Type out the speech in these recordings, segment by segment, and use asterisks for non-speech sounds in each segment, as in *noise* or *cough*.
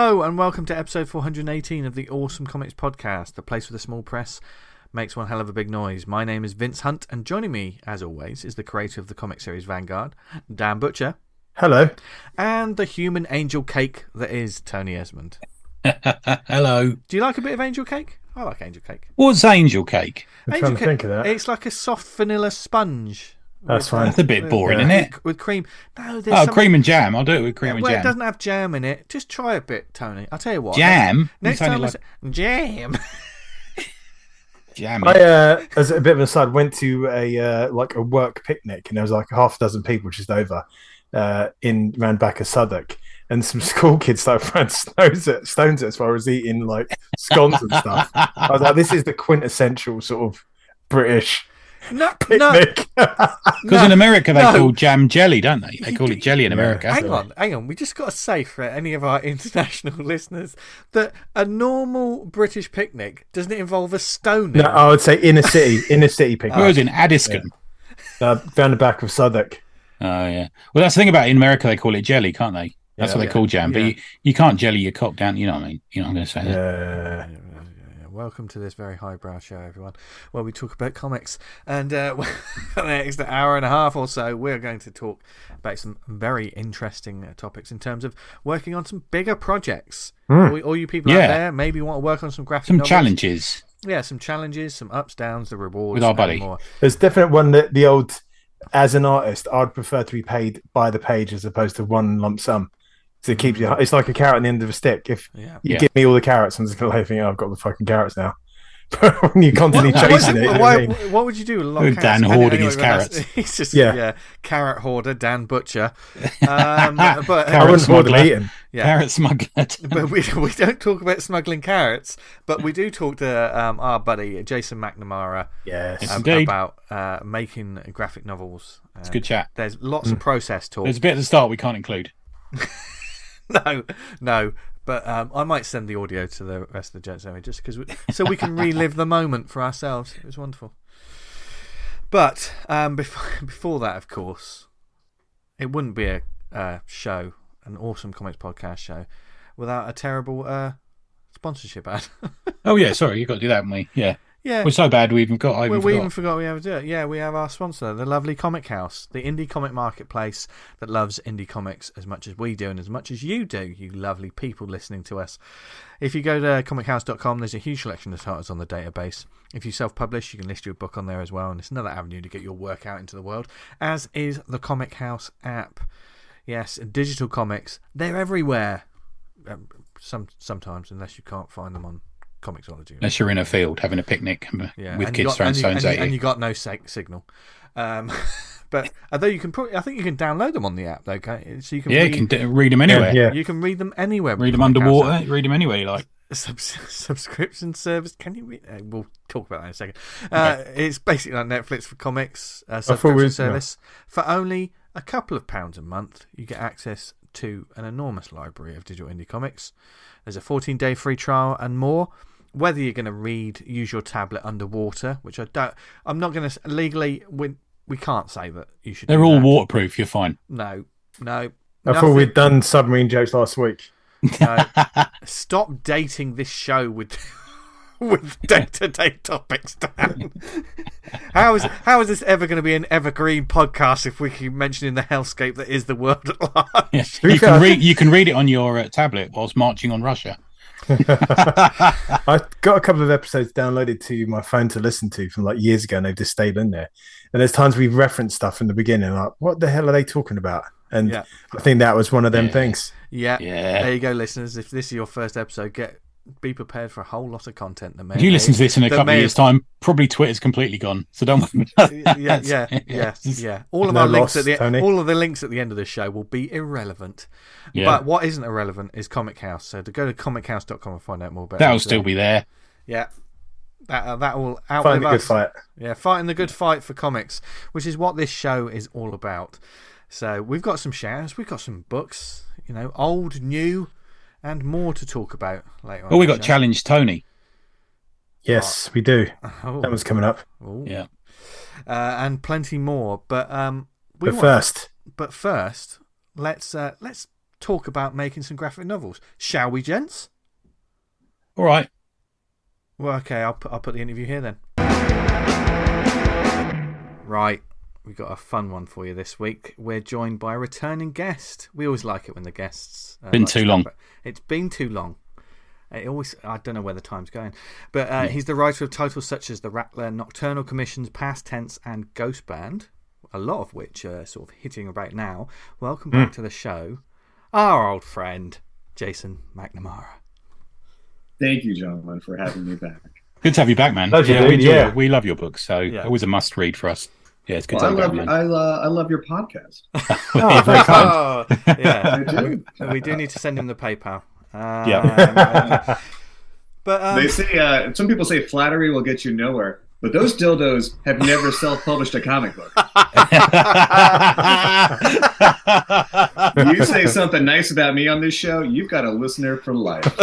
Hello and welcome to episode 418 of the Awesome Comics Podcast, the place where the small press makes one hell of a big noise. My name is Vince Hunt, and joining me, as always, is the creator of the comic series Vanguard, Dan Butcher, Hello. and the human angel cake that is Tony Esmond. *laughs* Hello. Do you like a bit of angel cake? I like angel cake. What's angel cake? I'm angel trying to think of that. It's like a soft vanilla sponge. That's fine. That's a bit boring, Yeah. isn't it? With, with cream. No, there's Oh, some- cream and jam. I'll do it with cream and well, it doesn't have jam in it. Just try a bit, Tony. I'll tell you what. Jam? Next You time, sounded I say, jam. *laughs* Jam. I, uh, as a bit of an aside, went to a uh, like a work picnic, and there was like a half a dozen people just over uh, in round back of Southwark, and some *laughs* school kids started throwing stones at stones at us while I was eating like scones and stuff. I was like, "This is the quintessential sort of British No, no. *laughs* Because in America they No. call jam jelly, don't they? They call it jelly in America. hang on, hang on. We just got to say for any of our *laughs* international listeners that a normal British picnic doesn't it involve a stone. no. I would say inner city, inner city *laughs* picnic. Where picnic, was in Addiscombe. uh, round the back of Southwark. Oh yeah. Well, that's the thing about it. in America. They call it jelly, can't they? That's Yeah. what they call jam. But Yeah. you, you can't jelly your cock down. You know what I mean? You know what I'm going to say. that. Yeah, Welcome to this very highbrow show, everyone, where we talk about comics. And uh, *laughs* for the next hour and a half or so, we're going to talk about some very interesting uh, topics in terms of working on some bigger projects. All, all you people out there maybe want to work on some graphic Some novels. challenges. Yeah, some challenges, some ups, downs, the rewards. With our buddy. More. There's definitely one that the old, as an artist, I'd prefer to be paid by the page as opposed to one lump sum. So it keeps you. It's like a carrot on the end of a stick. If Yeah. you Yeah. give me all the carrots, I'm just gonna think, oh, I've got the fucking carrots now. But *laughs* when you're constantly What- chasing it, you know what I why- mean? what would you do with a lot Oh, of? Dan Any- hoarding his carrots. *laughs* He's just yeah. Yeah. carrot hoarder, Dan Butcher. Um, *laughs* but Carrot wouldn't hold them smuggler. eating. yeah, Carrot smuggler. but we we don't talk about smuggling carrots, but we do talk to um, our buddy Jason McNamara Yes. Yes. um, about uh, making graphic novels. Uh, It's good chat. There's lots of process talk. There's a bit at the start we can't include. *laughs* no, no. But um, I might send the audio to the rest of the gents anyway, just because, so we can relive the moment for ourselves. It was wonderful. But um, before *laughs* before that, of course, it wouldn't be a uh, show, an awesome comics podcast show, without a terrible uh, sponsorship ad. *laughs* Oh yeah, sorry, you got to do that, haven't we? Yeah. Yeah, We're so bad we even got. I even we, we forgot. even forgot we have to do it. Yeah, we have our sponsor, the lovely Comic House, the indie comic marketplace that loves indie comics as much as we do and as much as you do, you lovely people listening to us. If you go to comichouse.com, there's a huge selection of titles on the database. If you self publish, you can list your book on there as well, and it's another avenue to get your work out into the world, as is the Comic House app. Yes, digital comics, they're everywhere. Um, some Sometimes, unless you can't find them on Comixology. Unless you're in a field having a picnic Yeah, with and kids got- throwing and you, stones and you, at you. and you got no sig- signal. Um, *laughs* but although you can, probably, I think you can download them on the app. though, can't So you can yeah, read, you can d- read them anywhere. Yeah. you can read them anywhere. Read them underwater. Read them anywhere you like. *laughs* Sub- subscription service. Can you read? Uh, we'll talk about that in a second. Uh, It's basically like Netflix for comics. Uh, subscription we- service for only a couple of pounds a month. You get access to an enormous library of digital indie comics. There's a 14 day free trial and more. Whether you're going to read, use your tablet underwater, which I don't. I'm not going to legally. We, we can't say that you should. They're do all that. waterproof. You're fine. No, no. I thought we'd done submarine jokes last week. no. Stop dating this show with *laughs* with day to day topics, Dan. how is how is this ever going to be an evergreen podcast if we keep mentioning the hellscape that is the world at large? Yeah. You can read. You can read it on your uh, tablet whilst marching on Russia. *laughs* I got a couple of episodes downloaded to my phone to listen to from like years ago, and they've just stayed in there. And there's times we've referenced stuff in the beginning, like, what the hell are they talking about? And Yeah. I think that was one of them Yeah. things. Yeah, Yeah. There you go, listeners. If this is your first episode, get be prepared for a whole lot of content. That may If you listen to this in a couple of may years' time, probably Twitter's completely gone. So don't worry. yeah, yeah, *laughs* yeah, yeah, yeah. All of No our links at the Tony. all of the links at the end of the show will be irrelevant. Yeah. But what isn't irrelevant is Comic House. So to go to comichouse.com and find out more about That'll still be there. Yeah. That, uh, that will Find outlive a good us. fight. Yeah, fighting the good fight for comics, which is what this show is all about. So we've got some shares, we've got some books, you know, old, new, and more to talk about later on. Oh, we got show. Challenge Tony. Yes, we do. Oh, That one's coming up. oh. Yeah. Uh, and plenty more. But um, we But want- first, but first, let's uh, let's talk about making some graphic novels. Shall we, gents? All right. Well, okay, I'll put, I'll put the interview here then. Right, we've got a fun one for you this week. We're joined by a returning guest. We always like it when the guests. Uh, Been like too talk long. about- It's been too long. It always, I don't know where the time's going, but uh, he's the writer of titles such as The Rattler, Nocturnal Commissions, Past Tense, and Ghost Band, a lot of which are sort of hitting about now. Welcome back to the show, our old friend Jason McNamara. Thank you, gentlemen, for having me back. Good to have you back, man. Yeah, dude, we, enjoy yeah. we love your books, so Yeah. always a must read for us. Yeah, it's good Well, I to you love. I, uh, I love your podcast. *laughs* Oh, very kind. Oh, yeah, *laughs* I do. we, we do need to send him the PayPal. Um, Yeah. but um, They say uh, some people say flattery will get you nowhere, but those dildos have never self-published a comic book. You say something nice about me on this show, you've got a listener for life. *laughs*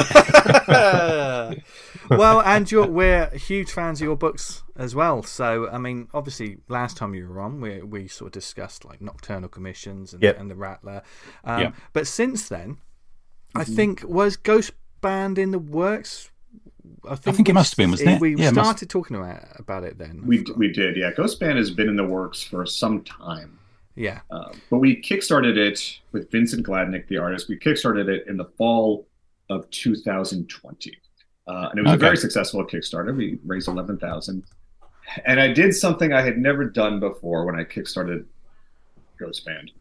well, and you're, we're huge fans of your books as well. So, I mean, obviously, last time you were on, we we sort of discussed like Nocturnal Commissions and, Yep. and the Rattler. Um, Yep. But since then, I Mm-hmm. think was Ghost Band in the works. I think, think it must have been, wasn't it? We Yeah, it must- started talking about about it then. We we did, yeah. Ghost Band has been in the works for some time. yeah, Uh, but we kickstarted it with Vincent Gladnick, the artist. We kickstarted it in the fall of 2020, uh, and it was a very successful Kickstarter. We raised 11,000, and I did something I had never done before when I kickstarted Ghost Band.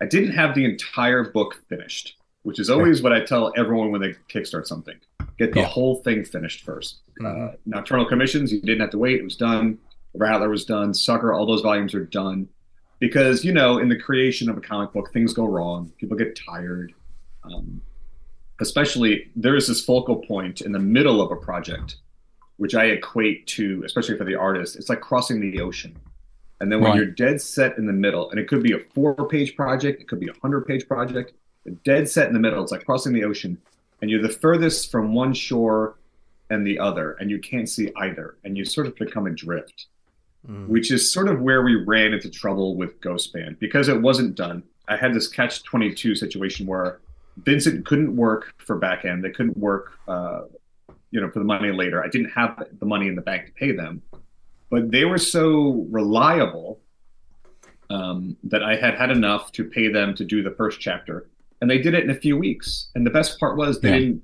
I didn't have the entire book finished, which is always what I tell everyone when they kickstart something: get the Yeah. whole thing finished 1st Mhm. Uh, Nocturnal Commissions, you didn't have to wait; it was done. Rattler was done. Sucker, all those volumes are done because you know in the creation of a comic book things go wrong people get tired um, especially there's this focal point in the middle of a project which i equate to especially for the artist it's like crossing the ocean and then when Right. you're dead set in the middle and it could be a four page project it could be a hundred page project dead set in the middle it's like crossing the ocean and you're the furthest from one shore and the other and you can't see either and you sort of become adrift Mm. which is sort of where we ran into trouble with Ghost Band because it wasn't done. I had this catch 22 situation where Vincent couldn't work for back end. They couldn't work, uh, you know, for the money later. I didn't have the money in the bank to pay them, but they were so reliable um, that I had had enough to pay them to do the first chapter, and they did it in a few weeks. And the best part was they Yeah. didn't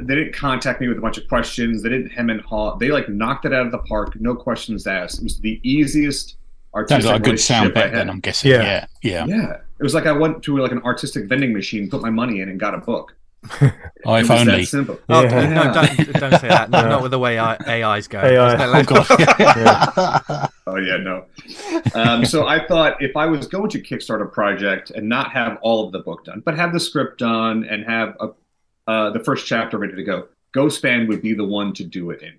they didn't contact me with a bunch of questions. They didn't hem and haw. They like knocked it out of the park, no questions asked. It was the easiest artistic Sounds like a good sound relationship I bet had. then, I'm guessing. Yeah. Yeah, yeah. Yeah, it was like I went to like an artistic vending machine, put my money in, and got a book. *laughs* Oh, it if only. that simple. Oh, Yeah. no, don't, don't say that. Not, not *laughs* with the way I, AI's going. AI. Oh, let- God. *laughs* Oh yeah, no. Um, so I thought if I was going to kickstart a project and not have all of the book done, but have the script done and have a, uh, the first chapter ready to go, Ghostband would be the one to do it in.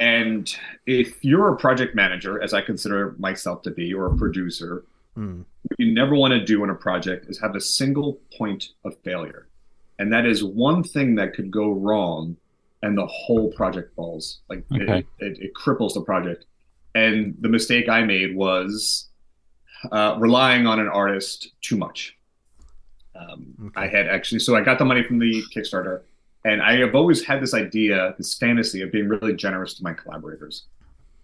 And if you're a project manager, as I consider myself to be, or a producer, Mm. what you never want to do in a project is have a single point of failure. And that is one thing that could go wrong and the whole project falls. Like Okay. it, it, it cripples the project. And the mistake I made was uh, relying on an artist too much. Um, Okay. I had actually, so I got the money from the Kickstarter, and I have always had this idea, this fantasy of being really generous to my collaborators.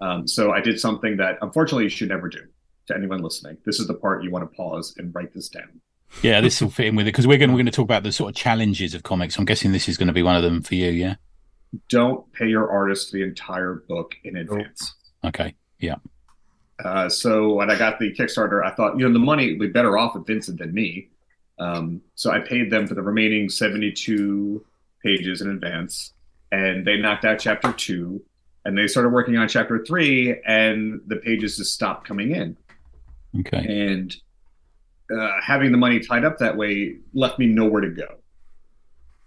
Um, so I did something that unfortunately you should never do to anyone listening. This is the part you want to pause and write this down. Yeah, this will fit in with it because we're going we're going to talk about the sort of challenges of comics. I'm guessing this is going to be one of them for you. Yeah. Don't pay your artist the entire book in advance. Okay. Yeah. Uh, so when I got the Kickstarter, I thought, you know, the money would be better off with Vincent than me. Um, so I paid them for the remaining 72 pages in advance, and they knocked out chapter two, and they started working on chapter three, and the pages just stopped coming in. Okay. And uh, having the money tied up that way left me nowhere to go.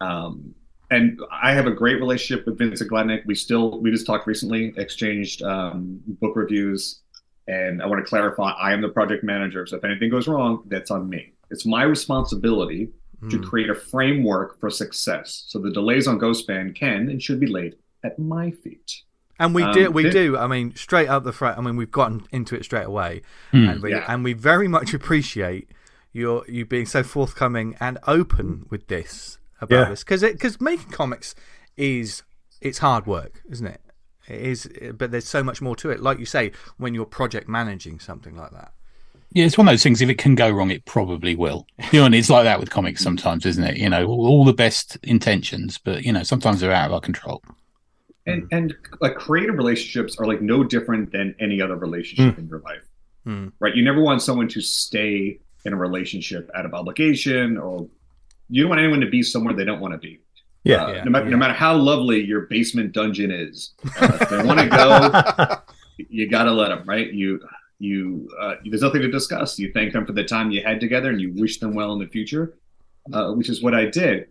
Um, and I have a great relationship with Vincent Gladnick. We still we just talked recently, exchanged um, book reviews, and I want to clarify: I am the project manager, so if anything goes wrong, that's on me. It's my responsibility to Mm. create a framework for success. So the delays on Ghostband can and should be laid at my feet. And we Um, do, we do. I mean, straight up the front. I mean, we've gotten into it straight away, Hmm. and we Yeah. and we very much appreciate you're you being so forthcoming and open with this about Yeah. this because because making comics is it's hard work, isn't it? It is, but there's so much more to it. Like you say, when you're project managing something like that. Yeah, it's one of those things. If it can go wrong, it probably will. You know, and it's like that with comics sometimes, isn't it? You know, all, all the best intentions, but you know, sometimes they're out of our control. And and like creative relationships are like no different than any other relationship in your life, Hmm. right? You never want someone to stay in a relationship out of obligation, or you don't want anyone to be somewhere they don't want to be. Yeah. Uh, Yeah, no, matter, yeah. no matter how lovely your basement dungeon is, uh, if they want to *laughs* go, you got to let them, right? You you uh, there's nothing to discuss. You thank them for the time you had together, and you wish them well in the future, uh, which is what I did.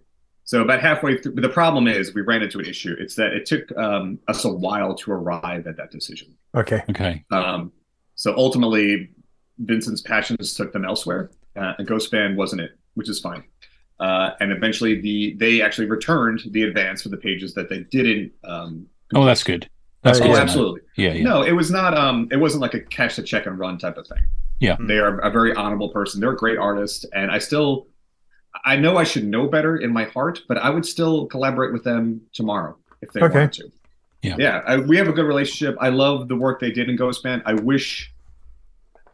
So about halfway through, the problem is we ran into an issue. It's that it took um, us a while to arrive at that decision. okay. Okay. Um, so ultimately, Vincent's passions took them elsewhere, uh, and Ghostband wasn't it, which is fine. Uh, and eventually, the they actually returned the advance for the pages that they didn't. Um, Oh, that's good. That's Oh, good. oh, to know. absolutely. Yeah, yeah. No, it was not. Um, it wasn't like a cash the check and run type of thing. Yeah. they are a very honorable person. They're a great artist, and I still, I know I should know better in my heart, but I would still collaborate with them tomorrow if they Okay. wanted to. Yeah. yeah. I, we have a good relationship. I love the work they did in Ghostband. I wish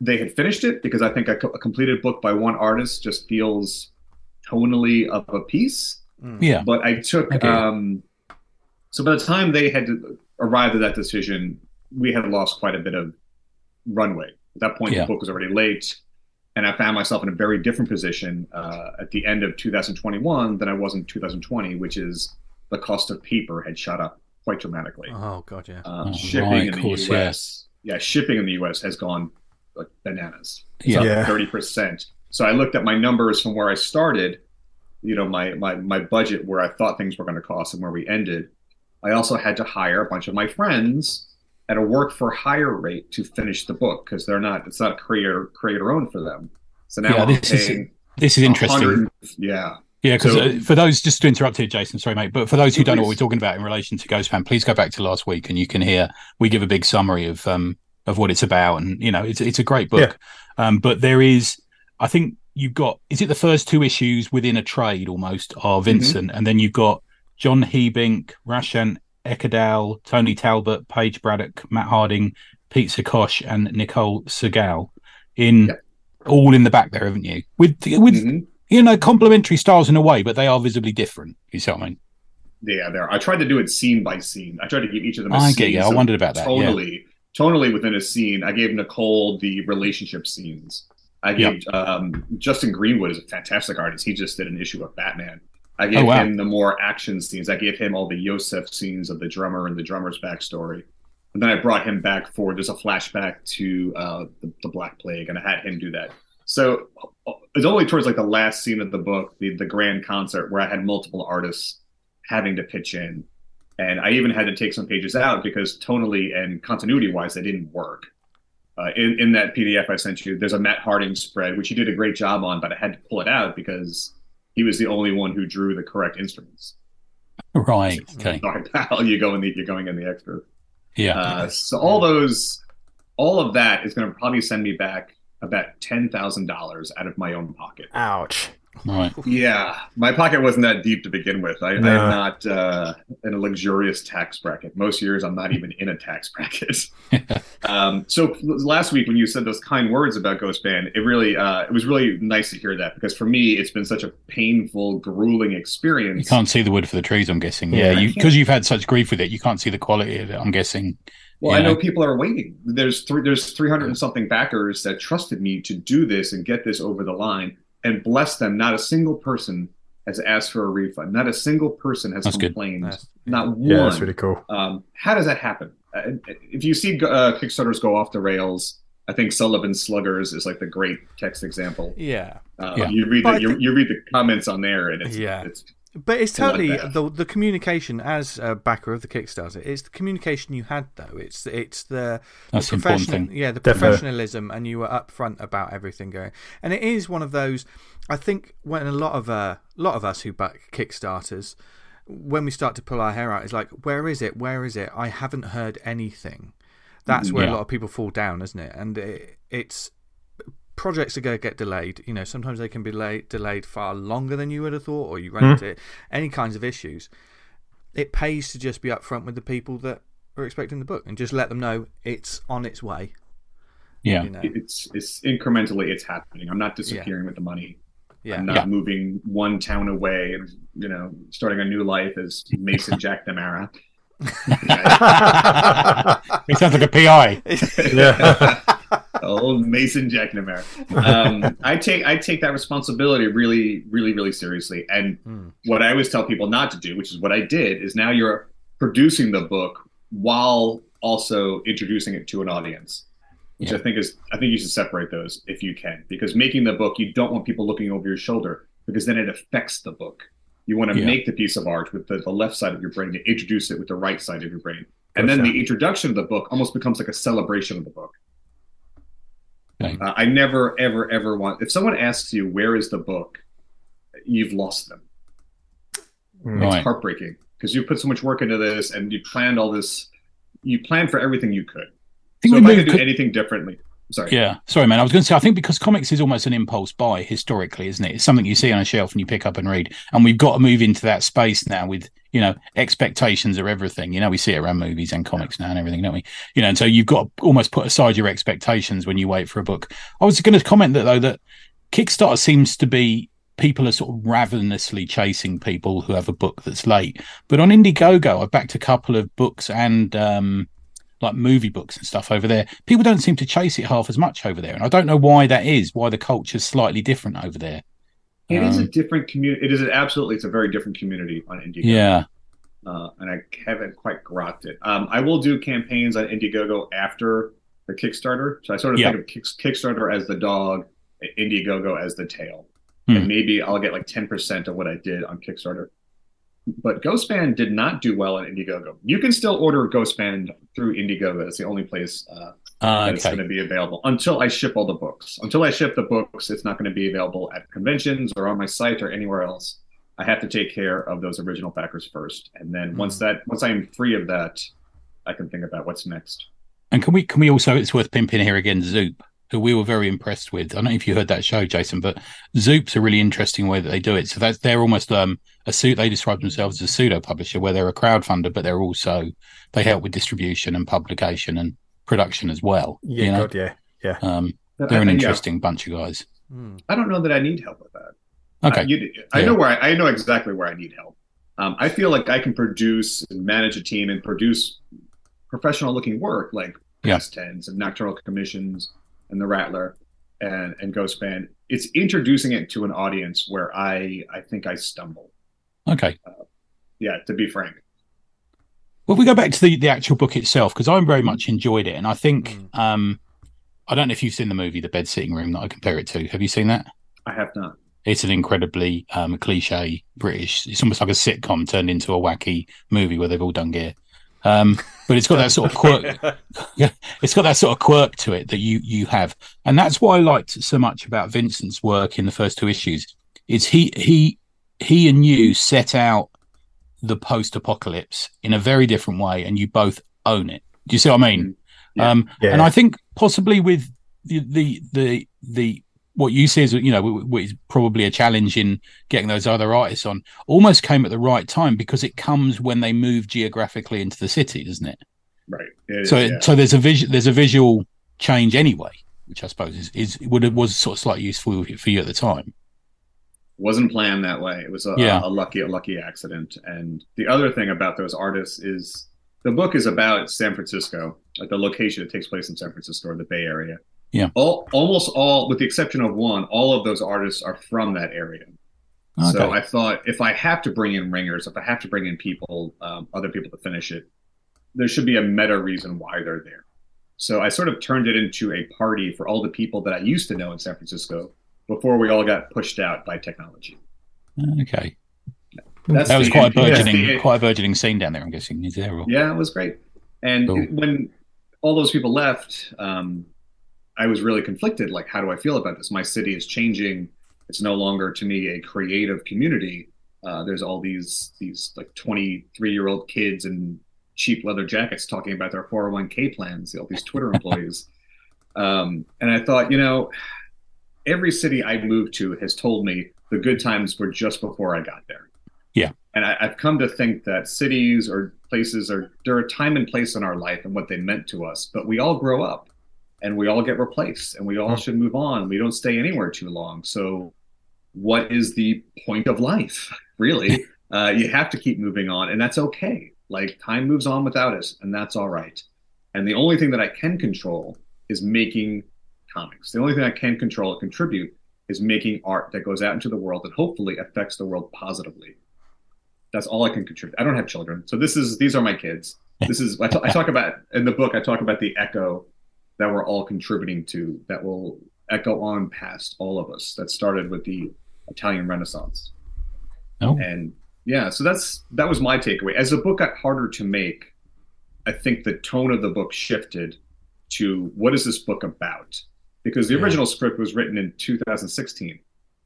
they had finished it because I think a, co- a completed book by one artist just feels tonally of a piece Yeah. but I took Okay. um so by the time they had arrived at that decision, we had lost quite a bit of runway. At that point, Yeah. the book was already late, and I found myself in a very different position uh, at the end of 2021 than I was in 2020, which is the cost of paper had shot up quite dramatically. Oh god, yeah. Um, Oh, shipping right, in the course, US, yeah, shipping in the US has gone like bananas Yeah. Yeah. thirty percent. So I looked at my numbers from where I started, you know, my my my budget where I thought things were going to cost and where we ended. I also had to hire a bunch of my friends at a work for hire rate to finish the book because they're not it's not a creator creator owned for them. So now Yeah, this is This is interesting. Yeah, Yeah, because So- uh, for those, just to interrupt here, Jason, sorry, mate, but for those who don't know what we're talking about in relation to Ghost Band, please go back to last week and you can hear we give a big summary of um of what it's about, and you know, it's it's a great book. Um, but there is, I think you've got, is it the first two issues within a trade almost are Vincent, and then you've got John Hebink, Rashan Ekadal, Tony Talbot, Paige Braddock, Matt Harding, Pete Sakosh, and Nicole Segal in Yep. all in the back there, haven't you? With with Mhm. you know, complementary styles in a way, but they are visibly different. You see what I mean? yeah. There, I tried to do it scene by scene. I tried to give each of them. A I scene, get you. I so wondered about that. Yeah. tonally tonally within a scene i gave nicole the relationship scenes i gave um, justin greenwood is a fantastic artist he just did an issue of batman i gave Oh, wow. him the more action scenes i gave him all the yosef scenes of the drummer and the drummer's backstory and then i brought him back for there's a flashback to uh, the, the black plague and i had him do that so it's only towards like the last scene of the book the, the grand concert where i had multiple artists having to pitch in and I even had to take some pages out because tonally and continuity wise, they didn't work. Uh, in, in that PDF I sent you, there's a Matt Harding spread, which he did a great job on, but I had to pull it out because he was the only one who drew the correct instruments. Right. Okay. Sorry, pal, you go in the, you're going in the extra. Yeah. Uh, so all those, all of that is going to probably send me back about ten thousand dollars out of my own pocket. Ouch. Right. Yeah, my pocket wasn't that deep to begin with. I, No. I'm not uh, in a luxurious tax bracket. Most years, I'm not even in a tax bracket. *laughs* um, so last week, when you said those kind words about Ghost Band, it really, uh, it was really nice to hear that because for me, it's been such a painful, grueling experience. You can't see the wood for the trees. I'm guessing. Yeah. Yeah. You because you've had such grief with it, you can't see the quality of it. I'm guessing. Well, I know people are waiting. There's three, there's 300 and something backers that trusted me to do this and get this over the line, and bless them. Not a single person has asked for a refund. Not a single person has That's good. complained. That's- Not one. Yeah, that's really cool. Um, how does that happen? Uh, if you see uh, Kickstarters go off the rails, I think Sullivan Sluggers is like the great text example. Yeah. Uh, Yeah. You read the you, think- you read the comments on there, and it's Yeah. it's But it's totally the the communication as a backer of the Kickstarter. It's the communication you had though. It's it's the That's the the important professional- thing. Yeah, the Definitely. professionalism, and you were upfront about everything going. And it is one of those. I think when a lot of uh, lot of us who back Kickstarters, when we start to pull our hair out, it's like, where is it? Where is it? I haven't heard anything. That's where Yeah. a lot of people fall down, isn't it? And it, it's projects are going to get delayed. You know, sometimes they can be late, delayed far longer than you would have thought, or you run hmm. into any kinds of issues. It pays to just be upfront with the people that are expecting the book and just let them know it's on its way. Yeah. You know, It's it's incrementally it's happening. I'm not disappearing with the money. yeah, I'm not Yeah. moving one town away and you know starting a new life as Mason *laughs* Jack Namara. *laughs* *laughs* he sounds like a PI. Yeah. *laughs* Old Mason Jack. Um, I take I take that responsibility really, really, really seriously. And Hmm. what I always tell people not to do, which is what I did, is now you're producing the book while also introducing it to an audience. Which Yeah. I think is I think you should separate those if you can. Because making the book, you don't want people looking over your shoulder because then it affects the book. You want to Yeah. make the piece of art with the, the left side of your brain to introduce it with the right side of your brain. And then the introduction of the book almost becomes like a celebration of the book. Okay. Uh, I never, ever, ever want. If someone asks you where is the book, you've lost them. Mm. It's heartbreaking because you put so much work into this and you planned all this. You planned for everything you could. I think So we if I could do anything differently, sorry. Yeah, sorry, man. I was going to say, I think because comics is almost an impulse buy historically, isn't it? It's something you see on a shelf and you pick up and read. And we've got to move into that space now with, you know, expectations are everything. You know, we see it around movies and comics now and everything, don't we? You know, and so you've got to almost put aside your expectations when you wait for a book. I was going to comment that, though, that Kickstarter seems to be people are sort of ravenously chasing people who have a book that's late. But on Indiegogo, I backed a couple of books and, um, like movie books and stuff over there. People don't seem to chase it half as much over there, and I don't know why that is. Why the culture's slightly different over there. It is a Um, different community. It is absolutely. It's a very different community on Indiegogo. Yeah, uh, and I haven't quite grokked it. Um, I will do campaigns on Indiegogo after the Kickstarter. So I sort of Yeah. think of Kick- Kickstarter as the dog, Indiegogo as the tail. Hmm. And maybe I'll get like 10% of what I did on Kickstarter. But Ghostband did not do well on Indiegogo. You can still order Ghostband through Indiegogo. It's the only place uh, Ah, that it's going to be available until I ship all the books. Until I ship the books, it's not going to be available at conventions or on my site or anywhere else. I have to take care of those original backers first, and then once that once I am free of that, I can think about what's next. And can we can we also? It's worth pimping here again. Zoop, who we were very impressed with. I don't know if you heard that show, Jason, but Zoop's a really interesting way that they do it. So that's they're almost um a suit. They describe themselves as a pseudo publisher, where they're a crowdfunder, but they're also they help with distribution and publication and production as well. Yeah, you know? God, yeah. Um, they're I, an yeah, interesting bunch of guys. Hmm. I don't know that I need help with that. Okay. Uh, you, I Yeah. know where I, I know exactly where I need help. Um, I feel like I can produce and manage a team and produce professional looking work like Yeah. Past Tense and Nocturnal Commissions and The Rattler and and Ghostband. It's introducing it to an audience where I I think I stumble. Okay. Yeah, to be frank. Well, if we go back to the, the actual book itself, because I very much enjoyed it. And I think, Mm. um, I don't know if you've seen the movie, The Bed Sitting Room, that I compare it to. Have you seen that? I have not. It's an incredibly um, cliche British, it's almost like a sitcom turned into a wacky movie where they've all done gear. Um, but it's got that sort of quirk. *laughs* *laughs* it's got that sort of quirk to it that you you have, and that's what I liked so much about Vincent's work in the first two issues. Is he he he and you set out the post-apocalypse in a very different way, and you both own it. Do you see what I mean? Yeah. Um, Yeah. And I think possibly with the the the the what you see is you know w- w- is probably a challenge in getting those other artists on almost came at the right time because it comes when they move geographically into the city, doesn't it? Right. It so is, yeah. so there's a vision there's a visual change anyway, which I suppose is, is would it was sort of slightly useful for you at the time. wasn't planned that way. It was a, Yeah. a, lucky, a lucky accident. And the other thing about those artists is the book is about San Francisco, like the location. It takes place in San Francisco or the Bay Area. Yeah. All, almost all, with the exception of one, all of those artists are from that area. So I thought if I have to bring in ringers, if I have to bring in people, um, other people to finish it, there should be a meta reason why they're there. So I sort of turned it into a party for all the people that I used to know in San Francisco before we all got pushed out by technology. Okay, That's that was the- quite a burgeoning the- quite a burgeoning scene down there. I'm guessing is there? Or... Yeah, it was great. And Cool. when all those people left, um, I was really conflicted. Like, how do I feel about this? My city is changing. It's no longer to me a creative community. Uh, there's all these these like 23 year old kids in cheap leather jackets talking about their 401k plans. All these Twitter *laughs* employees. Um, and I thought, you know, every city I've moved to has told me the good times were just before I got there. Yeah. And I, I've come to think that cities or places are there are time and place in our life and what they meant to us, but we all grow up and we all get replaced and we all should move on. We don't stay anywhere too long. So what is the point of life? *laughs* Really? *laughs* uh, you have to keep moving on, and that's okay. Like time moves on without us, and that's all right. And the only thing that I can control is making comics. The only thing I can control and contribute is making art that goes out into the world and hopefully affects the world positively. That's all I can contribute. I don't have children, so this is these are my kids. This is I, t- I talk about in the book. I talk about the echo that we're all contributing to that will echo on past all of us. That started with the Italian Renaissance. Oh. And yeah, so that's that was my takeaway. As the book got harder to make, I think the tone of the book shifted to what is this book about? Because the Yeah. original script was written in 2016.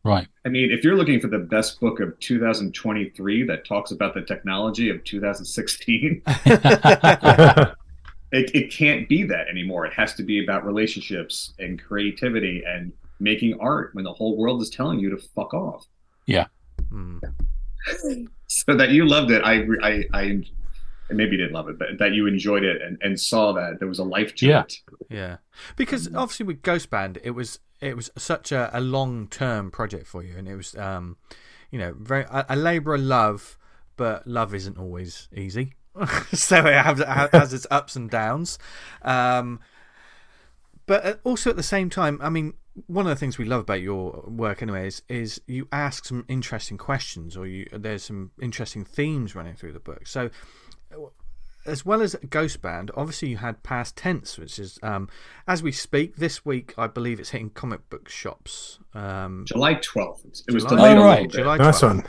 Right. I mean, if you're looking for the best book of 2023 that talks about the technology of 2016, *laughs* *laughs* *laughs* it, it can't be that anymore. It has to be about relationships and creativity and making art when the whole world is telling you to fuck off. Mm. *laughs* So that you loved it, I, I, I maybe you didn't love it, but that you enjoyed it and, and saw that there was a life to Yeah. it. Yeah, because obviously with Ghost Band, it was it was such a, a long term project for you, and it was um, you know, very a, a labour of love, but love isn't always easy. *laughs* so it has, has its ups and downs. Um, but uh, also at the same time, I mean, one of the things we love about your work, anyway, is, is you ask some interesting questions, or you there's some interesting themes running through the book. So, as well as Ghost Band, obviously you had Past Tense, which is um, as we speak this week. I believe it's hitting comic book shops. Um, July 12th. It was July- delayed Oh, a right. little bit. July nice one.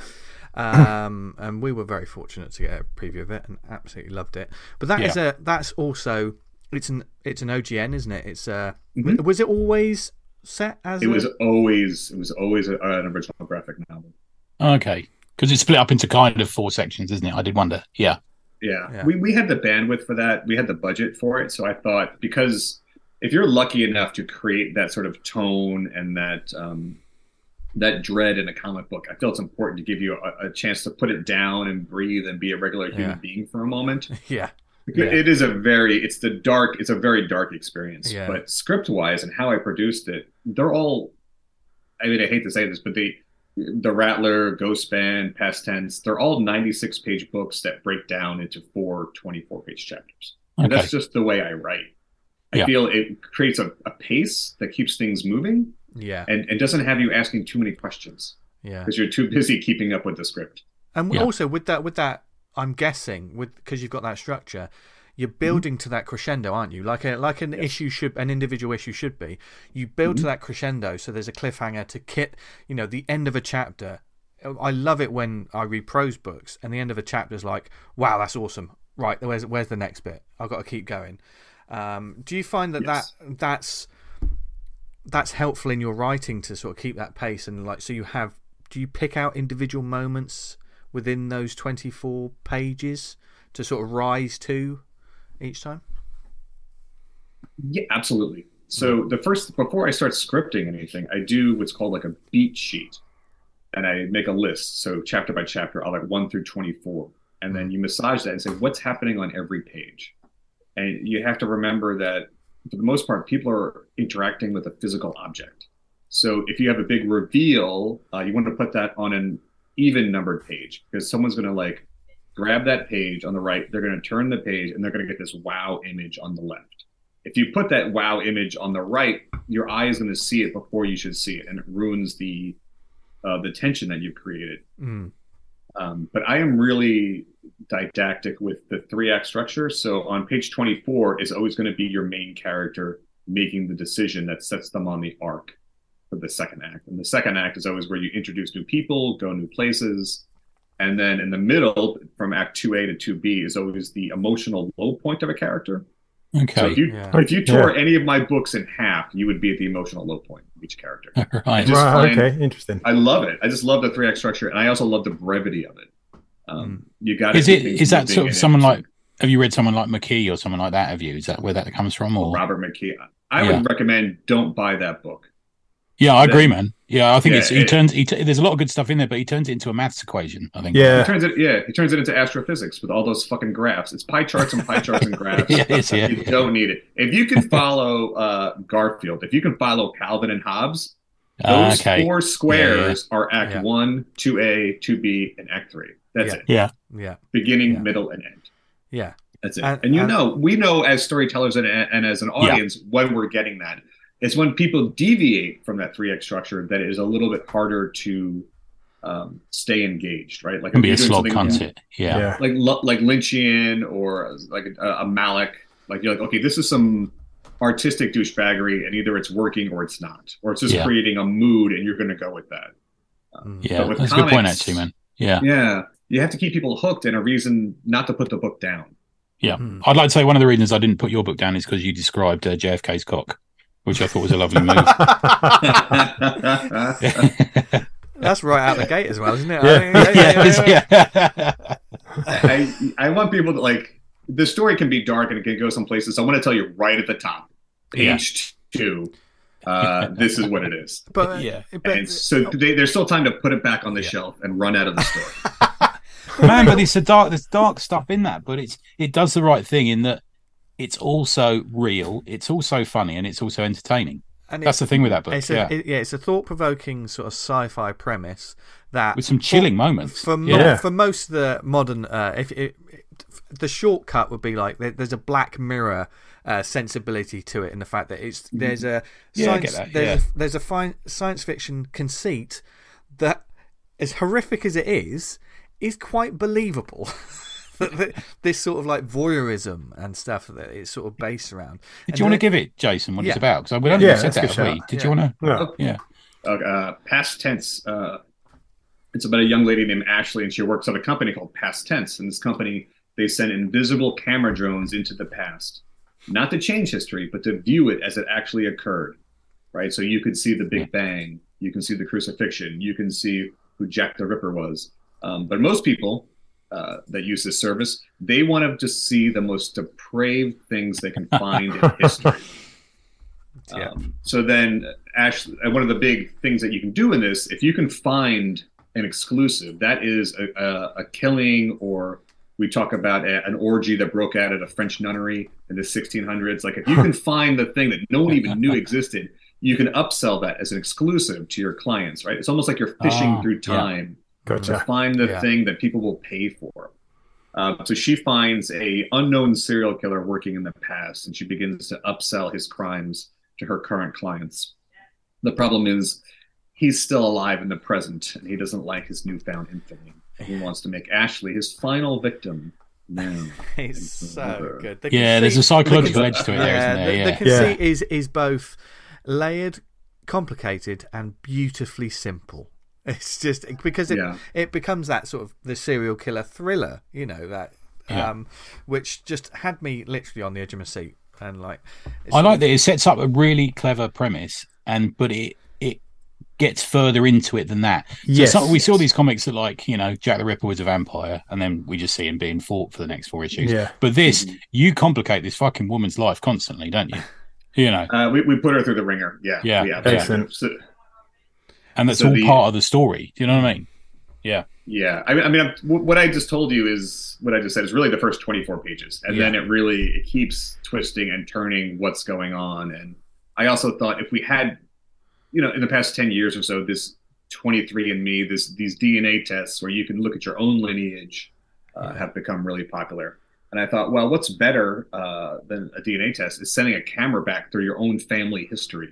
Um, and we were very fortunate to get a preview of it and absolutely loved it. But that is a that's also it's an it's an OGN, isn't it? It's uh, Mhm. was it always set as It a- was always it was always a, an original graphic novel. Okay. Because it's split up into kind of four sections, isn't it? I did wonder. Yeah. Yeah. Yeah. We we had the bandwidth for that. We had the budget for it. So I thought because if you're lucky enough to create that sort of tone and that um, that dread in a comic book, I feel it's important to give you a, a chance to put it down and breathe and be a regular human Yeah. being for a moment. *laughs* yeah Yeah. It is a very it's the dark it's a very dark experience. Yeah. But script wise and how I produced it, they're all I mean I hate to say this, but the the Rattler, Ghost Band, Past Tense, they're all 96 page books that break down into four 24 page chapters. And Okay. that's just the way I write. I feel it creates a, a pace that keeps things moving yeah and, and doesn't have you asking too many questions yeah. because you're too busy keeping up with the script. And Yeah. also with that with that, I'm guessing with because you've got that structure. You're building to that crescendo, aren't you? Like a like an issue should, an individual issue should be. You build to that crescendo, so there's a cliffhanger to kit. You know, the end of a chapter. I love it when I read prose books, and the end of a chapter is like, "Wow, that's awesome!" Right, where's where's the next bit? I've got to keep going. Um, do you find that Yes. that that's that's helpful in your writing to sort of keep that pace and like so you have? Do you pick out individual moments within those 24 pages to sort of rise to each time? Yeah, absolutely. So hmm. the first before I start scripting anything, I do what's called like a beat sheet, and I make a list. So chapter by chapter, I'll like one through twenty-four, and then hmm. you massage that and say what's happening on every page, and you have to remember that for the most part, people are interacting with a physical object. So if you have a big reveal, uh, you want to put that on an even numbered page because someone's going to like grab that page on the right, they're going to turn the page, and they're going to get this wow image on the left if you put that wow image on the right, your eye is going to see it before you should see it, and it ruins the uh, the tension that you've created. Mm. Um, but I am really didactic with the three act structure. So on page 24 is always going to be your main character making the decision that sets them on the arc for the second act. And the second act is always where you introduce new people, go new places. And then in the middle, from act 2A to 2B, is always the emotional low point of a character. So if you Yeah. if you tore any of my books in half, you would be at the emotional low point of each character. *laughs* right. just right, find- okay, interesting. I love it. I just love the three act structure, and I also love the brevity of it. Um, You got Is it is that sort of someone like have you read someone like McKee or someone like that? Have you? Is that where that comes from? Or Robert McKee? I Yeah. would recommend don't buy that book. Yeah, I agree, man. Yeah, I think Yeah, it's he it- turns. He t- there's a lot of good stuff in there, but he turns it into a maths equation. I think. Yeah, He Yeah. turns it, yeah, he turns it into astrophysics with all those fucking graphs. It's pie charts and pie charts and *laughs* graphs. Yeah, it is, yeah. You don't need it. If you can follow uh, Garfield, if you can follow Calvin and Hobbes, Ah, those okay. four squares are Act Yeah. One, Two A, Two B, and Act Three. That's Yeah. it. Yeah. Yeah, Beginning, Yeah. middle, and end. yeah, That's it. And- And, you and- know, we know as storytellers and, and as an audience when we're getting that. It's when people deviate from that three act structure that it is a little bit harder to um, stay engaged, right? Like Can be a you're slog, doing something- can't it? Yeah. Yeah. like lo- like Lynchian or like a, a Malick. Like you're like, okay, this is some artistic douchebaggery, and either it's working or it's not, or it's just Yeah. creating a mood, and you're going to go with that. Mm. Yeah, But with that's a good point, actually, man. Yeah, Yeah, you have to keep people hooked, and a reason not to put the book down. yeah. Mm. I'd like to say one of the reasons I didn't put your book down is because you described uh, JFK's cock, which I thought was a lovely move. *laughs* *laughs* That's right out the gate as well, isn't it? Yeah. I mean, yeah, yeah, *laughs* yeah, yeah. yeah. I I want people to like the story can be dark and it can go some places. So I want to tell you right at the top, page two. Uh, this is what it is. But, Yeah. but And so they, there's still time to put it back on the Yeah. shelf and run out of the store. man but it's a dark there's dark stuff in that but it's it does the right thing in that it's also real it's also funny and it's also entertaining. And that's it's, the thing with that book it's yeah. a, it- yeah, it's a thought-provoking sort of sci-fi premise that with some chilling moments for mo- Yeah. for most of the modern uh, if it, the shortcut would be like there's a black mirror uh, sensibility to it in the fact that it's there's a Yeah, science, get that, there's yeah. a, there's a fi- science fiction conceit that as horrific as it is is quite believable. that, *laughs* that this sort of like voyeurism and stuff that it's sort of based around did you want to give it jason what Yeah. it's about because we don't Yeah, think said that's that a have we did Yeah. you want to Yeah. yeah uh, past tense. Uh, it's about a young lady named Ashley, and she works at a company called Past Tense. And this company, they send invisible camera drones into the past, not to change history, but to view it as it actually occurred. Right. So you could see the Big Bang, you can see the crucifixion, you can see who Jack the Ripper was. Um, but most people uh, that use this service, they want to just see the most depraved things they can *laughs* find in history. *laughs* Yeah. Um, so then, Ash, uh, one of the big things that you can do in this, if you can find an exclusive, that is a, a, a killing, or we talk about a, an orgy that broke out at a French nunnery in the 1600s. Like, if you can *laughs* find the thing that no one even knew existed, you can upsell that as an exclusive to your clients, right? It's almost like you're fishing Ah, through time to Gotcha. find the Yeah. thing that people will pay for. Uh, so she finds a unknown serial killer working in the past, and she begins to upsell his crimes to her current clients. The problem is he's still alive in the present, and he doesn't like his newfound infamy. He *sighs* wants to make Ashley his final victim now. *laughs* It's so good. The yeah there's a psychological the edge to it con- there yeah, isn't the, there the yeah conceit is is both layered, complicated, and beautifully simple. It's just because it Yeah. it becomes that sort of the serial killer thriller, you know that, Yeah. um, which just had me literally on the edge of my seat and like. it's I like that it sets up a really clever premise, and but it it gets further into it than that. So Yes. some- we saw these comics that like you know Jack the Ripper was a vampire, and then we just see him being fought for the next four issues. Yeah. But this, you complicate this fucking woman's life constantly, don't you? *laughs* You know, Uh, we, we put her through the ringer. Yeah. Yeah, We yeah. absolutely Excellent. do. So, and that's So all the- part of the story. Do you know what I mean? Yeah, Yeah. I mean, I mean, I'm- what I just told you is what I just said is really the first 24 pages, and Yeah. then it really it keeps twisting and turning what's going on. And I also thought if we had, you know, in the past 10 years or so, this 23andMe, this these DNA tests where you can look at your own lineage, uh, have become really popular. And I thought, well, what's better uh, than a DNA test is sending a camera back through your own family history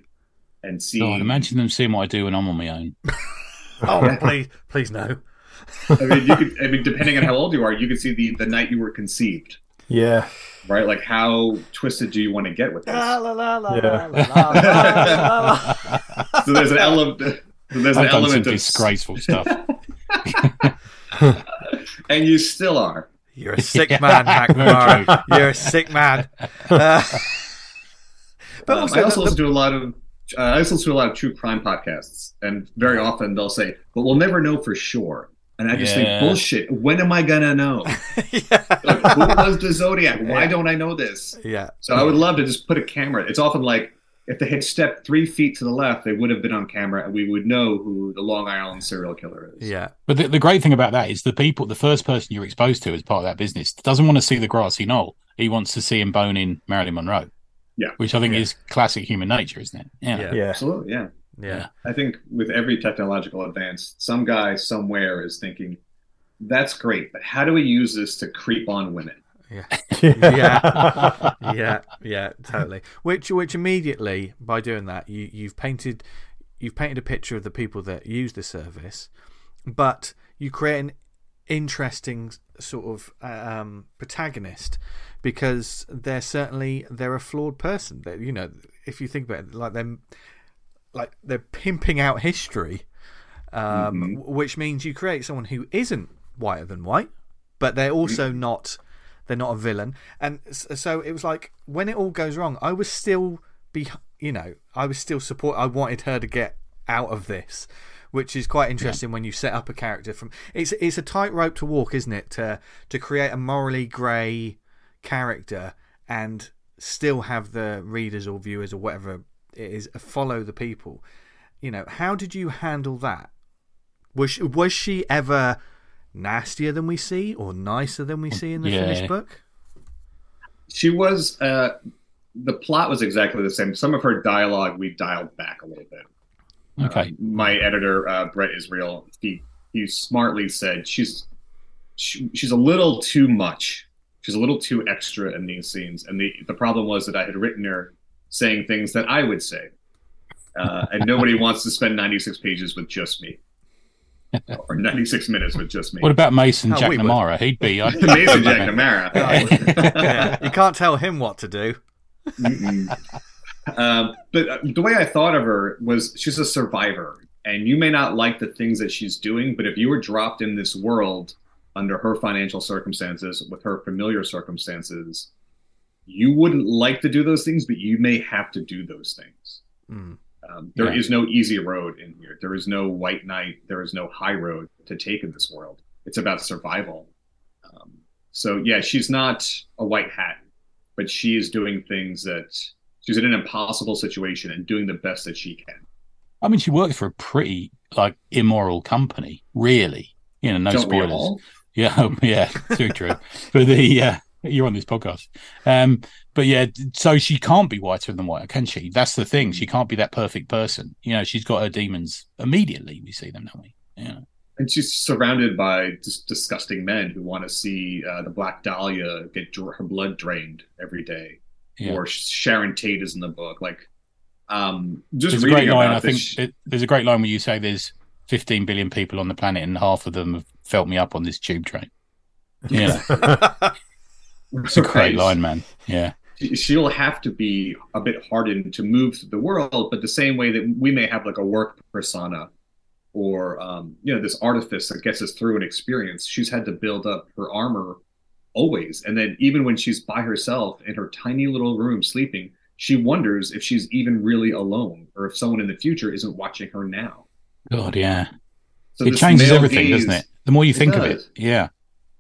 and seeing. God, imagine them seeing what I do when I'm on my own. *laughs* Oh, please, please no. I mean, you could. I mean, depending on how old you are, you could see the the night you were conceived. Yeah. right? Like how twisted do you want to get with this? La, la, la, la, Yeah. la, la, la, la, la. *laughs* So there's an element. There's an I've done some element of disgraceful stuff. *laughs* and you still are. You're a sick man, Mac Very Morrow. true. You're a sick man. Uh, but Um, also, I also the- listen to a lot of. Uh, I also listen to a lot of true crime podcasts, and very often they'll say, "But we'll never know for sure." And I just Yeah. think, bullshit. When am I gonna know? *laughs* yeah. Like, who was the Zodiac? Why Yeah. don't I know this? yeah. So I would love to just put a camera. It's often like if they had stepped three feet to the left, they would have been on camera, and we would know who the Long Island serial killer is. Yeah. But the, the great thing about that is the people, the first person you're exposed to as part of that business doesn't want to see the grassy knoll. He wants to see him boning Marilyn Monroe. Yeah. Which I think Yeah. is classic human nature, isn't it? Yeah. Yeah. Yeah. Absolutely, yeah. Yeah. I think with every technological advance, some guy somewhere is thinking, "That's great, but how do we use this to creep on women?" Yeah. *laughs* Yeah. *laughs* yeah, yeah, totally. Which, which immediately by doing that, you you've painted, you've painted a picture of the people that use the service, but you create an interesting sort of um, protagonist because they're certainly they're a flawed person. They, you know, if you think about it, like them, like they're pimping out history, um, Mhm. which means you create someone who isn't whiter than white, but they're also not they're not a villain. And so it was like when it all goes wrong, I was still be you know I was still support. I wanted her to get out of this, which is quite interesting when you set up a character from. It's it's a tightrope to walk, isn't it? To to create a morally grey character and still have the readers or viewers or whatever it is follow the people. You know, how did you handle that? Was she, was she ever nastier than we see or nicer than we see in the Yeah. finished book? She was. Uh, the plot was exactly the same. Some of her dialogue we dialed back a little bit. Okay. Uh, my editor, uh, Brett Israel, he he smartly said she's she, she's a little too much. She's a little too extra in these scenes, and the the problem was that I had written her saying things that I would say, uh, and nobody *laughs* wants to spend ninety six pages with just me, *laughs* or ninety six minutes with just me. What about Mason Oh, Jack we would. He'd be. I'd *laughs* Amazing Jack Namara. yeah, you can't tell him what to do. Um, but uh, the way I thought of her was she's a survivor, and you may not like the things that she's doing, but if you were dropped in this world under her financial circumstances, with her familiar circumstances, you wouldn't like to do those things, but you may have to do those things. Mm. Um, There is Yeah. no easy road in here. There is no white knight. There is no high road to take in this world. It's about survival. Um, so yeah, she's not a white hat, but she is doing things that she's in an impossible situation and doing the best that she can. I mean, she works for a pretty like immoral company, really. You know, no Don't we spoilers. Yeah, *laughs* yeah, too true. but the uh, you're on this podcast, um, but yeah, so she can't be whiter than white, can she? That's the thing. She can't be that perfect person. You know, she's got her demons immediately. We see them, don't we? Yeah. And she's surrounded by just disgusting men who want to see uh, the Black Dahlia get dr- her blood drained every day. Yeah. Or Sharon Tate is in the book. Like, um, just There's a reading great line. I think it, there's a great line where you say there's 15 billion people on the planet, and half of them have felt me up on this tube train. You *laughs* know, it's a great Right. line, man. Yeah, she'll have to be a bit hardened to move through the world, but the same way that we may have like a work persona or um, you know this artifice that gets us through an experience, she's had to build up her armor always, and then even when she's by herself in her tiny little room sleeping, she wonders if she's even really alone or if someone in the future isn't watching her now. God, yeah. So it changes everything, doesn't it? The more you think of it, yeah.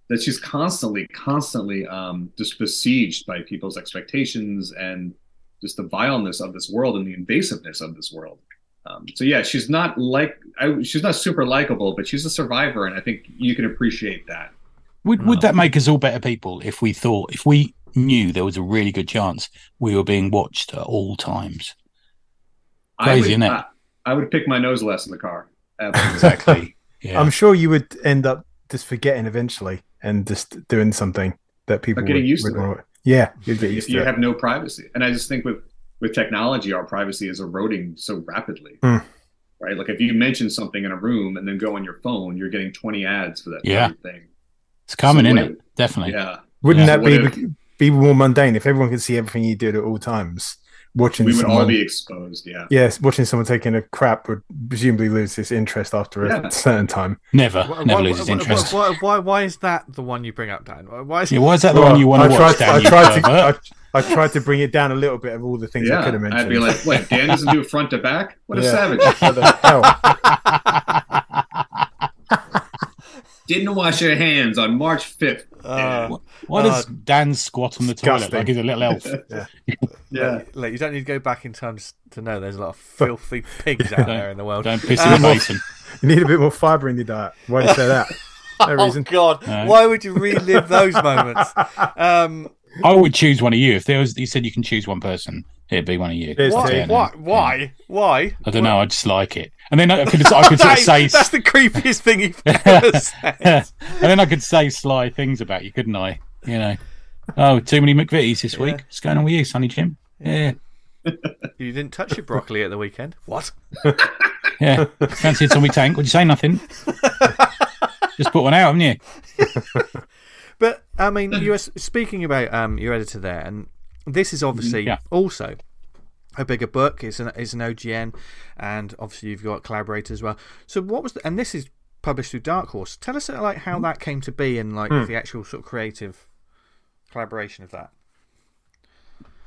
that she's constantly, constantly um, just besieged by people's expectations and just the vileness of this world and the invasiveness of this world. Um, so yeah, she's not like I, she's not super likable, but she's a survivor, and I think you can appreciate that. Would would that make us all better people if we thought if we knew there was a really good chance we were being watched at all times? Crazy, would, isn't it? I, I would pick my nose less in the car. *laughs* Exactly. Yeah. I'm sure you would end up just forgetting eventually and just doing something that people Or getting would, used would to it. Yeah, you'd get used if you to it. have no privacy, and I just think with with technology, our privacy is eroding so rapidly. Hmm. Right, like if you mention something in a room and then go on your phone, you're getting 20 ads for that Yeah. thing. it's common So in it. Definitely. Yeah, Wouldn't Yeah. that What be if- be more mundane if everyone could see everything you did at all times? Watching we would someone, all be exposed. Yeah. yes, watching someone taking a crap would presumably lose its interest after Yeah. a certain time. Never, Why, never why, loses why, interest. Why, why, why, why is that the one you bring up, Dan? Why is Yeah, why is that the Well, one you want I to tried watch? Dan, I tried to. I, I tried to bring it down a little bit of all the things I could have mentioned. I'd be like, "Wait, Dan doesn't do front to back? What a Yeah. savage! What the hell? *laughs* *laughs* Didn't wash your hands on March 5th. Uh, Why does Dan squat on the toilet like he's a little elf? *laughs* Yeah. Like, like, you don't need to go back in time to know there's a lot of filthy *laughs* pigs out there in the world. Don't piss Um, in the basin. *laughs* You need a bit more fibre in your diet. Why do you say that? No Oh reason. God! No. Why would you relive those moments? Um, I would choose one of you. If there was, you said you can choose one person, it'd be one of you. Cheers, why? Why? Why? Why? I don't know. I just like it. And then I could, I could *laughs* sort of say, That's the creepiest thing you've *laughs* ever said. and then I could say sly things about you, couldn't I? You know, oh, too many McVitie's this week. What's going on with you, Sonny Jim? Yeah, You didn't touch your broccoli at the weekend. What? *laughs* yeah. Fancy it's on my tank? Would you say nothing? Just put one out, haven't you? But I mean, you were speaking about um, your editor there, and this is obviously Yeah. also a bigger book. It's an it's an OGN, and obviously you've got collaborators as well. So what was the, and this is published through Dark Horse. Tell us uh, like how that came to be and like the actual sort of creative collaboration of that.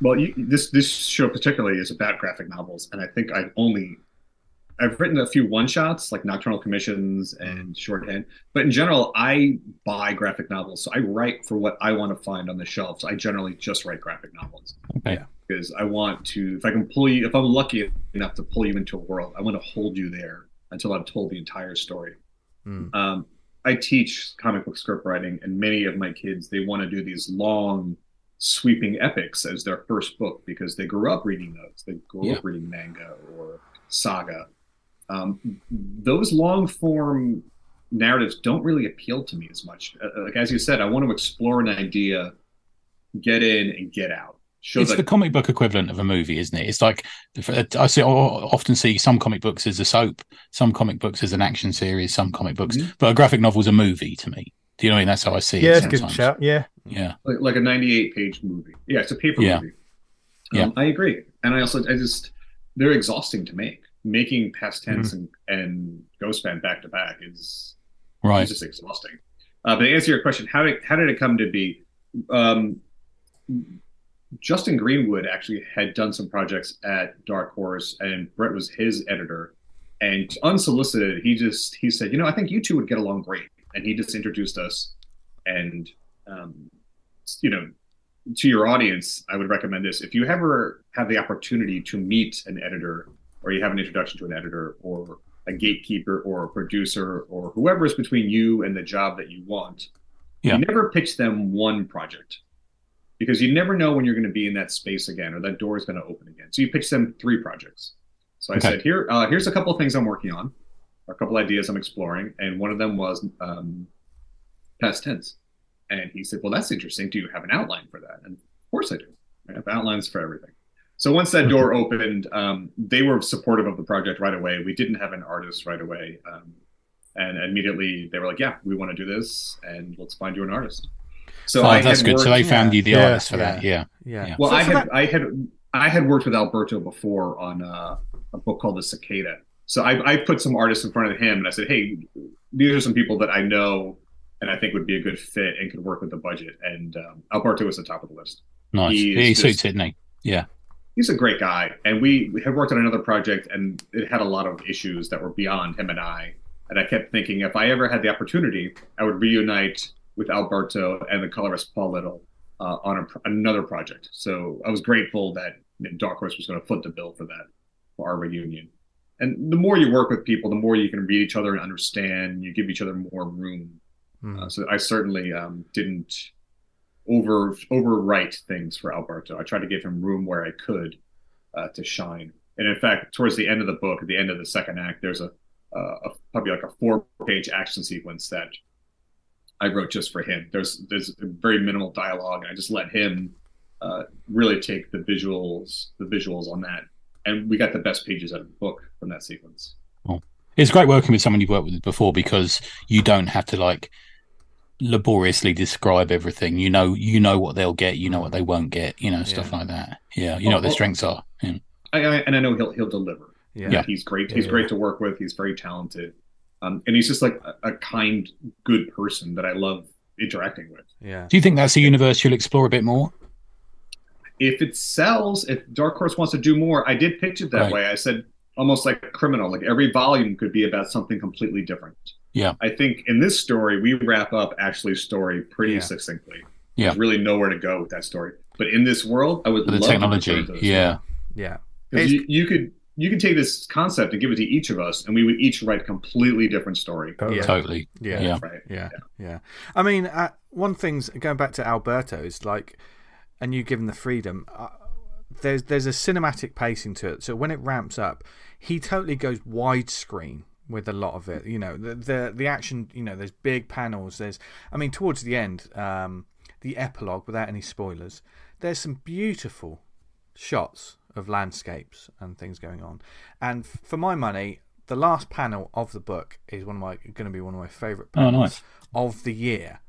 Well, you, this this show particularly is about graphic novels, and I think I've only I've written a few one shots like Nocturnal Commissions and Shorthand, but in general, I buy graphic novels, so I write for what I want to find on the shelves. I generally just write graphic novels Okay. because I want to. If I can pull you, if I'm lucky enough to pull you into a world, I want to hold you there until I've told the entire story. Mm. Um, I teach comic book script writing, and many of my kids they want to do these long, sweeping epics as their first book because they grew up reading those. They grew Yeah. up reading manga or saga. Um, those long form narratives don't really appeal to me as much. Uh, like as you said, I want to explore an idea, get in and get out. Show It's that the comic book equivalent of a movie, isn't it? It's like I see. I often see some comic books as a soap, some comic books as an action series, some comic books, Mhm. but a graphic novel is a movie to me. Do you know what I mean? That's how I see Yeah, it. it's a good shout. Yeah. Yeah, like, like a 98 page movie. Yeah, it's a paper Yeah. movie. Yeah. Um, I agree. And I also, I just, they're exhausting to make. Making past tense and, and Ghost Band back to back is right. it's just exhausting. Uh, but to answer your question, how did, how did it come to be? Um, Justin Greenwood actually had done some projects at Dark Horse, and Brett was his editor. And unsolicited, he just he said, you know, I think you two would get along great, and he just introduced us. And um, you know, to your audience, I would recommend this. If you ever have the opportunity to meet an editor, or you have an introduction to an editor, or a gatekeeper, or a producer, or whoever is between you and the job that you want, Yeah. you never pitch them one project because you never know when you're going to be in that space again or that door is going to open again. So you pitch them three projects. So I Okay. said, here, uh, here's a couple of things I'm working on, a couple ideas I'm exploring, and one of them was um, past tense. And he said, well, that's interesting. Do you have an outline for that? And of course I do. I have outlines for everything. So once that door opened, um, they were supportive of the project right away. We didn't have an artist right away. Um, and immediately they were like, yeah, we want to do this and let's find you an artist. So oh, I that's had good. So worked- they found you the Yeah. artist for that. Yeah. Yeah. Yeah. well, So I had that- I had I had worked with Alberto before on uh, a book called The Cicada. So I, I put some artists in front of him and I said, hey, these are some people that I know and I think would be a good fit and could work with the budget. And um, Alberto was the top of the list. Nice. He He, suits just- it, doesn't he? He's a great guy, and we, we had worked on another project, and it had a lot of issues that were beyond him and I. And I kept thinking, if I ever had the opportunity, I would reunite with Alberto and the colorist Paul Little uh, on a, another project. So I was grateful that Dark Horse was going to foot the bill for that, for our reunion. And the more you work with people, the more you can read each other and understand. You give each other more room. Mm. Uh, so I certainly um, didn't over overwrite things for Alberto. I tried to give him room where I could uh, to shine. And in fact, towards the end of the book, at the end of the second act, there's a, a, a probably like a four page action sequence that I wrote just for him. There's there's very minimal dialogue, and I just let him uh, really take the visuals the visuals on that, and we got the best pages out of the book from that sequence. It's great working with someone you've worked with before because you don't have to like laboriously describe everything. You know, you know what they'll get, you know what they won't get, you know, stuff Yeah. like that. Yeah, you know what their Well, strengths are. Yeah. I, I, and I know he'll he'll deliver. Yeah. Yeah. He's great. He's Yeah. great to work with. He's very talented. Um, and he's just like a, a kind, good person that I love interacting with. Yeah. Do you think that's a universe you'll explore a bit more? If it sells, if Dark Horse wants to do more, I did pitch it that Right. way. I said almost like a criminal, like every volume could be about something completely different. Yeah. I think in this story, we wrap up Ashley's story pretty Yeah. succinctly. Yeah. There's really nowhere to go with that story. But in this world, I would the love to technology. return to this Yeah. world. Yeah. 'Cause It's- you, you could you could take this concept and give it to each of us, and we would each write a completely different story. Yeah. Totally. Yeah. Yeah. Right. Yeah, yeah. I mean, uh, one thing's going back to Alberto's, like, and you give him the freedom. Uh, there's there's a cinematic pacing to it, so when it ramps up, he totally goes widescreen with a lot of it. You know, the the the action. You know, there's big panels. There's, I mean, towards the end, um, the epilogue, without any spoilers, there's some beautiful shots of landscapes and things going on. And f- for my money, the last panel of the book is one of my going to be one of my favourite Oh, panels nice. of the year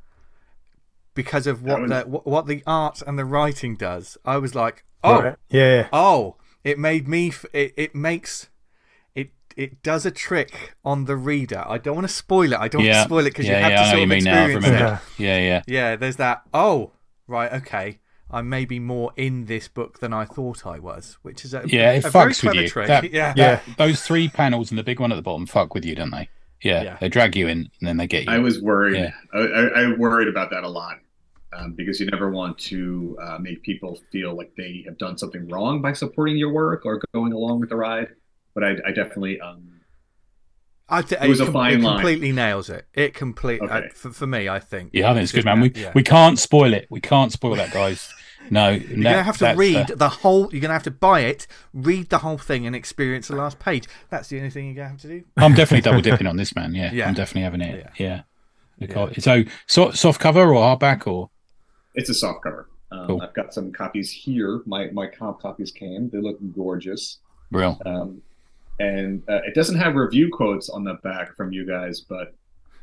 because of what was- the what, what the art and the writing does. I was like, oh, Right. Yeah. oh, it made me. F- it it makes. It, it does a trick on the reader. I don't want to spoil it. I don't want to spoil it because yeah, you have yeah, to I know sort of mean now. Experience it. Yeah. Yeah, yeah. Yeah, there's that. Oh, right, okay. I may be more in this book than I thought I was, which is a, Yeah, it a very fucks with clever you. trick. That- *laughs* yeah. Yeah. Those three panels and the big one at the bottom fuck with you, don't they? Yeah, Yeah. they drag you in and then they get you. I was worried. Yeah. I, I, I worried about that a lot um, because you never want to uh, make people feel like they have done something wrong by supporting your work or going along with the ride. But I, I definitely, um, I th- It was it, a fine it line. completely nails it. It completely, Okay. uh, for, for me, I think. yeah, I think it's good, man. We Yeah. we can't spoil it. We can't spoil that, guys. No, *laughs* You're gonna have to read the whole. You're gonna have to buy it, read the whole thing, and experience the last page. That's the only thing you're gonna have to do. *laughs* I'm definitely double dipping on this, man. Yeah, Yeah. I'm definitely having it. Yeah. Yeah. Because- So, so soft cover or hardback or it's a soft cover. Um, Cool. I've got some copies here. My my comp copies came. They look gorgeous. real? Um, and uh, it doesn't have review quotes on the back from you guys, but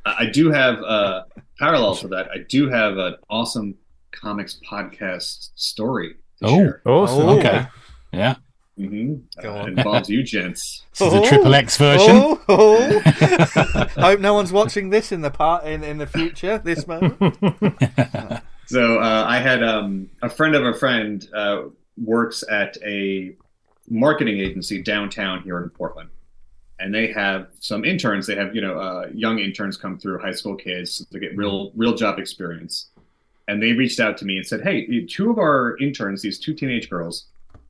I I do have uh, parallel to that. I do have an awesome comics podcast story. To Oh. share. Awesome. Oh. Okay. Yeah, Mm-hmm. Go Uh, on. it involves you gents. this is a triple X version. Oh, oh. *laughs* Hope no one's watching this in the part in, in the future. This moment. *laughs* So uh, I had um, a friend of a friend uh, works at a marketing agency downtown here in Portland, and they have some interns. They have you know uh, young interns come through, high school kids to get real real job experience. And they reached out to me and said, "Hey, two of our interns, these two teenage girls,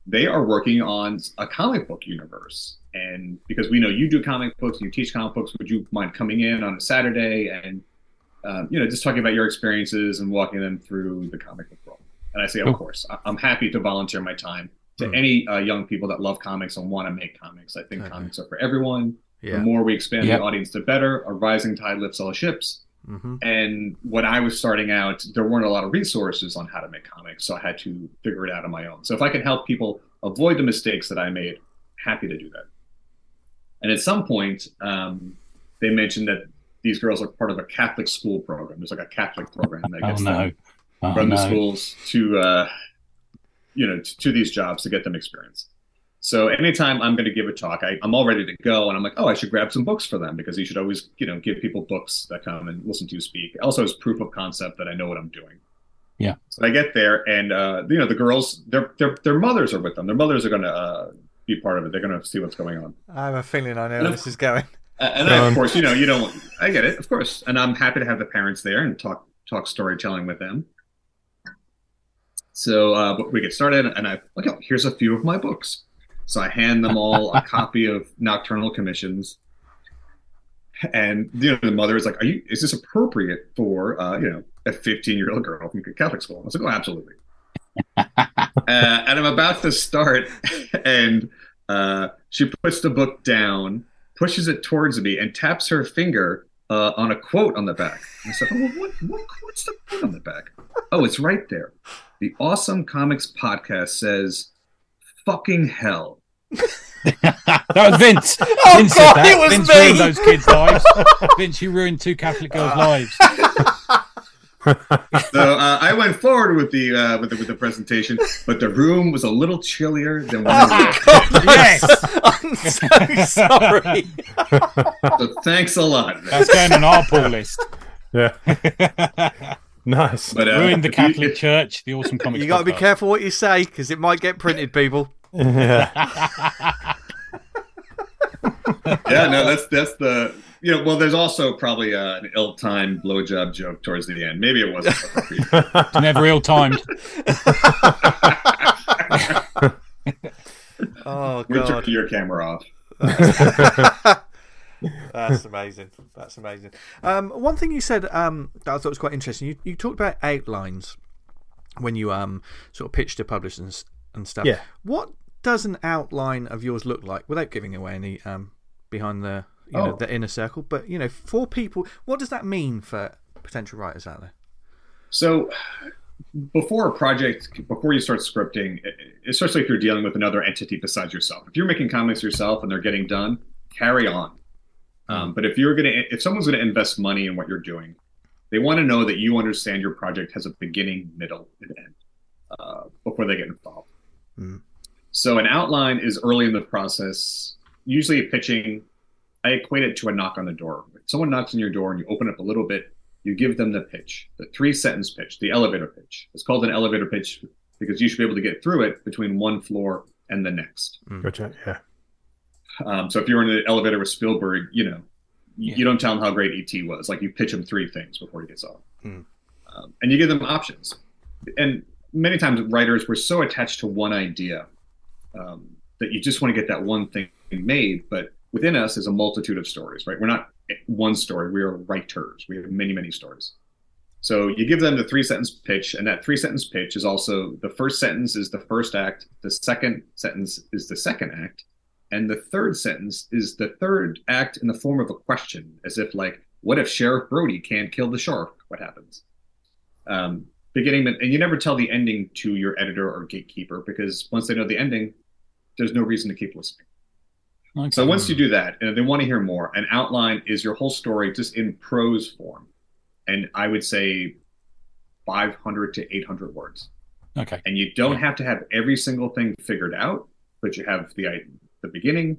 they are working on a comic book universe. And because we know you do comic books, you teach comic books, would you mind coming in on a Saturday and um, you know, just talking about your experiences and walking them through the comic book world. And I say, of course, I'm happy to volunteer my time to Hmm. any uh, young people that love comics and want to make comics. I think Okay. comics are for everyone. The more we expand Yep. the audience, the better. A rising tide lifts all ships. hmm And when I was starting out, there weren't a lot of resources on how to make comics, so I had to figure it out on my own. So if I can help people avoid the mistakes that I made, happy to do that. And at some point, um, they mentioned that these girls are part of a Catholic school program. There's like a Catholic program that *laughs* Oh gets no! them Oh from the schools to, uh, you know, to, to these jobs to get them experience. So anytime I'm going to give a talk, I, I'm all ready to go, and I'm like, oh, I should grab some books for them because you should always, you know, give people books that come and listen to you speak. Also, as proof of concept that I know what I'm doing. Yeah. So I get there, and uh, you know, the girls, their their their mothers are with them. Their mothers are going to uh, be part of it. They're going to see what's going on. I have a feeling I know where this is going. *laughs* And then, Um, of course, you know, you don't. I get it, of course, and I'm happy to have the parents there and talk talk storytelling with them. So uh, but we get started, and I look. Oh, here's a few of my books. So I hand them all a *laughs* copy of Nocturnal Commissions, and you know, the mother is like, "Are you? Is this appropriate for uh, you know a 15 year old girl from Catholic school?" I was like, "Oh, absolutely." *laughs* uh, and I'm about to start, *laughs* and uh, she puts the book down, pushes it towards me, and taps her finger uh, on a quote on the back. And I said, "Oh, what, what? What's the quote on the back? Oh, it's right there. The Awesome Comics podcast says, "Fucking hell." *laughs* that was Vince. *laughs* Oh, Vince God, said that. it was Vince me. ruined those kids' lives. *laughs* Vince, you ruined two Catholic girls' lives. So uh, I went forward with the, uh, with the with the presentation, but the room was a little chillier than when I God, Yes. I'm so sorry. So thanks a lot. man. That's going on our pull list. Yeah. Nice. But uh, Ruined the if you- Catholic Church, the Awesome *laughs* Comics. You got to be careful what you say because it might get printed, people. *laughs* yeah. *laughs* yeah, no, that's that's the you know. Well, there's also probably uh, an ill-timed blowjob joke towards the end. Maybe it wasn't. it's Never ill-timed. oh We god, took your camera off. That's amazing. That's amazing. Um, one thing you said um, that I thought was quite interesting. You, you talked about outlines when you um sort of pitched to publishers and, and stuff. Yeah. What does an outline of yours look like without giving away any um behind the you know Oh. the inner circle? But you know, for people, what does that mean for potential writers out there? So before a project, before you start scripting, especially if you're dealing with another entity besides yourself, if you're making comics yourself and they're getting done, carry on. Um, but if you're gonna, if someone's gonna invest money in what you're doing, they want to know that you understand your project has a beginning, middle, and end uh, before they get involved. Mm. So an outline is early in the process. Usually, pitching, I equate it to a knock on the door. If someone knocks on your door and you open up a little bit, you give them the pitch, the three sentence pitch, the elevator pitch. It's called an elevator pitch because you should be able to get through it between one floor and the next. Gotcha. Yeah. Um, so if you're in the elevator with Spielberg, you know, you, Yeah. you don't tell him how great ET was. Like you pitch him three things before he gets off, Hmm. um, and you give them options. And many times writers were so attached to one idea um, that you just want to get that one thing made. But within us is a multitude of stories, right? We're not one story. We are writers. We have many, many stories. So you give them the three sentence pitch, and that three sentence pitch is also the first sentence is the first act, the second sentence is the second act, and the third sentence is the third act in the form of a question, as if like, what if Sheriff Brody can't kill the shark? What happens? Um, beginning and you never tell the ending to your editor or gatekeeper because once they know the ending, there's no reason to keep listening. Okay. So once you do that, and they want to hear more, an outline is your whole story just in prose form, and I would say 500 to 800 words. okay. And you don't have to have every single thing figured out, but you have the the beginning,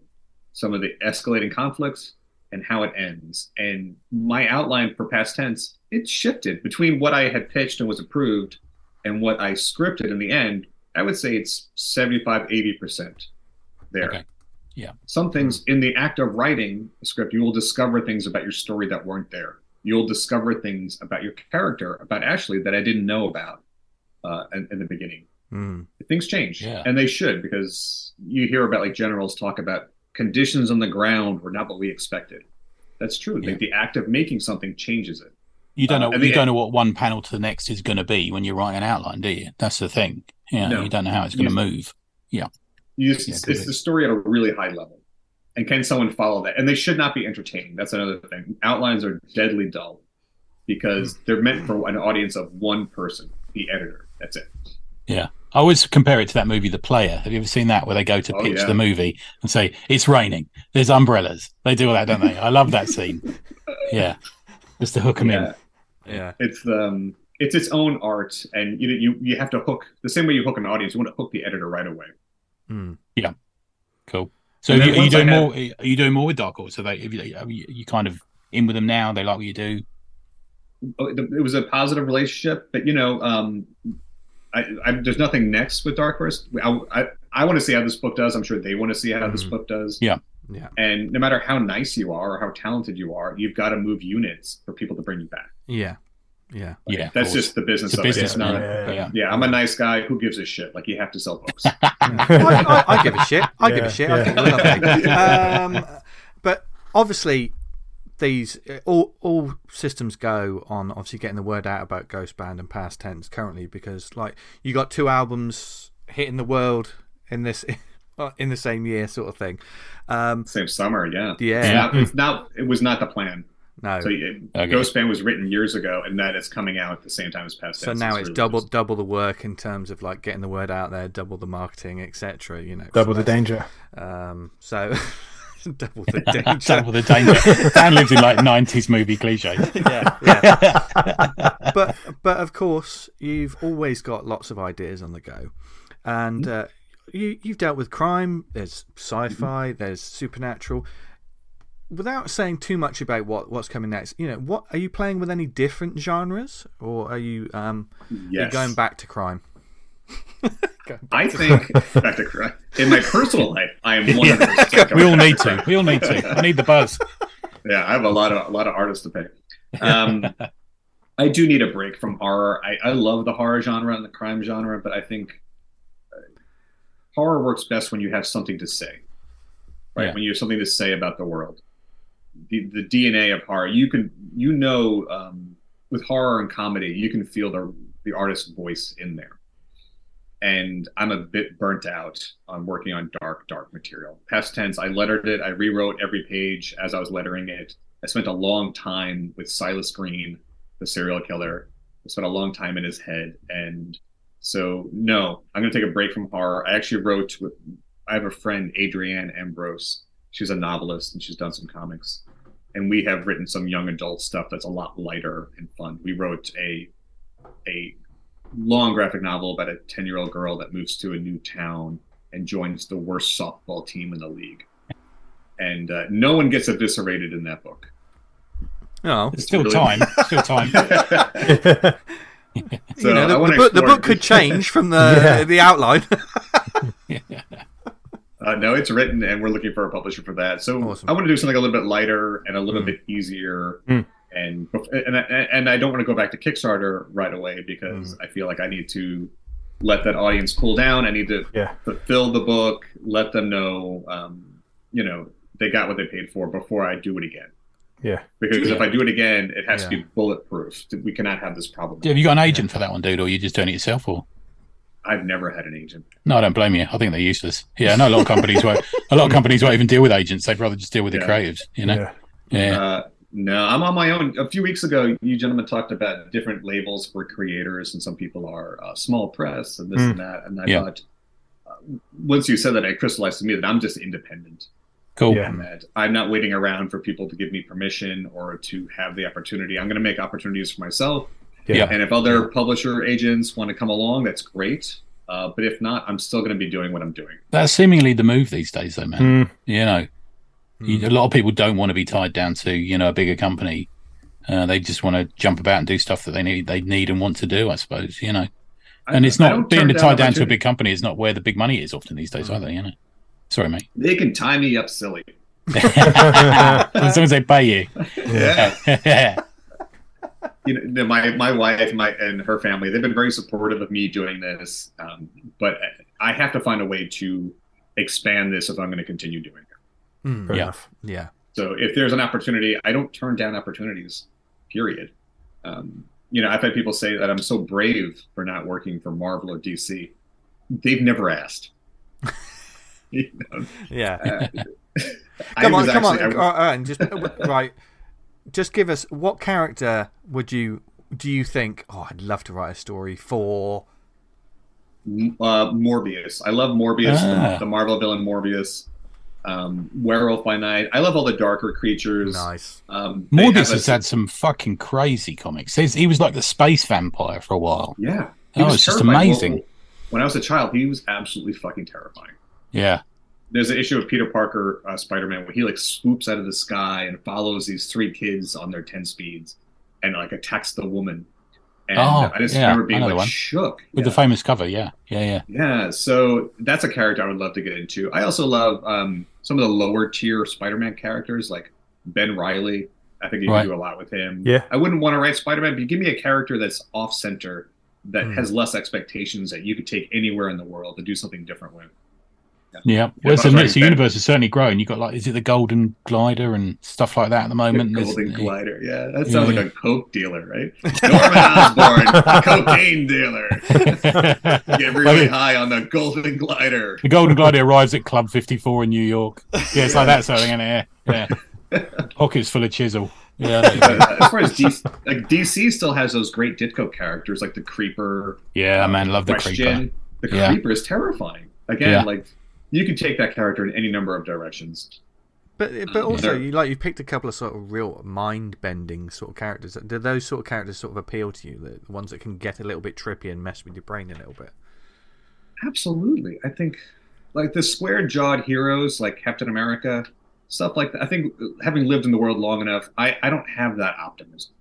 some of the escalating conflicts, and how it ends. And my outline for past tense, it shifted between what I had pitched and was approved and what I scripted in the end. I would say it's 75, 80% there. Okay. Yeah. Some things in the act of writing a script, you will discover things about your story that weren't there. You'll discover things about your character, about Ashley, that I didn't know about uh, in, in the beginning Mm. things change Yeah. and they should because you hear about like generals talk about conditions on the ground were not what we expected that's true Yeah. like the act of making something changes it You don't Uh, know. and you the- don't know what one panel to the next is going to be when you're writing an outline, do you? That's the thing. Yeah, No. you don't know how it's going to move. you just, Yeah, it's, it's be. the story at a really high level and can someone follow that and they should not be entertaining that's another thing outlines are deadly dull because Hmm. they're meant for an audience of one person the editor that's it Yeah. I always compare it to that movie, The Player. Have you ever seen that where they go to Oh, pitch yeah. the movie and say, It's raining, there's umbrellas. They do all that, don't they? I love that scene. Yeah. Just to hook them yeah Yeah. it's um it's its own art and you you you have to hook the same way you hook an audience you want to hook the editor right away Mm. in. Cool. So And are then you, are you doing had- more? Are you doing more with Dark Horse? So they? Are you, you you kind of in with them now? They like what you do. it was a positive relationship, but you know, um, I, I, there's nothing next with Dark Horse. I, I, I want to see how this book does. I'm sure they want to see how this Mhm. book does. Yeah. Yeah. And no matter how nice you are or how talented you are, you've got to move units for people to bring you back. Yeah. Yeah. Yeah, That's just the business It's of it. business, It's not. Yeah. Yeah. Yeah, I'm a nice guy. Who gives a shit? Like you have to sell books. *laughs* I, I, I give a shit. I give a shit. I think. *laughs* Um, but obviously, these all all systems go on obviously getting the word out about Ghost Band and Past Tense currently because like you got two albums hitting the world in this *laughs* in the same year sort of thing. Um, Same summer, yeah. yeah, It's not, it's not. It was not the plan. no. So it, Okay. Ghost Band was written years ago, and that is coming out at the same time as Past tense. So now it's really double just- double the work in terms of like getting the word out there, double the marketing, etc. You know, Double so the danger. Um, so *laughs* *laughs* double the danger. Double the danger. Dan lives in like '90s movie cliches. *laughs* yeah, yeah. *laughs* but but of course, you've always got lots of ideas on the go, and uh, you you've dealt with crime. There's sci-fi. There's supernatural. Without saying too much about what what's coming next, you know, what are you playing with any different genres, or are you um are you going back to crime? *laughs* I think back to crime. In my personal life, I am *laughs* one hundred percent. We all need to. We all need to. I need the buzz. *laughs* Yeah, I have a lot of a lot of artists to pay. Um, I do need a break from horror. I, I love the horror genre and the crime genre, but I think uh, horror works best when you have something to say, right? Yeah. When you have something to say about the world. The the DNA of horror, you can you know um, with horror and comedy, you can feel the the artist's voice in there. And I'm a bit burnt out on working on dark, dark material. Past tense, I lettered it. I rewrote every page as I was lettering it. I spent a long time with Silas Green, the serial killer. I spent a long time in his head. And so, no, I'm going to take a break from horror. I actually wrote with, I have a friend, Adrienne Ambrose. She's a novelist and she's done some comics. And we have written some young adult stuff that's a lot lighter and fun. We wrote a, a long graphic novel about a 10 year old girl that moves to a new town and joins the worst softball team in the league. And uh, no one gets eviscerated in that book. Oh, There's still really- time. *laughs* Still time. *laughs* so you know, the, wanna the book, the book could change from the *laughs* Yeah. the outline. Uh, no, it's written, and we're looking for a publisher for that. So Awesome. I want to do something a little bit lighter and a little Mm. bit easier. Mm. And and I, and I don't want to go back to Kickstarter right away because Mm. I feel like I need to let that audience cool down. I need to Yeah. fulfill the book, let them know, um, you know, they got what they paid for before I do it again. Yeah. Because if I do it again, it has to Yeah. be bulletproof. We cannot have this problem. Have you got an agent for that one, dude, or are you just doing it yourself? Or I've never had an agent. no, I don't blame you. I think they're useless. Yeah, I know a lot of companies won't. A lot of companies won't even deal with agents. They'd rather just deal with the creatives. You know. Yeah. Yeah. Uh, no, I'm on my own. A few weeks ago, you gentlemen talked about different labels for creators, and some people are uh, small press and this Mm. and that. And I Yeah. thought, uh, once you said that, it crystallized to me that I'm just independent. Cool. Yeah. That I'm not waiting around for people to give me permission or to have the opportunity. I'm going to make opportunities for myself. Yeah. And if other publisher agents want to come along, that's great. Uh, but if not, I'm still going to be doing what I'm doing. That's seemingly the move these days, though, man. Mm. You know, you, a lot of people don't want to be tied down to you know a bigger company. Uh, they just want to jump about and do stuff that they need, they need and want to do. I suppose you know. And it's I not don't being tied down to a big company is not where the big money is often these days either. You know. Sorry, mate. They can tie me up silly. *laughs* *laughs* as long as they pay you. Yeah. yeah. *laughs* you know, my my wife my and her family they've been very supportive of me doing this um, but i have to find a way to expand this if i'm going to continue doing it Mm, Fair Yeah. enough. yeah. so if there's an opportunity i don't turn down opportunities period um, you know i've had people say that i'm so brave for not working for marvel or dc they've never asked *laughs* You know, Yeah. uh, *laughs* Come on, was come on, actually- I- all right, and just *laughs* right. Just give us what character would you do you think? Oh, I'd love to write a story for. uh, Morbius. I love Morbius, Ah. the, the Marvel villain Morbius. Um, Werewolf by Night. I love all the darker creatures. Nice. Um, Morbius have a- has had some fucking crazy comics. He's, he was like the space vampire for a while. yeah. Oh, was it's just amazing. When- When I was a child, he was absolutely fucking terrifying. Yeah. There's an issue of Peter Parker, uh, Spider-Man, where he like swoops out of the sky and follows these three kids on their ten speeds, and like attacks the woman. And Oh, I just yeah, remember being like one. shook. With yeah. the famous cover. Yeah. Yeah. Yeah. Yeah, so that's a character I would love to get into. I also love um, some of the lower tier Spider-Man characters, like Ben Reilly. I think you Right. can do a lot with him. Yeah. I wouldn't want to write Spider-Man, but give me a character that's off center, that Hmm. has less expectations, that you could take anywhere in the world and do something different with. Yeah. Yeah, Well, it's but the, the universe has certainly grown. You've got like, is it the Golden Glider and stuff like that at the moment? The Golden Glider. Yeah, that sounds Yeah. like a coke dealer, right? Norman Osborn, cocaine dealer. *laughs* Get really Like, high on the Golden Glider. the Golden Glider arrives at Club 54 in New York. Yeah, it's like that sort of thing, isn't it? Yeah. yeah. *laughs* Pockets full of chisel. Yeah. there you go. But, uh, as far as DC, like DC still has those great Ditko characters, like the Creeper, Yeah, man, love the creeper. question. The Yeah. creeper is terrifying. Again, Yeah. like you can take that character in any number of directions. But but um, also you like you picked a couple of sort of real mind bending sort of characters. Do those sort of characters sort of appeal to you? The the ones that can get a little bit trippy and mess with your brain a little bit. Absolutely, I think like the square jawed heroes like Captain America, stuff like that. I think having lived in the world long enough, I, I don't have that optimism.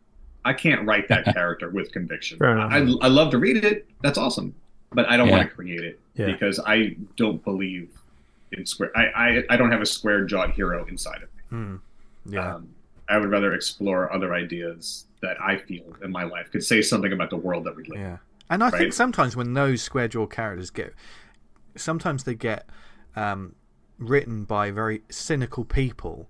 I can't write that *laughs* character with conviction. I, I love to read it. That's awesome. But I don't Yeah. want to create it Yeah. because I don't believe in square. I, I I don't have a square jawed hero inside of me. Hmm. Yeah. Um, I would rather explore other ideas that I feel in my life could say something about the world that we live. in. Yeah, and I think sometimes when those square jaw characters get, sometimes they get um, written by very cynical people,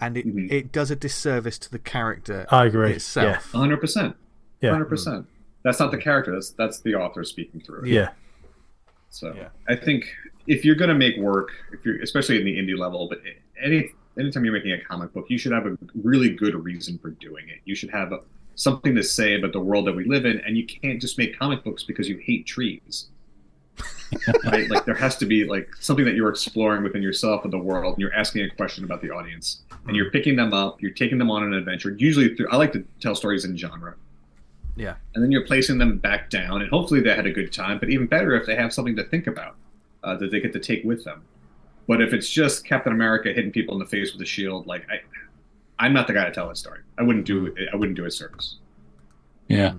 and it Mhm. it does a disservice to the character I agree. itself. A hundred percent. Yeah. Hundred percent. That's not the character. That's that's the author speaking through it. Yeah. So Yeah. I think if you're going to make work, if you're especially in the indie level, but any anytime you're making a comic book, you should have a really good reason for doing it. You should have a, something to say about the world that we live in, and you can't just make comic books because you hate trees. *laughs* right? Like there has to be like something that you're exploring within yourself and the world, and you're asking a question about the audience, and you're hmm. picking them up, you're taking them on an adventure. Usually, through I like to tell stories in genre Yeah. and then you're placing them back down and hopefully they had a good time but even better if they have something to think about uh, that they get to take with them but if it's just captain america hitting people in the face with a shield like i i'm not the guy to tell that story i wouldn't do it i wouldn't do a service Yeah.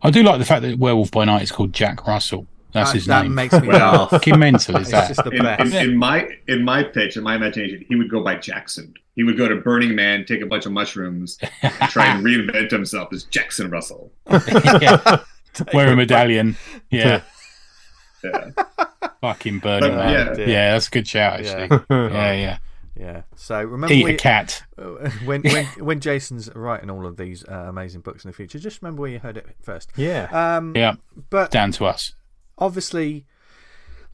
I do like the fact that Werewolf by Night is called Jack Russell. That's that, his that name. makes me Well, laugh. Fucking mental is It's that? just the in, best. in, in my in my pitch in my imagination he would go by jackson he would go to burning man take a bunch of mushrooms and try and reinvent himself as jackson russell *laughs* yeah. *laughs* Wear a medallion. Yeah. yeah. Fucking burning But, man. yeah. Yeah. that's a good shout actually. *laughs* Yeah, yeah. yeah. So remember Eat we, a cat. when when when Jason's writing all of these uh, amazing books in the future, just remember where you heard it first. Yeah. Um, Yeah. but Down to us. Obviously,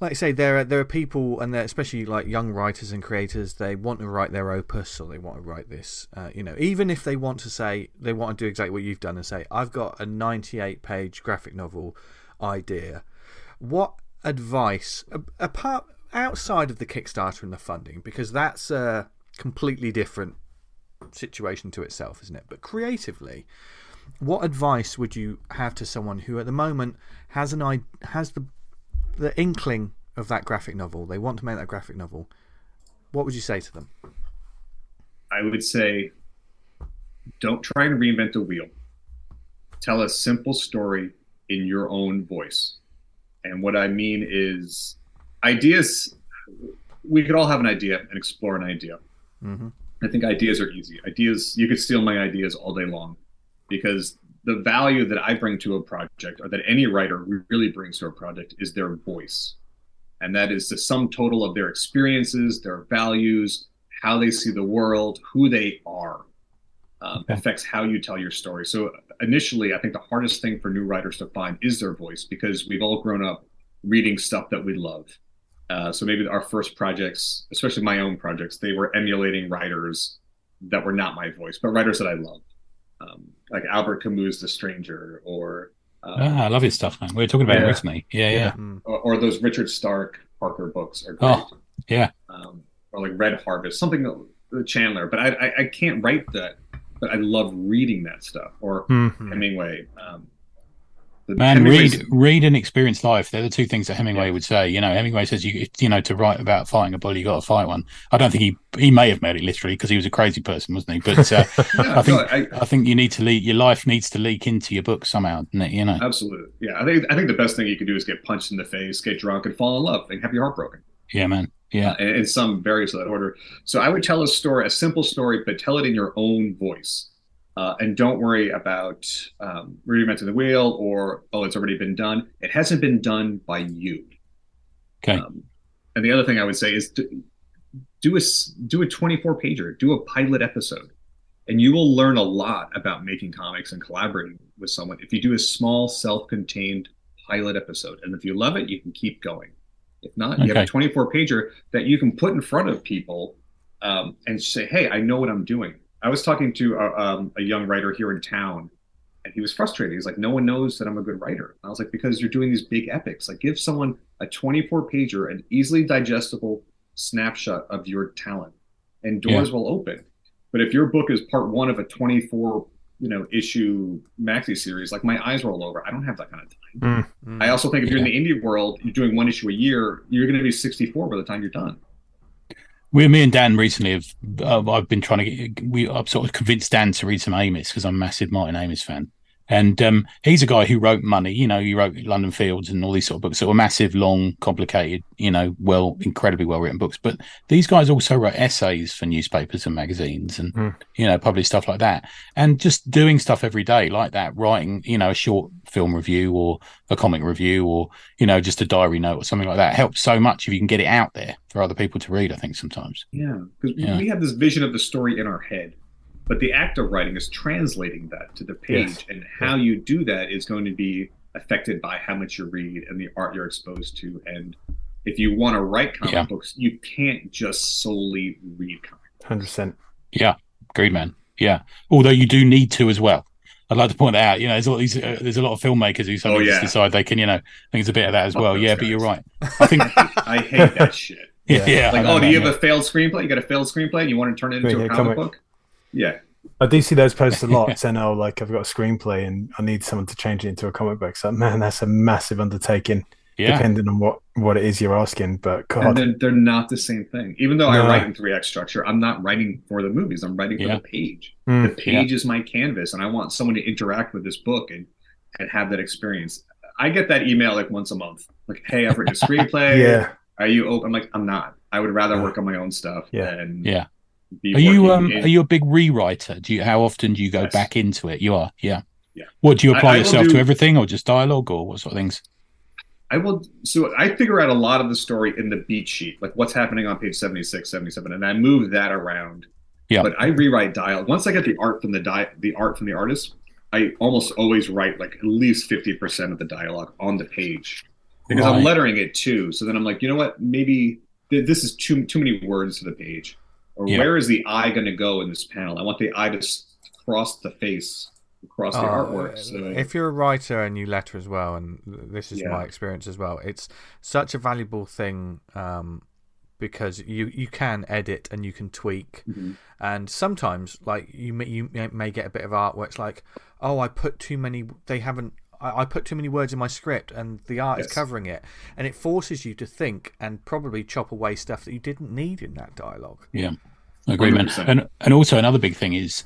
like I say, there are there are people, and especially like young writers and creators. They want to write their opus, or they want to write this. Uh, you know, even if they want to say they want to do exactly what you've done and say, "I've got a 98 page graphic novel idea." What advice, apart outside of the Kickstarter and the funding, because that's a completely different situation to itself, isn't it? But creatively, what advice would you have to someone who at the moment has an i has the the inkling of that graphic novel they want to make that graphic novel what would you say to them I would say don't try and reinvent the wheel. Tell a simple story in your own voice. And what I mean is ideas we could all have an idea and explore an idea. mm-hmm. I think ideas are easy. Ideas you could steal my ideas all day long because the value that I bring to a project or that any writer really brings to a project is their voice. And that is the sum total of their experiences, their values, how they see the world, who they are, um, Okay. affects how you tell your story. So, initially, I think the hardest thing for new writers to find is their voice because we've all grown up reading stuff that we love. Uh, so, maybe our first projects, especially my own projects, they were emulating writers that were not my voice, but writers that I love, um, like Albert Camus' The Stranger or. Um, Ah, I love his stuff, man. We were talking about it Yeah. recently. Yeah, yeah. Mm. or, or those Richard Stark Parker books are great. Oh, yeah. Um, or like Red Harvest, something that the Chandler. But I, I, I can't write that. But I love reading that stuff. Or Mhm. Hemingway. Um, the Man, Hemingway's- read, read, and experience life. They're the two things that Hemingway Yeah. would say. You know, Hemingway says you, you know, to write about fighting a bully, you got to fight one. I don't think he he may have made it literally because he was a crazy person, wasn't he? But uh, *laughs* Yeah, I think no, I, I think you need to leak your life needs to leak into your book somehow? You know, absolutely. Yeah, I think I think the best thing you could do is get punched in the face, get drunk, and fall in love, and have your heart broken. yeah, man, yeah, uh, in, in some various of that order. So I would tell a story, a simple story, but tell it in your own voice. Uh, and don't worry about um, reinventing the wheel or, oh, it's already been done. It hasn't been done by you. okay, Um, and the other thing I would say is do, do a do a 24 pager, do a pilot episode, and you will learn a lot about making comics and collaborating with someone if you do a small, self-contained pilot episode. And if you love it, you can keep going. If not, you have a 24 pager that you can put in front of people um, and say, "Hey, I know what I'm doing." I was talking to a, um, a young writer here in town, and he was frustrated. He's like, "No one knows that I'm a good writer." And I was like, "Because you're doing these big epics. Like, give someone a 24 pager, an easily digestible snapshot of your talent, and doors will open." But if your book is part one of a 24, you know, issue maxi series, like my eyes roll over. I don't have that kind of time. Mm. I also think if you're in the indie world, you're doing one issue a year, you're going to be 64 by the time you're done. We, me and Dan recently have. Uh, I've been trying to get. We I've sort of convinced Dan to read some Amis because I'm a massive Martin Amis fan. And um, he's a guy who wrote Money. You know, he wrote London Fields and all these sort of books that were massive, long, complicated. You know, well, incredibly well written books. But these guys also wrote essays for newspapers and magazines, and Mm. you know, published stuff like that. And just doing stuff every day like that, writing, you know, a short film review or a comic review or you know, just a diary note or something like that helps so much if you can get it out there for other people to read. I think sometimes. Yeah, because Yeah. we have this vision of the story in our head, but the act of writing is translating that to the page, Yes. and how you do that is going to be affected by how much you read and the art you're exposed to. And if you want to write comic Yeah. books, you can't just solely read comic. Hundred percent. Yeah, agreed, man. Yeah, although you do need to as well. I'd like to point that out. You know, there's a lot of these. Uh, there's a lot of filmmakers who suddenly Oh, yeah. decide they can. You know, I think it's a bit of that as Fuck well. those Yeah, but you're right. *laughs* I think. I hate that shit. *laughs* yeah, Yeah. I Like, know, oh, do you yeah. have a failed screenplay? You got a failed screenplay, and you want to turn it into Yeah, a comic, comic. book? Yeah, I do see those posts a lot *laughs* saying, "Oh, like I've got a screenplay and I need someone to change it into a comic book." So, man, that's a massive undertaking, yeah, depending on what what it is you're asking. But and God, they're, they're not the same thing. Even though No. I write in three act structure, I'm not writing for the movies. I'm writing for Yeah. the page. Mm, the page is my canvas and i want someone to interact with this book and and have that experience i get that email like once a month like hey i've written a *laughs* screenplay yeah, are you open i'm like i'm not i would rather Yeah. work on my own stuff Yeah. and Yeah. Be Are you um? in- Are you a big rewriter? Do you? How often do you go Yes. back into it? You are. Yeah. Yeah. What do you apply I will yourself do- to everything, or just dialogue, or what sort of things? i will so i figure out a lot of the story in the beat sheet like what's happening on page 76 77 and i move that around Yeah. but i rewrite dialogue once i get the art from the di- the art from the artist i almost always write like at least 50% of the dialogue on the page because I'm lettering it too. So then I'm like, you know what? Maybe th- this is too too many words to the page. Or Yeah. where is the eye going to go in this panel? I want the eye to cross the face, across the Oh, artwork. So If you're a writer and you letter as well, and this is Yeah. my experience as well, it's such a valuable thing um, because you you can edit and you can tweak, Mhm. and sometimes like you may, you may- may get a bit of artwork. it's like, oh, I put too many. They haven't. I I put too many words in my script, and the art is covering it, and it forces you to think and probably chop away stuff that you didn't need in that dialogue. Yeah. Agreement. 100%. And and also another big thing is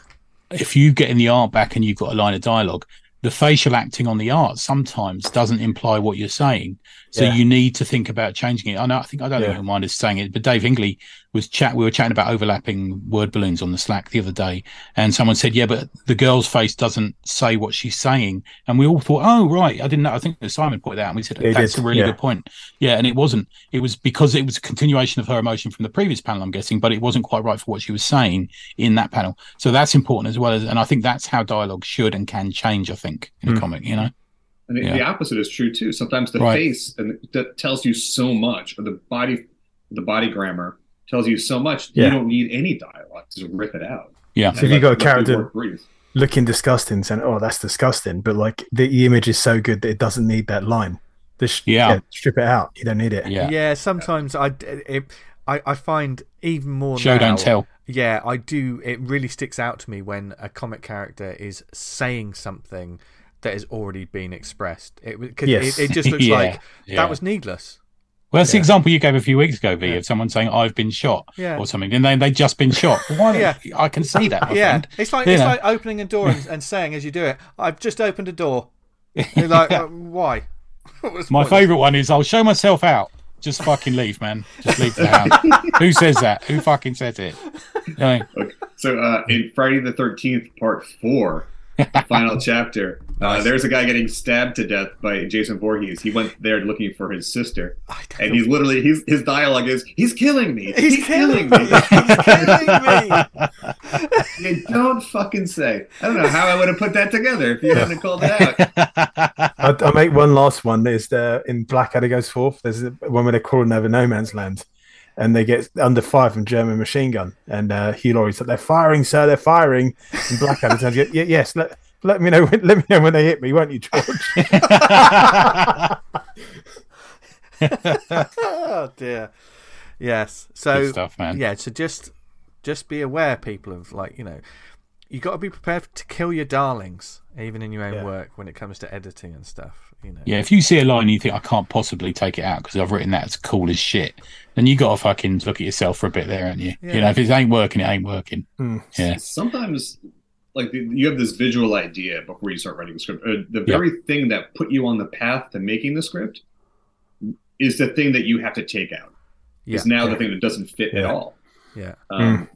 if you get in the art back and you've got a line of dialogue, the facial acting on the art sometimes doesn't imply what you're saying. So Yeah. you need to think about changing it. I know I think I don't Yeah. think you'll mind us saying it, but Dave Hingley was chat we were chatting about overlapping word balloons on the Slack the other day, and someone said, Yeah, but the girl's face doesn't say what she's saying. And we all thought, Oh, right, I didn't know. I think Simon pointed out and we said He that's did, a really yeah. good point. Yeah, and it wasn't. It was because it was a continuation of her emotion from the previous panel, I'm guessing, but it wasn't quite right for what she was saying in that panel. So that's important as well as, and I think that's how dialogue should and can change. I think in a Hmm. comic, you know. and the, Yeah. the opposite is true too. Sometimes the Right. face and that tells you so much, or the body, the body grammar tells you so much. Yeah. You don't need any dialogue to rip it out. Yeah. So if you got a Let- let the character- looking disgusting, saying, "Oh, that's disgusting," but like the image is so good that it doesn't need that line. Just Yeah. strip it out. You don't need it. Yeah. Yeah. sometimes I, it, I I find even more Show now, don't tell. Yeah, I do. It really sticks out to me when a comic character is saying something that has already been expressed. It because Yes. it, it just looks *laughs* Yeah, like yeah. that was needless. Well, that's the example you gave a few weeks ago, V, Yeah. of someone saying I've been shot Yeah. or something, and they they just been shot. Why? *laughs* Yeah. I can see that. My *laughs* yeah, friend. it's like You it's know. like opening a door and, and saying as you do it, "I've just opened a door." *laughs* You're like, uh, why? My favourite one is I'll show myself out. Just fucking leave, man. Just leave the house. Who says that? Who fucking says it? You know, So uh, in Friday the Thirteenth Part Four, final chapter, uh, there's a guy getting stabbed to death by Jason Voorhees. He went there looking for his sister, and he's literally his his dialogue is he's killing me. He's killing me. me. He's killing me. you *laughs* don't fucking say. I don't know how I would have put that together if you hadn't called it out. *laughs* I'll, I'll make one last one. There's the in Blackadder goes forth. There's one where they're crawling over no man's land, and they get under fire from German machine gun. And uh, Hugh Laurie's like, "They're firing, sir. They're firing." And Blackadder turns, "Yeah, yes. Let, let me know. When, let me know when they hit me, won't you, George?" *laughs* oh dear. Yes. So Good stuff, man. yeah. So just just be aware, people, of like you know, you got to be prepared to kill your darlings, even in your own Yeah. work when it comes to editing and stuff. You know. Yeah, if you see a line and you think I can't possibly take it out because I've written that as cool as shit, then you got to fucking look at yourself for a bit there, aren't you? Yeah. You know, if it ain't working, it ain't working. Hmm. Yeah, Sometimes like the, you have this visual idea before you start writing the script. Uh, the very thing that put you on the path to making the script is the thing that you have to take out. Yeah. Is now Yeah. the thing that doesn't fit at all. Yeah. Um,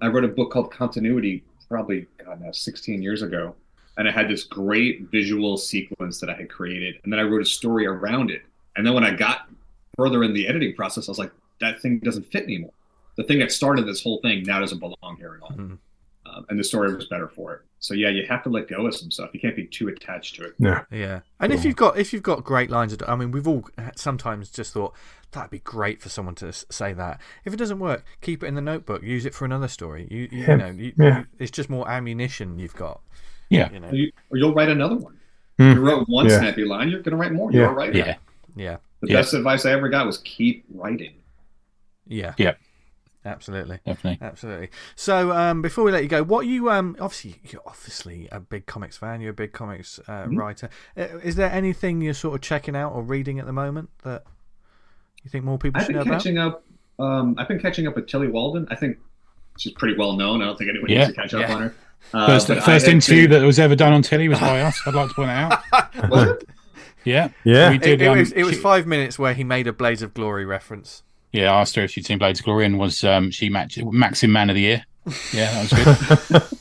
I wrote a book called Continuity, probably God now 16 years ago, and I had this great visual sequence that I had created, and then I wrote a story around it. And then when I got further in the editing process, I was like, that thing doesn't fit anymore. The thing that started this whole thing now doesn't belong here at all. Mhm. Um, and the story was better for it. So yeah, you have to let go of some stuff. You can't be too attached to it. Yeah, Yeah, and if you've got if you've got great lines, I mean, we've all sometimes just thought that'd be great for someone to say that. If it doesn't work, keep it in the notebook. Use it for another story. You you, Yeah, you know, you, yeah. you- it's just more ammunition you've got. Yeah. You know, Or, you, or you'll write another one. Hmm. You wrote one Yeah. snappy line, you're going to write more. Yeah. You're a writer. Yeah. yeah, The Yeah. best advice I ever got was keep writing. yeah, Yeah. Absolutely. Definitely. Absolutely. So, um, before we let you go, what you um, obviously you're obviously a big comics fan. You're a big comics uh, Mhm. writer. Uh, is there anything you're sort of checking out or reading at the moment that you think more people I've should been know about? catching up. Um, I've been catching up with Tillie Walden. I think she's pretty well known. I don't think anyone Yeah. needs to catch up Yeah. on her. *laughs* Uh, First, but I first interview been- that was ever done on Tillie was by us. I'd like to point it out. *laughs* Was it? Yeah. Yeah. We It, did. it um, was it was she- five minutes where he made a Blaze of Glory reference. Yeah, I asked her if she'd seen Blades of Glory and was um, she match, Maxim Man of the Year. Yeah, that was good. *laughs*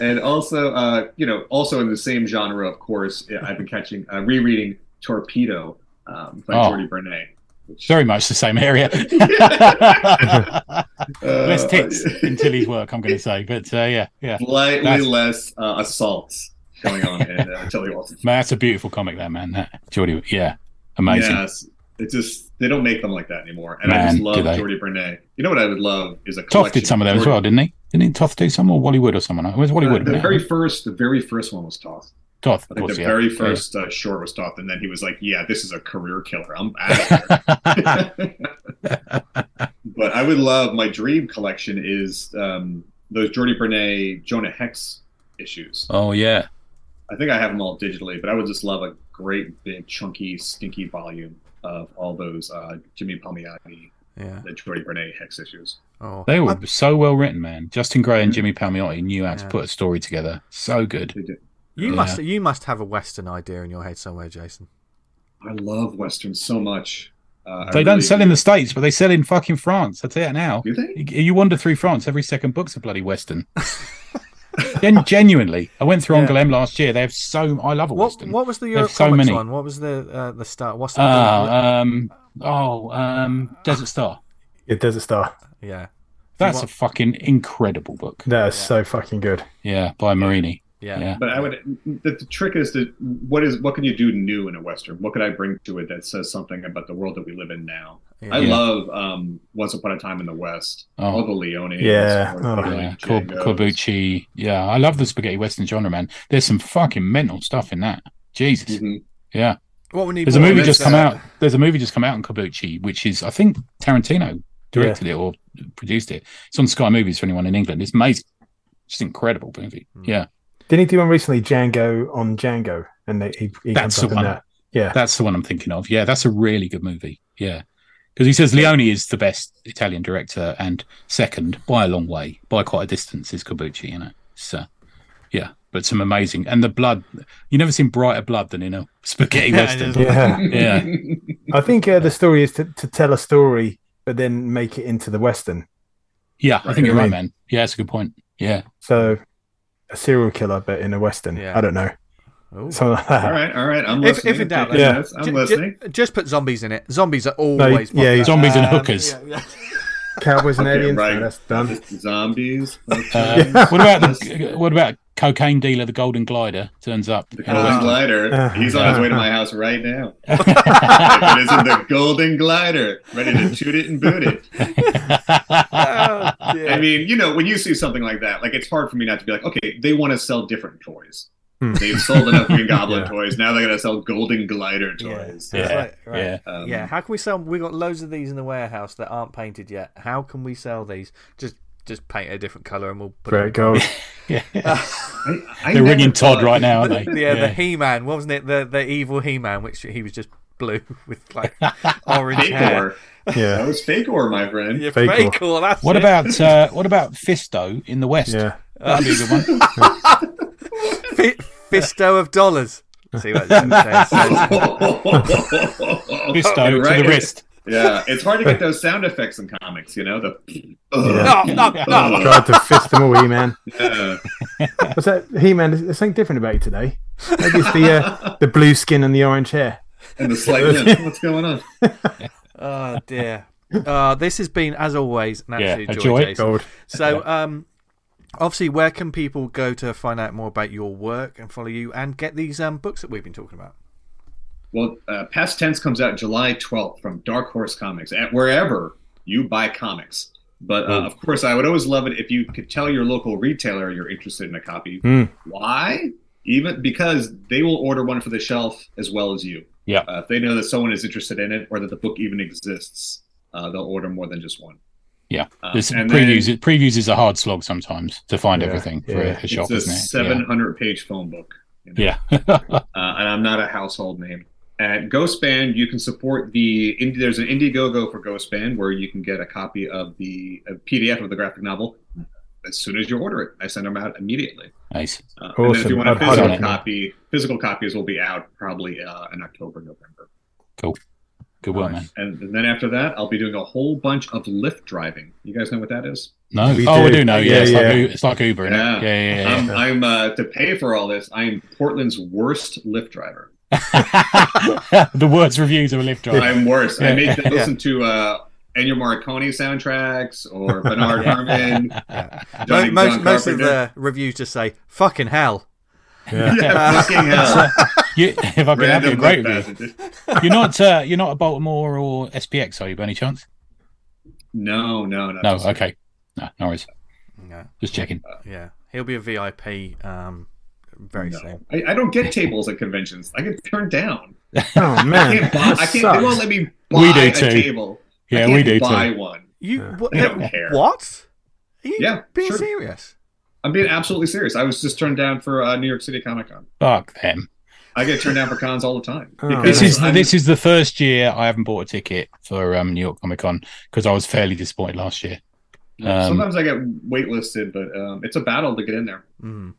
And also, uh, you know, also in the same genre, of course, I've been catching, uh, rereading Torpedo um, by Oh. Jordi Bernet. Which, Very much the same area. *laughs* *laughs* uh, Less tits in Tillie's work, I'm going to say. But uh, yeah, yeah. Slightly That's- less uh, assaults going on in uh, Tillie Walden. Man, that's a beautiful comic, that man. That Jordi, yeah, amazing. Yes. It just they don't make them like that anymore, and Man, I just love they. Jordi Bernet. You know what I would love is a Toth collection did some of them as well, didn't he? Didn't he Toth do some or Wally Wood or someone? It was Wally Uh, Wood. the very it? first, the very first one was Toth. Toth, I of think course, the yeah. very Yeah. first uh, short was Toth, and then he was like, "Yeah, this is a career killer. I'm out." of *laughs* here." *laughs* but I would love my dream collection is um, those Jordi Bernet Jonah Hex issues. oh yeah, I think I have them all digitally, but I would just love a great big chunky stinky volume of all those uh, Jimmy Palmiotti, Yeah. the Jordi Bernet Hex issues. Oh, they were I- so well written, man. Justin Gray and Jimmy Palmiotti knew how to put a story together. So good. You Yeah. must you must have a Western idea in your head somewhere, Jason. I love westerns so much. Uh, I They don't sell do. in the states, but they sell in fucking France. I tell you that now. Do they? You, you wander through France, every second book's a bloody western. *laughs* Gen- *laughs* genuinely, I went through Yeah. Angoulême last year. They have so. I love a What what was the They Europe have so many. one? What was the uh, the start? What's the Ah, um, oh, um, Desert Star. Yeah, Desert Star. yeah That's a fucking incredible book. That is Yeah. so fucking good. Yeah, by Marini. Yeah Yeah. But I would. The, the trick is to what is what can you do new in a western? What could I bring to it that says something about the world that we live in now? yeah. I love um, Once Upon a Time in the West. All Oh, the Leone. Yeah. Oh. yeah. Corbucci. Yeah, I love the spaghetti western genre, man. There's some fucking mental stuff in that. Jesus. hmm Yeah. What we need There's a movie just come out. There's a movie just come out on Corbucci, which is I think Tarantino directed it or produced it. It's on Sky Movies for anyone in England. It's amazing. Just incredible movie. Hmm. Yeah. Didn't he do one recently, Django on Django? And they, he, he That's comes the up in one. that. Yeah. That's the one I'm thinking of. Yeah, that's a really good movie. Yeah. Because he says Leone is the best Italian director, and second by a long way, by quite a distance, is Corbucci. You know, so yeah, but some amazing and the blood. You never seen brighter blood than in a spaghetti Yeah, western. Yeah. *laughs* Yeah. I think uh, the story is to, to tell a story, but then make it into the Western. Yeah, I think you're right, man. Yeah, that's a good point. Yeah, So a serial killer, but in a Western. Yeah. I don't know. Ooh. Something like that. all right, all right. I'm If, listening. if in doubt, Yeah. notes. I'm ju- ju- listening. just put zombies in it. Zombies are always yeah, popular. Zombies and Um, hookers. yeah, yeah. Cowboys and Okay, aliens. right. No, that's done. Zombies. Uh, Okay. *laughs* what about the what about cocaine dealer, the Golden Glider, turns up? The Golden Western? Glider. Uh, He's on his uh, way to uh. my house right now. *laughs* it is in the Golden Glider, ready to shoot it and boot it. Oh. I mean, you know, when you see something like that, like it's hard for me not to be like, okay, they want to sell different toys. Hmm. They've sold enough Green Goblin Yeah. toys. Now they're going to sell Golden Glider Yeah. toys. Yeah, Right, right. yeah. Um, yeah, how can we sell? We got loads of these in the warehouse that aren't painted yet. How can we sell these? Just just paint a different color and we'll put Great it. gold. *laughs* yeah. *laughs* I, I They're ringing Todd right now, aren't *laughs* they? yeah, the He Man, wasn't it? The the evil He Man, which he was just blue with like orange hair. Yeah, That was Faker, my friend. Yeah, Fake fake or- or that's What it. about uh, what about Fisto in the West? Yeah. That'd be a good one. Fi- Fisto of dollars. See what that says. Fisto to the wrist. Yeah, it's hard to get *laughs* those sound effects in comics. You know the. Yeah. No, no, no. *laughs* Tried to fist them away, Man. Yeah. What's that? He Man, there's something different about you today. Maybe it's the uh, the blue skin and the orange hair. and the slight. *laughs* What's going on? Oh dear. Uh, this has been, as always, an Yeah, absolute a joy, joy. Jason. Gold. So, um, obviously, where can people go to find out more about your work and follow you and get these um, books that we've been talking about? Well, uh, Past Tense comes out July 12th from Dark Horse Comics, at wherever you buy comics. But uh, of course, I would always love it if you could tell your local retailer you're interested in a copy. Hmm. Why? Even because they will order one for the shelf as well as you. Yeah. Uh, if they know that someone is interested in it or that the book even exists, uh, they'll order more than just one. Yeah. Uh, This and previews then previews is a hard slog sometimes to find Yeah, everything for yeah. a, a shop, it's a isn't it? 700 page phone book. you know? Yeah. yeah. *laughs* uh, and I'm not a household name. At Ghost Band, you can support the indie. There's an Indiegogo for Ghost Band where you can get a copy of the a PDF of the graphic novel as soon as you order it. I send them out immediately. nice. Uh, And then if you want a I'd- I'd physical copy, physical copies will be out probably uh, in October, November. Cool. Good work, Nice. man. And, and then after that, I'll be doing a whole bunch of Lyft driving. You guys know what that is? No. We oh, I do. do know. Yeah, Yeah, it's, yeah. Like, it's like Uber. Isn't Yeah. it? Yeah, yeah, I'm. I'm uh, to pay for all this. I am Portland's worst Lyft driver. Yeah. *laughs* the worst reviews of a Lyft driver. I'm worse. I Yeah. make them listen to uh, Ennio Morricone soundtracks or Bernard Herrmann. Johnny- most John most of the reviews just say "fucking hell." Yeah. Yeah, fucking *laughs* hell. *laughs* You, if I could have you, Random great Lyft review. You're not. Uh, you're not a Baltimore or SPX, are you? By any chance? No, no, no. No. Okay. No. No worries. Yeah, Just checking. yeah. He'll be a VIP um, very No. soon. I, I don't get tables at conventions. I get turned down. *laughs* Oh I man, can't buy. I can't. They won't let me buy We do a too. table. I Yeah, can't we do buy too. one. You Yeah. what? I don't care. What? Are you Yeah, being sure. serious? I'm being absolutely serious. I was just turned down for uh, New York City Comic Con. Fuck them. I get turned down for cons all the time. Oh, This is I'm- this is the first year I haven't bought a ticket for um, New York Comic Con because I was fairly disappointed last year. Um, Sometimes I get waitlisted, but um, it's a battle to get in there. Mm.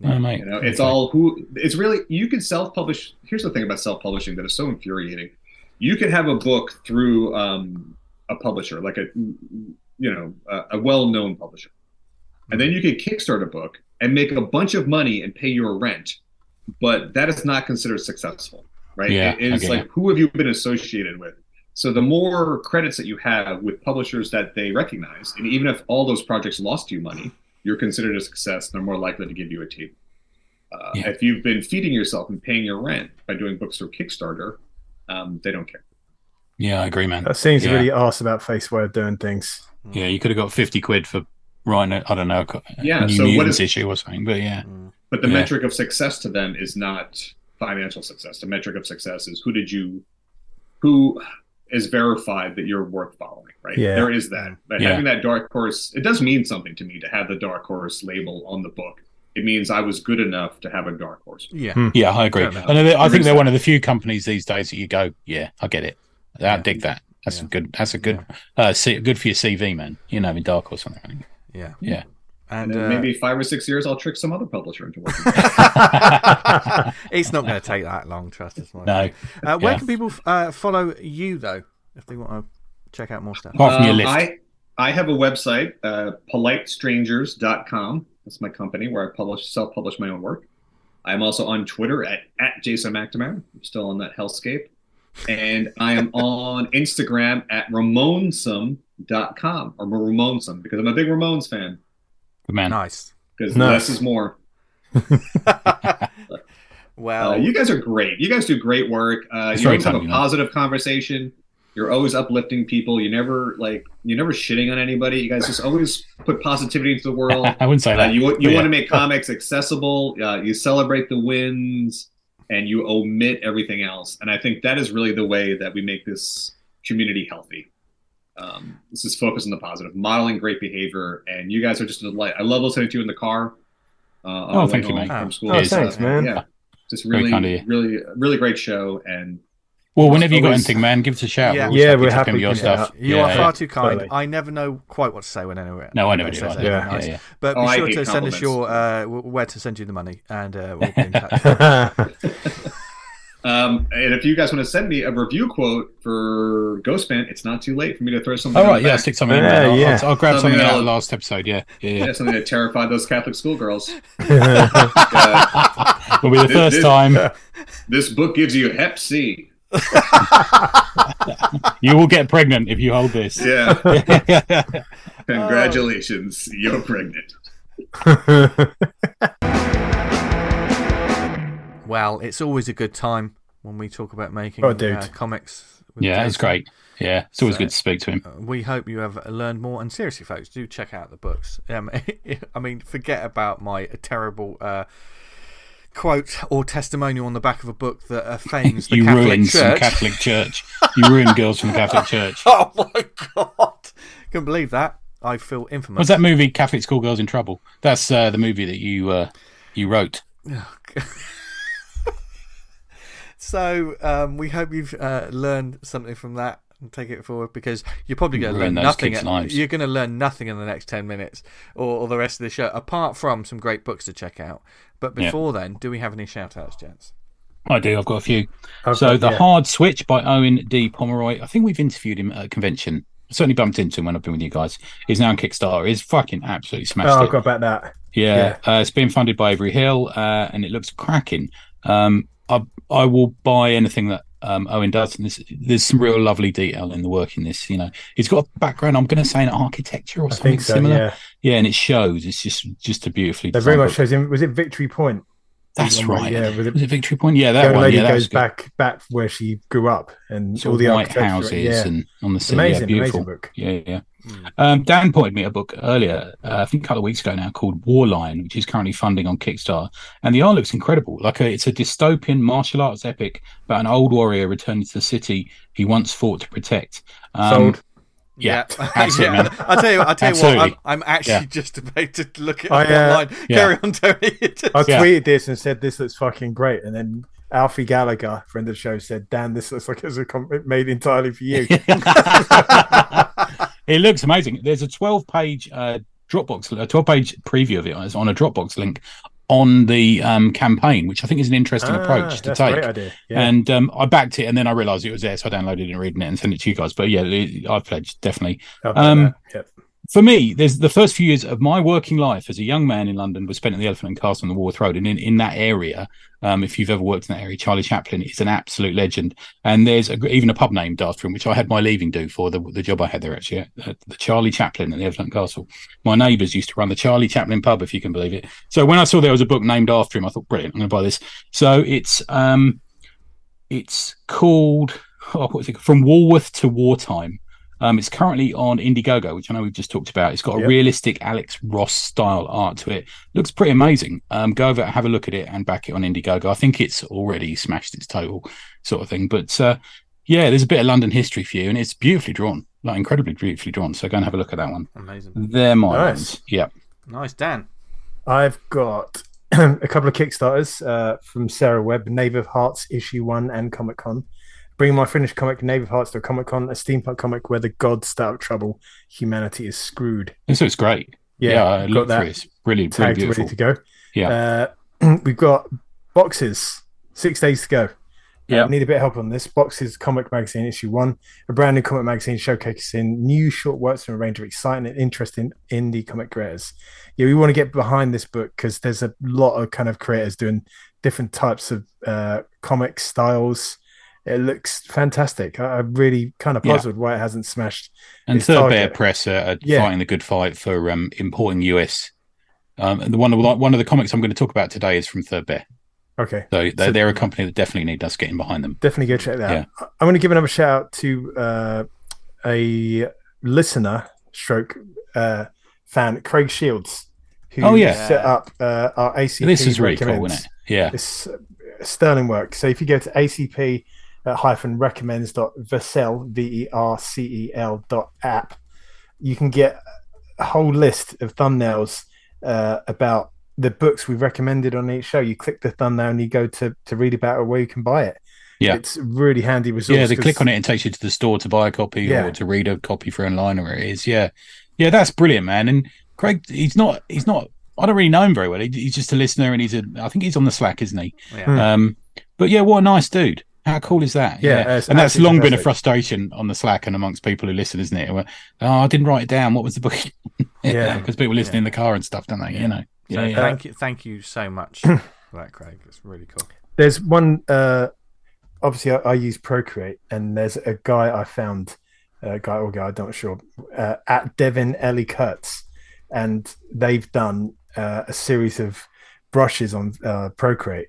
Mate. You know, it's all who. It's really you can self-publish. Here's the thing about self-publishing that is so infuriating. You can have a book through um, a publisher, like a you know a, a well-known publisher, and then you can kickstart a book and make a bunch of money and pay your rent, but that is not considered successful, right? Yeah, It- it's like it. who have you been associated with? So the more credits that you have with publishers that they recognize, and even if all those projects lost you money, you're considered a success. They're more likely to give you a table. Uh, Yeah. If you've been feeding yourself and paying your rent by doing books through Kickstarter, um, they don't care. Yeah, I agree, man. That seems Yeah. really arse about face way of doing things. Yeah, you could have got fifty quid for writing I don't know, a Yeah, New so what Mutants is- issue or something. But yeah, Mm. But the Yeah. metric of success to them is not financial success. The metric of success is who did you, who is verified that you're worth following, right? Yeah. There is that. But Yeah. having that dark horse, it does mean something to me to have the dark horse label on the book. It means I was good enough to have a dark horse. Yeah. Hmm. yeah, I agree. Fair. And I I think There is they're one of the few companies these days that you go, yeah, I get it. I Yeah. dig that. That's Yeah. a good. That's a good. Uh, C, good for your CV, man. You know, in Dark or something. Yeah. Yeah. And, And then uh, maybe five or six years, I'll trick some other publisher into working. *laughs* *laughs* it's not going to take that long. Trust us. No, Uh, where Yeah. can people uh, follow you though, if they want to check out more stuff? apart from your Um, list. I I have a website, uh, politestrangers.com. That's my company where I publish self-publish my own work. I'm also on Twitter at, at Jason McNamara. I'm still on that hellscape. And I am *laughs* on Instagram at ramonsome.com or Ramonsome because I'm a big Ramones fan Good man. Nice. because Nice. less is more. *laughs* well, Uh, you guys are great. You guys do great work. Uh, you very always have a kind, you know. positive conversation. You're always uplifting people. You never like you're never shitting on anybody. You guys just always put positivity into the *laughs* world. I wouldn't say Uh, that. you you Yeah. want to make comics accessible. Uh, you celebrate the wins, and you omit everything else. And I think that is really the way that we make this community healthy. Um, this is focused on the positive, modeling great behavior, and you guys are just a delight. I love listening to you in the car. Uh, Oh, thank you, home mate. From school Oh, and thanks, stuff. man. Yeah, just really, kind of really, really great show, and Well, whenever you got anything, man, give us a shout. Yeah. always Yeah, happy we're to happy pimp your to stuff. help. You yeah, are yeah. far too kind. Totally. I never know quite what to say when anyone. No, I know anybody what you. Yeah. nice. Yeah, yeah. But Oh, be I sure to send us your uh, where to send you the money, and uh, we'll be in *laughs* touch. *laughs* Um, and if you guys want to send me a review quote for Ghostman, it's not too late for me to throw something. All in yeah, back. stick something in Yeah, there. I'll, yeah. I'll, I'll grab Something something out of the last episode. Yeah, yeah, yeah. Yeah, something that terrified those Catholic schoolgirls. Uh, *laughs* Will be the *laughs* This- first this- time this book gives you Hep C. *laughs* you will get pregnant if you hold this. Yeah, yeah, congratulations, you're pregnant. Well, it's always a good time when we talk about making Oh, dude. uh, comics. with yeah, it's great. Yeah, it's always So- good to speak to him. Uh, We hope you have learned more. And seriously, folks, do check out the books. Um, *laughs* I mean, forget about my terrible uh, quote or testimonial on the back of a book that *laughs* offends the You Catholic ruined some Catholic *laughs* Church. You ruined girls from Catholic Church. oh my god! Can't believe that. I feel infamous. Was that movie Catholic Schoolgirls in Trouble? That's uh, the movie that you uh, you wrote. So um, we hope you've uh, learned something from that and take it forward because you're probably going to learn nothing. at- You're going to learn nothing in the next ten minutes or, or the rest of the show, apart from some great books to check out. But Yeah. before then, do we have any shout outs, gents? I do. I've got a few. I've so the yeah. Hard Switch by Owen D. Pomery. I think we've interviewed him at a convention. Certainly bumped into him when I've been with you guys. He's now on Kickstarter. He's fucking absolutely smashed Oh, it. I got about that. Yeah, Uh, it's been funded by Avery Hill, uh, and it looks cracking. Um, I I will buy anything that um, Owen does, and there's, there's some real lovely detail in the work in this. You know, he's got a background. I'm going to say in architecture or something so. similar. Yeah, Yeah, and it shows. It's just just a beautifully. that very much book. shows him. Was it Victory Point? That's One right. Yeah, Was it, it Victory Point? Yeah, that one. lady Yeah, that goes back back where she grew up and Sort all the white architecture. houses Yeah, and on the sea. amazing, yeah, beautiful. amazing book. Yeah, yeah. Hmm. Um, Dan pointed me a book earlier, uh, I think a couple of weeks ago now, called Warline, which is currently funding on Kickstarter. And the art looks incredible. Like a, it's a dystopian martial arts epic about an old warrior returning to the city he once fought to protect. Um, Sold. Yeah, yeah. absolutely, *laughs* man. I tell you, I tell you what, I'm, I'm actually Yeah. just about to look at I, it uh, online. yeah. Carry on, Tony. *laughs* I Yeah. tweeted this and said this looks fucking great, and then Alfie Gallagher, friend of the show, said, "Dan, this looks like it's a com- made entirely for you." *laughs* it looks amazing. There's a 12 page uh, Dropbox, a 12 page preview of it It's on a Dropbox link on the um, campaign, which I think is an interesting Ah, approach to take. great idea. Yeah. And um, I backed it, and then I realised it was there, so I downloaded it and reading it and sent it to you guys. But yeah, I pledged definitely. Um. Yep. For me, there's the first few years of my working life as a young man in London was spent at the Elephant and Castle on the Walworth Road, and in, in that area, um, if you've ever worked in that area, Charlie Chaplin is an absolute legend. And there's a, even a pub named after him, which I had my leaving do for the, the job I had there actually, the Charlie Chaplin at the Elephant and Castle. My neighbours used to run the Charlie Chaplin pub, if you can believe it. So when I saw there was a book named after him, I thought, brilliant, I'm going to buy this. So it's um, it's called oh, it from Walworth to Wartime. Um, it's currently on Indiegogo, which I know we've just talked about. It's got a Yep. realistic Alex Ross style art to it. Looks pretty amazing. Um, go over, have a look at it, and back it on Indiegogo. I think it's already smashed its total, sort of thing. But uh, yeah, there's a bit of London history for you, and it's beautifully drawn, like incredibly beautifully drawn. So go and have a look at that one. Amazing. They're my Nice. ones. Yeah. Nice, Dan. I've got *clears throat* a couple of Kickstarters uh, from Sarah Webb, Knave of Hearts issue one and Comic Con. Bring my finished comic, Knave of Hearts, to Comic Con, a steampunk comic where the gods start out trouble, humanity is screwed. This looks great. Yeah, Yeah, I got that through. It's really, really tagged beautiful. ready to go. Yeah. Uh, *clears throat* we've got boxes, six days to go. Yeah. Uh, need a bit of help on this. Boxes Comic Magazine issue one, a brand new comic magazine showcasing new short works from a range of exciting and interesting indie comic creators. Yeah, we want to get behind this book because there's a lot of kind of creators doing different types of uh, comic styles. It looks fantastic. I, I'm really kind of Yeah. puzzled why it hasn't smashed. And Third Bear. Press are, are Yeah. fighting the good fight for um, importing US. Um, and the one of one of the comics I'm going to talk about today is from Third Bear. Okay, So they're, So- they're a company that definitely need us getting behind them. definitely go check that Yeah. out. I- I'm going to give another shout out to uh, a listener, stroke uh, fan, Craig Shields, who Oh, yeah. set up uh, our ACP. this is really cool, isn't it? Yeah. It's uh, sterling work. So if you go to ACP uh, hyphen recommends dot Vercel V E R C E L dot app, you can get a whole list of thumbnails uh, about the books we've recommended on each show. You click the thumbnail and you go to to read about it where you can buy it. Yeah. it's a really handy resource. Yeah, they 'cause- click on it and takes you to the store to buy a copy Yeah. or to read a copy for online or where it is. Yeah, yeah, that's brilliant, man. And Craig, he's not, he's not. I don't really know him very well. He, he's just a listener, and he's a. I think he's on the Slack, isn't he? Yeah. Um, but yeah, what a nice dude. How cool is that? Yeah, it's and that's absolutely long been a frustration on the Slack and amongst people who listen, isn't it? Where, oh, I didn't write it down. What was the book? *laughs* Yeah. *laughs* because people listen in the car and stuff, don't they? You know. So Yeah, yeah. thank you, thank you so much *clears throat* for that, Craig. It's really cool. There's one. Uh, obviously, I, I use Procreate, and there's a guy I found, a guy or guy, I'm not sure, uh, at Davon Elly Kurtz, and they've done uh, a series of brushes on uh, Procreate.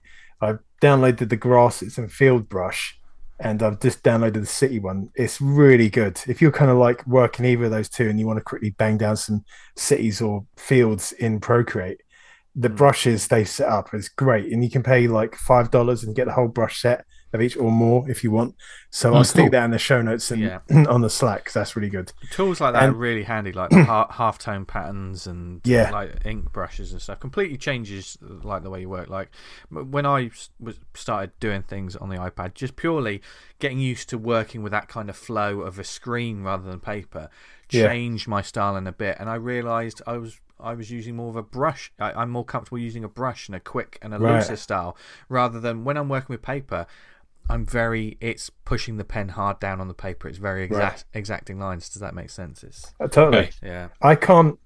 Downloaded the grasses and field brush, and I've just downloaded the city one. It's really good. If you're kind of like working either of those two, and you want to quickly bang down some cities or fields in Procreate, the Mm. brushes they set up is great, and you can pay like five dollars and get the whole brush set of each or more if you want. So Oh, I'll stick that in the show notes and Yeah. *clears throat* on the Slack. that's really good. Tools like that And- are really handy, like *clears throat* the half tone patterns and Yeah. like ink brushes and stuff. Completely changes like the way you work. Like when I was started doing things on the iPad, just purely getting used to working with that kind of flow of a screen rather than paper, Yeah. changed my style in a bit. And I realised I was I was using more of a brush. I, I'm more comfortable using a brush and a quick and a Right. looser style rather than when I'm working with paper. I'm very. It's pushing the pen hard down on the paper. It's very exact, exacting lines. Does that make sense? It's Uh, totally. Yeah. I can't.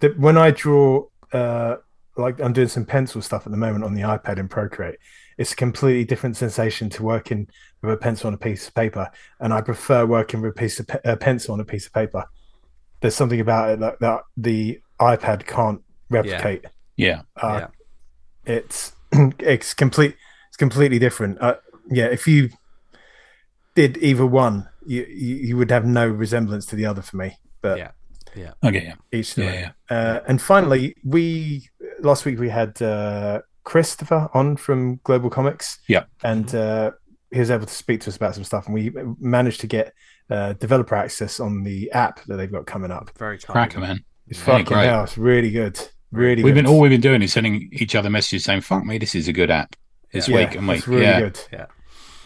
The, when I draw, uh, like I'm doing some pencil stuff at the moment on the iPad in Procreate. It's a completely different sensation to working with a pencil on a piece of paper, and I prefer working with a piece of pe- a pencil on a piece of paper. There's something about it that, that the iPad can't replicate. yeah. Uh, Yeah. It's *clears throat* it's complete. It's completely different. Uh, yeah, if you did either one, you, you you would have no resemblance to the other for me. But Yeah. Yeah. Okay. Yeah. each to Yeah. yeah. uh, and finally, we last week we had uh, Christopher on from Global Comix. Yeah. and uh, he was able to speak to us about some stuff, and we managed to get uh, developer access on the app that they've got coming up. Very kind. Cracker, man. It's Yeah, fucking great. hell, it's really good, really. We've good. been all we've been doing is sending each other messages saying, "Fuck me, this is a good app." This yeah, week and week. it's really yeah. good. Yeah.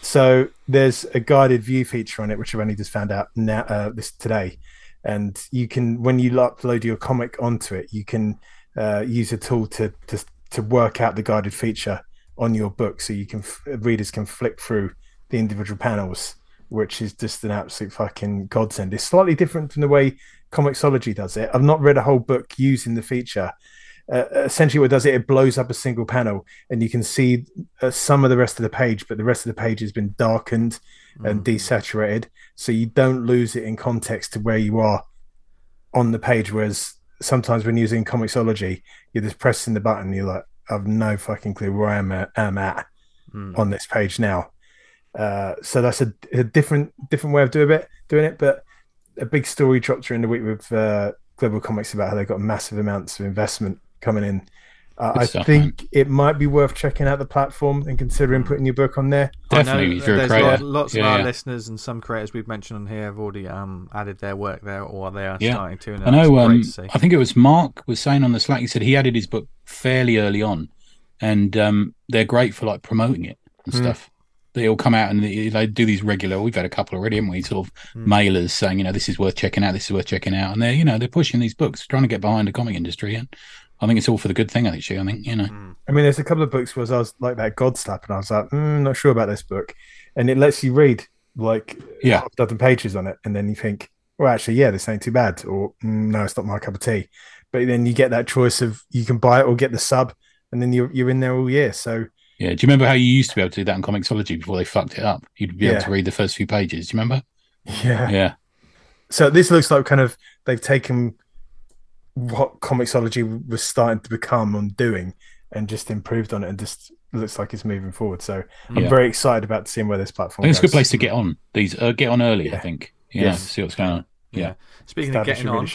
So there's a guided view feature on it, which I've only just found out now uh, this today, and you can when you upload your comic onto it, you can uh, use a tool to to to work out the guided feature on your book, so you can readers can flick through the individual panels, which is just an absolute fucking godsend. It's slightly different from the way Comixology does it. I've not read a whole book using the feature. Uh, essentially, what it does it, it blows up a single panel, and you can see uh, some of the rest of the page, but the rest of the page has been darkened and desaturated, so you don't lose it in context to where you are on the page. Whereas sometimes when using Comixology, you're just pressing the button, you're like, I've no fucking clue where I'm at, am at Mm. on this page now. Uh, so that's a, a different different way of doing it. Doing it, but a big story dropped during the week with uh, Global Comix about how they got massive amounts of investment coming in. Uh, I stuff, think it might be worth checking out the platform and considering putting your book on there. I know Definitely, if you're a there's creator. lo- lots Yeah, of our yeah. listeners and some creators we've mentioned on here have already um, added their work there, or they are Yeah. starting to. And I that's know. great Um, to see. I think it was Mark was saying on the Slack. He said he added his book fairly early on, and um, they're great for like promoting it and Hmm. stuff. They all come out and they, they do these regular. We've had a couple already, haven't we? Sort of Hmm. mailers saying, you know, this is worth checking out. This is worth checking out, and they're you know they're pushing these books, trying to get behind the comic industry, and I think it's all for the good thing. Actually, I think you know. Mm. I mean, there's a couple of books where I was like that God slap, and I was like, mm, not sure about this book, and it lets you read like Yeah. half a dozen pages on it, and then you think, well, actually, yeah, this ain't too bad, or mm, no, it's not my cup of tea. But then you get that choice of you can buy it or get the sub, and then you're you're in there all year. So Yeah. Do you remember how you used to be able to do that in Comixology before they fucked it up? You'd be Yeah. able to read the first few pages. Do you remember? yeah, Yeah. So this looks like kind of they've taken what Comixology was starting to become and doing, and just improved on it, and just looks like it's moving forward. So I'm Yeah. very excited about seeing where this platform. I think it's a good place to get on. These uh, get on early. I think. Yeah. Yes. See what's going on. Yeah. Speaking of getting your on,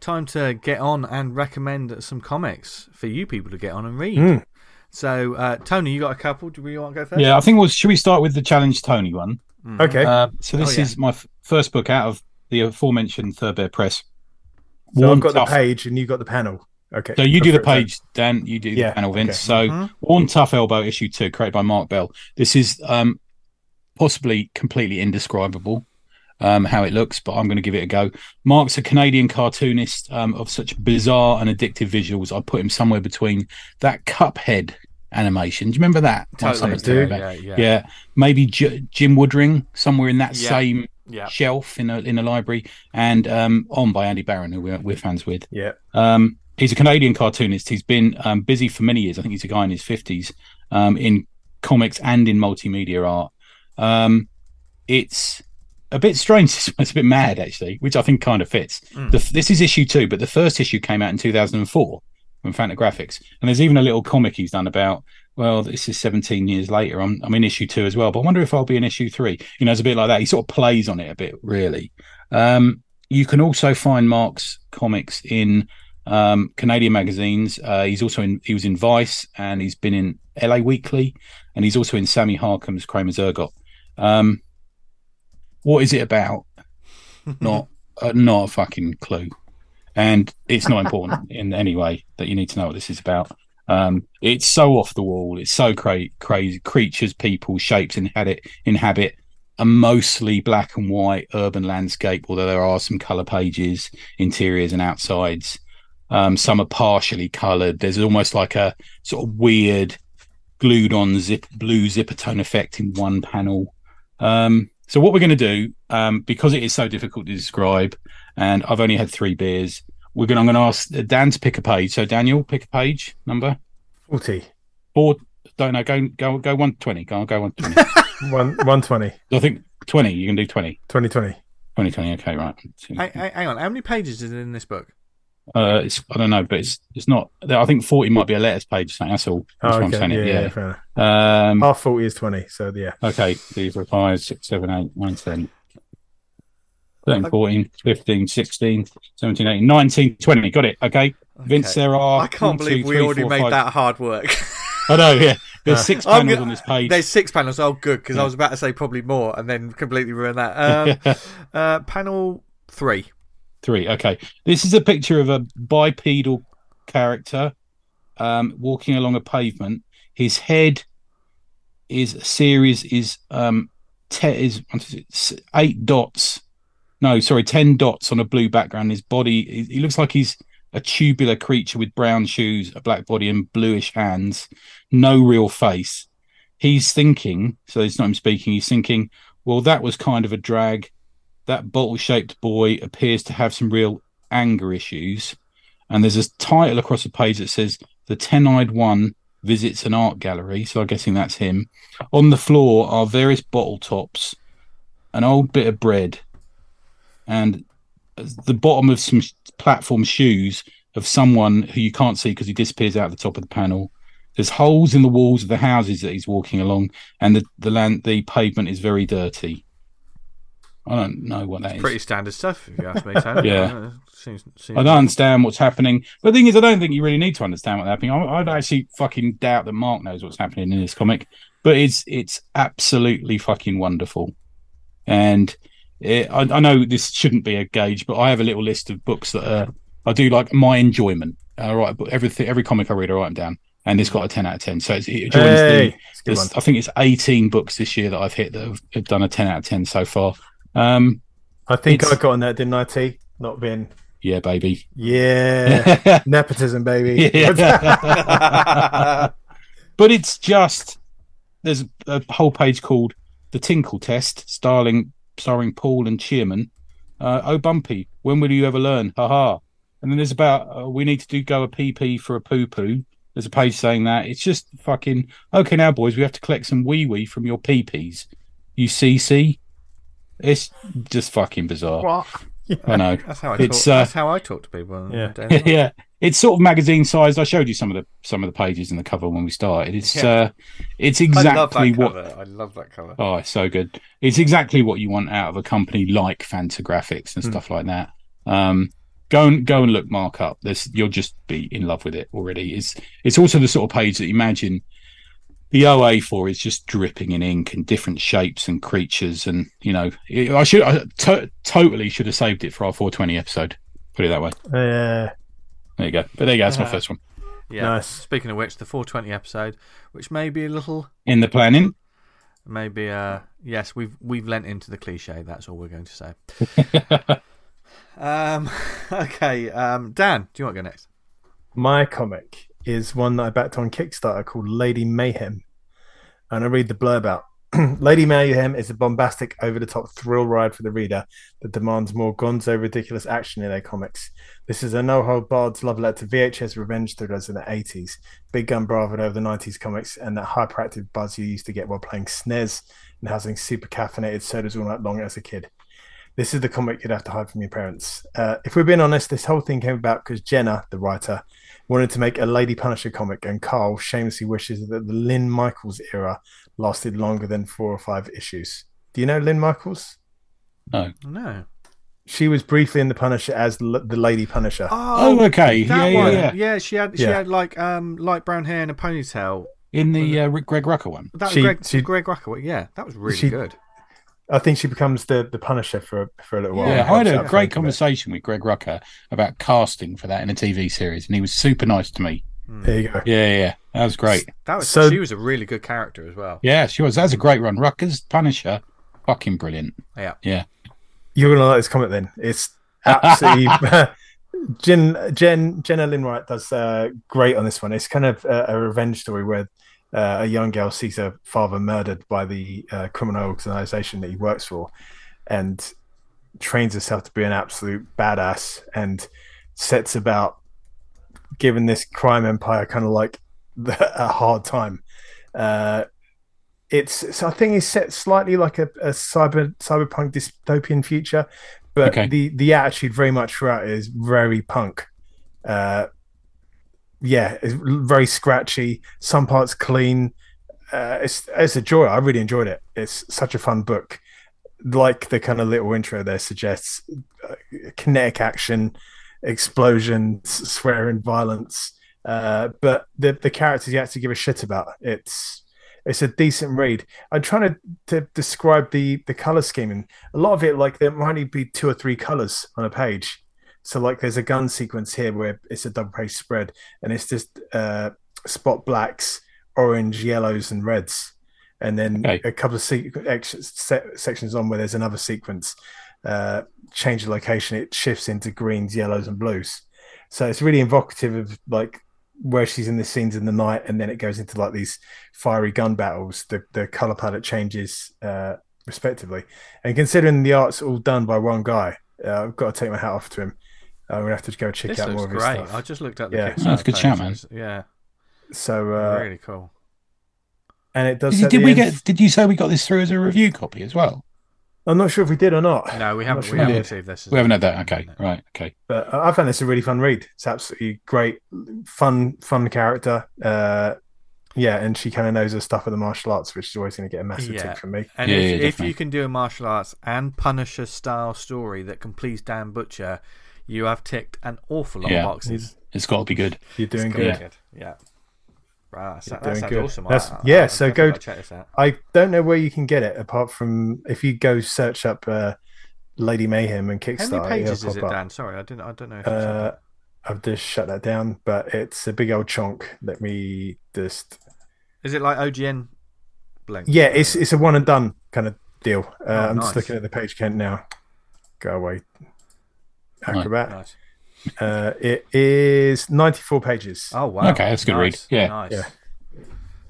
time to get on and recommend some comics for you people to get on and read. Mm. So, uh, Tony, you got a couple? Do we want to go first? Yeah. I think we'll. Should we start with the challenge Tony one? Mhm. Okay. Uh, so this Oh, yeah. is my f- first book out of the aforementioned Third Bear Press. So Warm I've got Tough- the page and you've got the panel. Okay. So you do the page, Dan. You do Yeah, the panel, Vince. okay. So Mhm. Worn Tuff Elbow issue two, created by Marc Bell. This is um, possibly completely indescribable um, how it looks, but I'm going to give it a go. Marc's a Canadian cartoonist um, of such bizarre and addictive visuals. I put him somewhere between that Cuphead animation. Do you remember that? Totally. was telling me Yeah, yeah, yeah. maybe J- Jim Woodring somewhere in that Yeah. same yeah. shelf in a in a library, and um, on by Andy Barron, who we're, we're fans with. Yeah. Um, he's a Canadian cartoonist. He's been um, busy for many years. I think he's a guy in his fifties um, in comics and in multimedia art. Um, it's a bit strange. *laughs* It's a bit mad, actually, which I think kind of fits. Mm. The, this is issue two, but the first issue came out in 2004 from Fantagraphics, and there's even a little comic he's done about. Well, this is 17 years later. I'm, I'm in issue two as well, but I wonder if I'll be in issue three. You know, it's a bit like that. He sort of plays on it a bit, really. Um, you can also find Marc's comics in um, Canadian magazines. Uh, he's also in he was in Vice and he's been in LA Weekly and he's also in Sammy Harkham's Kramer's Ergot. Um, what is it about? *laughs* not uh, not a fucking clue, and it's not important in any way that you need to know what this is about. Um, it's so off the wall. It's so cra- crazy. Creatures, people, shapes inhabit inhabit a mostly black and white urban landscape, although there are some color pages, interiors and outsides. Um, some are partially coloured. There's almost like a sort of weird glued on zip blue zipper tone effect in one panel. Um, so what we're going to do, um, because it is so difficult to describe, and I've only had three beers, we're going. I'm going to ask Dan to pick a page. So Daniel, pick a page number 40. four. Don't know. Go go go one twenty. Go go one twenty. *laughs* One, 120. I think twenty. You can do 20. 2020. 2020. Okay, right. Hang, hang hang on. How many pages is in this book? Uh, it's I don't know, but it's it's not. I think forty might be a letters page. or something. That's all. That's Oh, what I'm okay. saying. Yeah, yeah, yeah. fair enough. Um, Half 40 is 20. So, yeah. Okay, these are 5, 6, 7, 8, 9, 10, 13, 14, 15, 16, 17, 18, 19, 20. Got it. Okay. Vince, there are. I can't one, two, believe we three, already four, made five- that hard work. I know, yeah. *laughs* There's six panels on this page. There's six panels. Oh, good, because I was about to say probably more and then completely ruin that. Um, *laughs* uh, panel three. Three. Okay. This is a picture of a bipedal character um, walking along a pavement. His head is a series is um te- is what is it, eight dots. No, sorry, ten dots on a blue background. His body. He, looks like he's a tubular creature with brown shoes, a black body, and bluish hands. No real face. He's thinking. So it's not him speaking. He's thinking. Well, that was kind of a drag that bottle shaped boy appears to have some real anger issues. And there's a title across the page that says, The Ten Eyed One visits an art gallery. So I'm guessing that's him. On the floor are various bottle tops, an old bit of bread, and the bottom of some platform shoes of someone who you can't see because he disappears out the top of the panel. There's holes in the walls of the houses that he's walking along, and the, the land, the pavement is very dirty. I don't know what that is. Pretty standard stuff, if you ask me. *laughs* Yeah. Seems, seems I don't understand what's happening. But the thing is, I don't think you really need to understand what's happening. I, I'd actually fucking doubt that Marc knows what's happening in this comic. But it's it's absolutely fucking wonderful. And it, I, I know this shouldn't be a gauge, but I have a little list of books that are, I do like my enjoyment. I write but everything, every comic I read, I write them down, and it's got a ten out of ten. So it's, it joins Hey, the. it's a good there's- one. I think it's eighteen books this year that I've hit that have, have done a ten out of ten so far. Um, I think I got on that, didn't I, T? Not been. yeah, baby. Yeah. *laughs* Nepotism, baby. Yeah. *laughs* but it's just there's a whole page called "The Tinkle Test," starring starring Paul and Cheerman. Uh, oh, Bumpy, when will you ever learn? Ha ha. And then there's about uh, we need to do go a pee pee for a poo poo. There's a page saying that it's just fucking okay. Now, boys, we have to collect some wee wee from your pee pees. You CC. It's just fucking bizarre. What? I know. *laughs* That's how I It's, talk. uh, that's how I talk to people. Yeah. *laughs* Yeah, it's sort of magazine sized. I showed you some of the some of the pages in the cover when we started. It's Yeah. uh, it's I love exactly that what. cover. I love that cover. Oh, it's so good. It's exactly what you want out of a company like Fantagraphics and Hmm. stuff like that. Um, go and go and look Marc up. This you'll just be in love with it already. It's it's also the sort of page that you imagine the OA for is just dripping in ink and different shapes and creatures and you know it, I should I to- totally should have saved it for our 420 episode. Put it that way. Yeah. There you go. But there you go. That's my Uh-huh. first one. Yeah. Nice. Speaking of which, the 420 episode, which may be a little, In the planning. maybe. Uh, yes, we've we've lent into the cliche. That's all we're going to say. *laughs* um, *laughs* okay, um, Dan, do you want to go next? My comic is one that I backed on Kickstarter called Lady Mayhem. And I read the blurb out. *clears throat* Lady Mayhem is a bombastic, over the top thrill ride for the reader that demands more gonzo, ridiculous action in their comics. This is a no hold barred love letter to VHS revenge thrillers in the 80s, Big Gun Bravo over the 90s comics, and that hyperactive buzz you used to get while playing SNES and having super caffeinated sodas all night long as a kid. This is the comic you'd have to hide from your parents. Uh, if we're being honest, this whole thing came about because Jenna, the writer, wanted to make a Lady Punisher comic, and Carl shamelessly wishes that the Lynn Michaels era lasted longer than four or five issues. Do you know Lynn Michaels? No. No. She was briefly in the Punisher as l- the Lady Punisher. Oh, okay. That Yeah, yeah, one. yeah. Yeah, she had she Yeah. had like um light brown hair and a ponytail. In the uh, Greg Rucka one. That was She- Greg, she- Greg Rucka. Yeah, that was really She- good. I think she becomes the, the Punisher for for a little while. Yeah, I had a great conversation with Greg Rucka about casting for that in a TV series, and he was super nice to me. Bit. There you go. Yeah, yeah, yeah. that was great. That was So- she was a really good character as well. Yeah, she was. That was a great run. Rucka's Punisher, fucking brilliant. Yeah. Yeah. You're gonna like this comic then. It's absolutely *laughs* *laughs* Jen Jen Jenna Linwright does uh, great on this one. It's kind of a, a revenge story where uh, a young girl sees her father murdered by the uh, criminal organization that he works for, and trains herself to be an absolute badass and sets about giving this crime empire kind of like *laughs* the, a hard time. Uh, it's so I think it's set slightly like a, a cyber cyberpunk dystopian future, but Okay. the the attitude very much throughout is very punk. Uh, yeah, it's very scratchy. Some parts clean. Uh, it's it's a joy. I really enjoyed it. It's such a fun book. Like the kind of little intro there suggests, uh, kinetic action, explosions, swearing, violence. Uh, but the the characters you actually give a shit about. It's it's a decent read. I'm trying to, to describe the the color scheme, and a lot of it like there might only be two or three colors on a page. So like there's a gun sequence here where it's a double page spread, and it's just uh, spot blacks, orange, yellows, and reds, and then Okay. a couple of se- ex- se- sections on where there's another sequence. Uh, change the location, it shifts into greens, yellows, and blues. So it's really evocative of like where she's in the scenes in the night, and then it goes into like these fiery gun battles. The the color palette changes uh, respectively, and considering the art's all done by one guy, uh, I've got to take my hat off to him. I'm gonna have to go check This out more of his great. stuff. I just looked at the Yeah. Kickstarter That's a good page. shout, man. Yeah, So uh, really cool. and it does. Did, did we end- get? Did you say we got this through as a review copy as well? I'm not sure if we did or not. No, we haven't. not We sure haven't received this. We haven't had that. Okay, No. right. Okay. But I I found this a really fun read. It's absolutely great, fun, fun character. Uh, yeah, and she kind of knows her stuff with the martial arts, which is always going to get a massive Yeah. tick from me. And Yeah, if, yeah, if you can do a martial arts and Punisher style story that can please Dan Butcher, you have ticked an awful lot Yeah. of boxes. It's got to be good. You're doing It's good. good. Yeah. Right, that, sounds good. awesome. That's- I- I- yeah, I'll so go- check this out. I don't know where you can get it apart from if you go search up uh, Lady Mayhem and Kickstarter. How many pages is it, up. Dan? Sorry, I didn't. I don't know. If Uh, I've just shut that down, but it's a big old chunk. Let me just. is it like OGN blank? Yeah, it's it's a one and done kind of deal. Uh, Oh, I'm nice. just looking at the page count now. Go away, Acrobat. nice. Uh, it is 94 pages. Oh wow. Okay, that's a good read. Yeah. Nice. Yeah.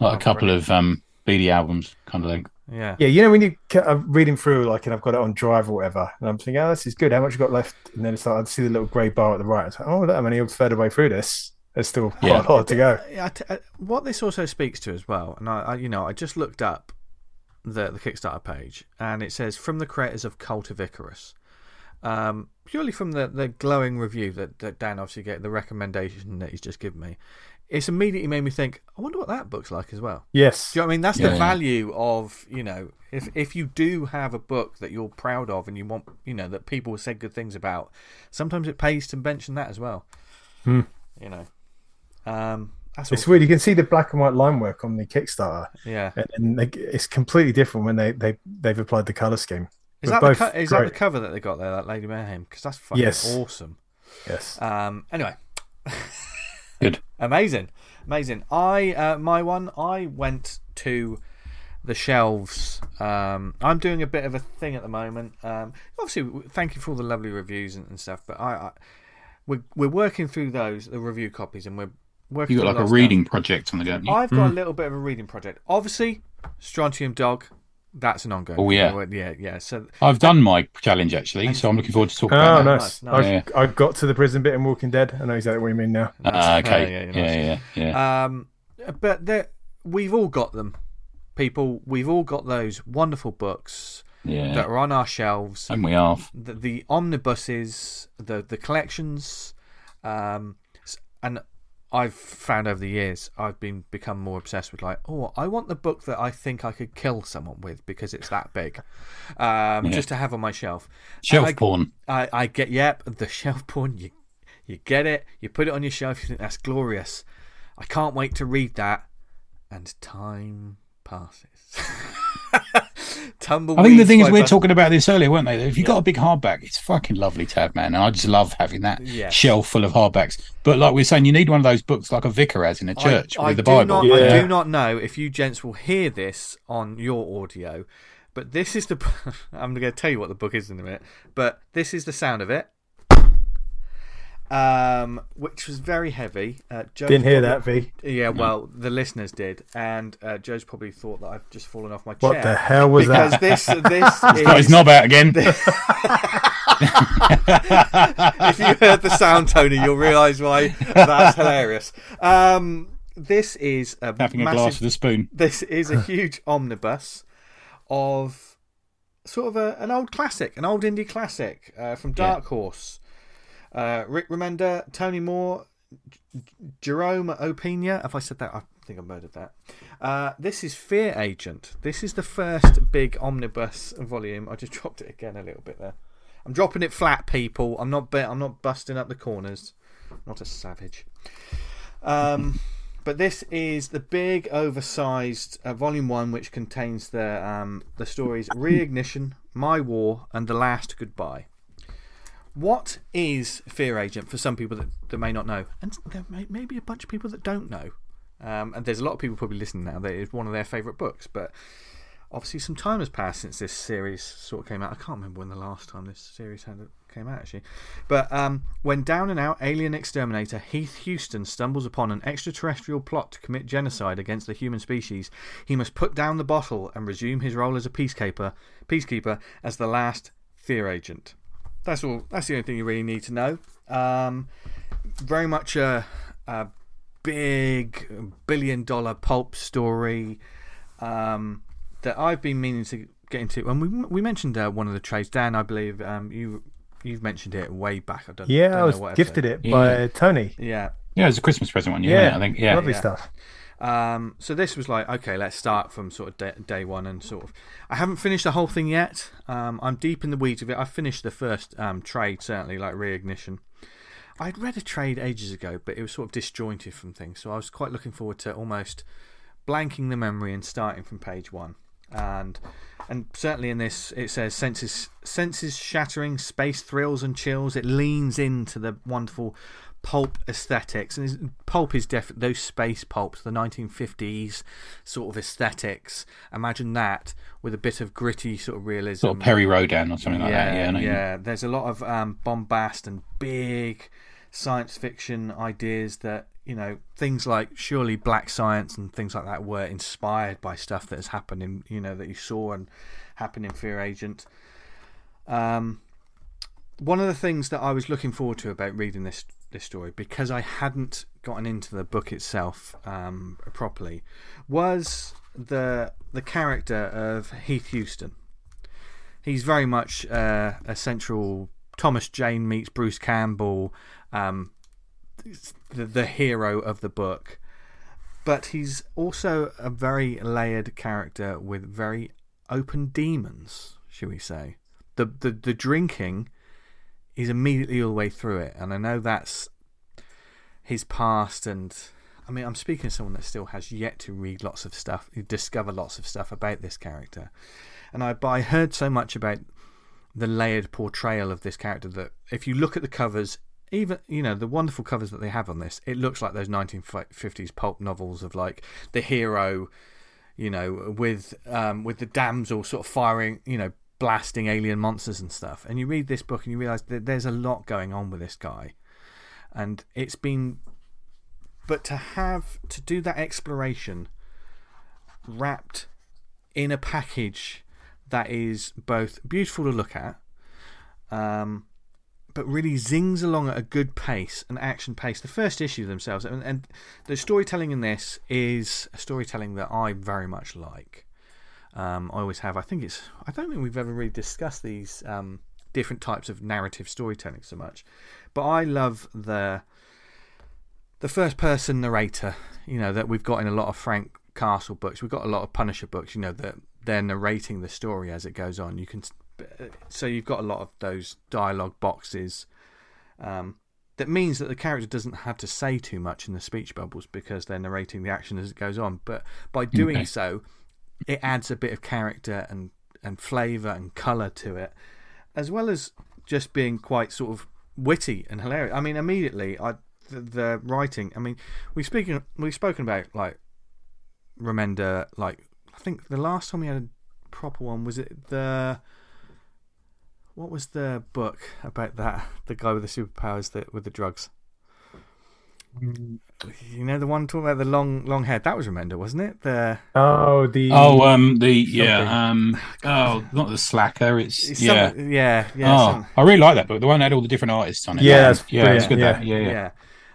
Like Oh, a couple of um, BD albums, kind of thing. Yeah. Yeah, you know when you ca- I'm reading through like and I've got it on Drive or whatever, and I'm thinking, oh, this is good. How much you got left? And then it's like I see the little grey bar at the right. It's like, oh, that many a third of the way through this. There's still quite Yeah. a lot to go. Yeah, I t- uh, what this also speaks to as well, and I, I, you know, I just looked up the the Kickstarter page, and it says from the creators of Cult of Icarus. Um, purely from the, the glowing review that, that Dan obviously gave, the recommendation that he's just given me, it's immediately made me think, I wonder what that book's like as well. Yes. Do you know what I mean? That's Yeah. the value of you know, if if you do have a book that you're proud of and you want, you know, that people have said good things about, sometimes it pays to mention that as well. Hmm. You know, um, that's It's awesome. weird. You can see the black and white line work on the Kickstarter, yeah. and, and they, it's completely different when they, they they've applied the color scheme. Is that the co- is that the cover that they got there, that Lady Mayhem? Because that's fucking Yes. awesome. Yes. Um, anyway, Good. *laughs* amazing, amazing. I uh, my one, I went to the shelves. Um, I'm doing a bit of a thing at the moment. Um, obviously, thank you for all the lovely reviews and, and stuff, but I, I we're we're working through those the review copies, and we're working. You got like a lot of reading project on the go. haven't Stuff. you? I've got a little bit of a reading project. Obviously, Strontium Dog. That's an ongoing. Oh, thing. yeah. yeah, yeah. So I've done my challenge actually, so I'm looking forward to talking Oh, about that. nice. Nice, I, nice. I got to the prison bit in Walking Dead. I know exactly what you mean now. Ah, okay. yeah, Yeah, yeah, yeah, nice. yeah, yeah. Um, but there, we've all got them, people. We've all got those wonderful books yeah. that are on our shelves. And we are. The, the omnibuses, the the collections, um, and I've found over the years I've been become more obsessed with like, oh, I want the book that I think I could kill someone with because it's that big, um, just to have on my shelf. Shelf I- porn. I, I get yep the *laughs* shelf porn. You you get it. You put it on your shelf. You think that's glorious. I can't wait to read that. And time passes. *laughs* Tumbleweeds. I think the thing is, we're Bus- talking about this earlier, weren't they? If you've got a big hardback, it's fucking lovely to have, man. And I just love having that Yes. shelf full of hardbacks. But like we are saying, you need one of those books like a vicar has in a church I, I with the Bible. Not, Yeah. I do not know if you gents will hear this on your audio, but this is the. *laughs* I'm going to tell you what the book is in a minute, but this is the sound of it. Um, which was very heavy. Uh, Joe's Didn't hear probably- that, V. Yeah, well, the listeners did, and uh, Joe's probably thought that I've just fallen off my chair. What chair. the hell was because that? Because this *laughs* this Got his knob out again. *laughs* if you heard the sound, Tony, you'll realise why that's hilarious. Um, this is a Having a glass with a spoon. This is a *laughs* huge omnibus of sort of a, an old classic, an old indie classic uh, from Dark Horse. Uh, Rick Remender, Tony Moore, Jerome Opena. If I said that, I think I murdered that. Uh, this is Fear Agent. This is the first big omnibus volume. I just *laughs* dropped it again a little bit there. I'm dropping it flat, people. I'm not. I'm not busting up the corners. Not a savage. Um, *laughs* but this is the big, oversized uh, volume one, which contains the um, the stories Reignition, My War, and The Last Goodbye. What is Fear Agent for some people that, that may not know? And there may, may be a bunch of people that don't know. Um, and there's a lot of people probably listening now that it's one of their favourite books. But obviously, some time has passed since this series sort of came out. I can't remember when the last time this series had came out actually. But um, when down and out alien exterminator Heath Huston stumbles upon an extraterrestrial plot to commit genocide against the human species, he must put down the bottle and resume his role as a peacekeeper, peacekeeper as the last fear agent. That's all. That's the only thing you really need to know. Um, very much a, a big billion dollar pulp story um, that I've been meaning to get into. And we we mentioned uh, one of the trades, Dan. I believe um, you you've mentioned it way back. I don't. Yeah, don't I was gifted episode. it by Tony. Yeah. Yeah, it was a Christmas present one. Yeah, Yeah, I think. Yeah, lovely yeah. stuff. Um, so this was like, okay, let's start from sort of day, day one and sort of. I haven't finished the whole thing yet. Um, I'm deep in the weeds of it. I finished the first um, trade, certainly, like Reignition. I'd read a trade ages ago, but it was sort of disjointed from things. So I was quite looking forward to almost blanking the memory and starting from page one. And and certainly in this, it says senses senses shattering, space thrills and chills. It leans into the wonderful pulp aesthetics, and pulp is definitely those space pulps, the 1950s sort of aesthetics. Imagine that with a bit of gritty sort of realism. sort of Perry Rhodan or something like that. Yeah, know you yeah. There's a lot of um, bombast and big science fiction ideas that you know things like surely black science and things like that were inspired by stuff that has happened in you know that you saw and happened in Fear Agent. Um, one of the things that I was looking forward to about reading this this story because I hadn't gotten into the book itself um, properly was the the character of Heath Huston. He's very much uh, a central Thomas Jane meets Bruce Campbell, um, the, the hero of the book. But he's also a very layered character with very open demons, shall we say. The, the, the drinking is immediately all the way through it, and I know that's his past and I mean I'm speaking to someone that still has yet to read lots of stuff discover lots of stuff about this character. And I I heard so much about the layered portrayal of this character that if you look at the covers even you know the wonderful covers that they have on this it looks like those 1950s pulp novels of like the hero you know, with um, with the damsel sort of firing, you know, blasting alien monsters and stuff. And you read this book and you realize that there's a lot going on with this guy, and it's been, but to have to do that exploration wrapped in a package that is both beautiful to look at, um, but really zings along at a good pace, an action pace. The first issue themselves, and, and the storytelling in this is a storytelling that I very much like. Um, I always have. I think it's. I don't think we've ever really discussed these um, different types of narrative storytelling so much, but I love the the first person narrator. You know that we've got in a lot of Frank Castle books. We've got a lot of Punisher books. You know that they're narrating the story as it goes on. You can so you've got a lot of those dialogue boxes. Um, that means that the character doesn't have to say too much in the speech bubbles because they're narrating the action as it goes on. But by doing Okay. so, it adds a bit of character and, and flavour and colour to it, as well as just being quite sort of witty and hilarious. I mean, immediately, I the, the writing. I mean, we've speaking we've spoken about like Remender. Like I think the last time we had a proper one was it the what was the book about that *laughs* the guy with the superpowers that with the drugs. You know the one talking about the long long hair. That was Remender, wasn't it? The Oh, the Oh, um, the Something. yeah, um, oh, not the slacker. It's it's yeah. some- yeah, yeah. oh, some- I really like that book. The one that had all the different artists on it. Yeah, that's yeah, it's good. yeah. That. Yeah, yeah.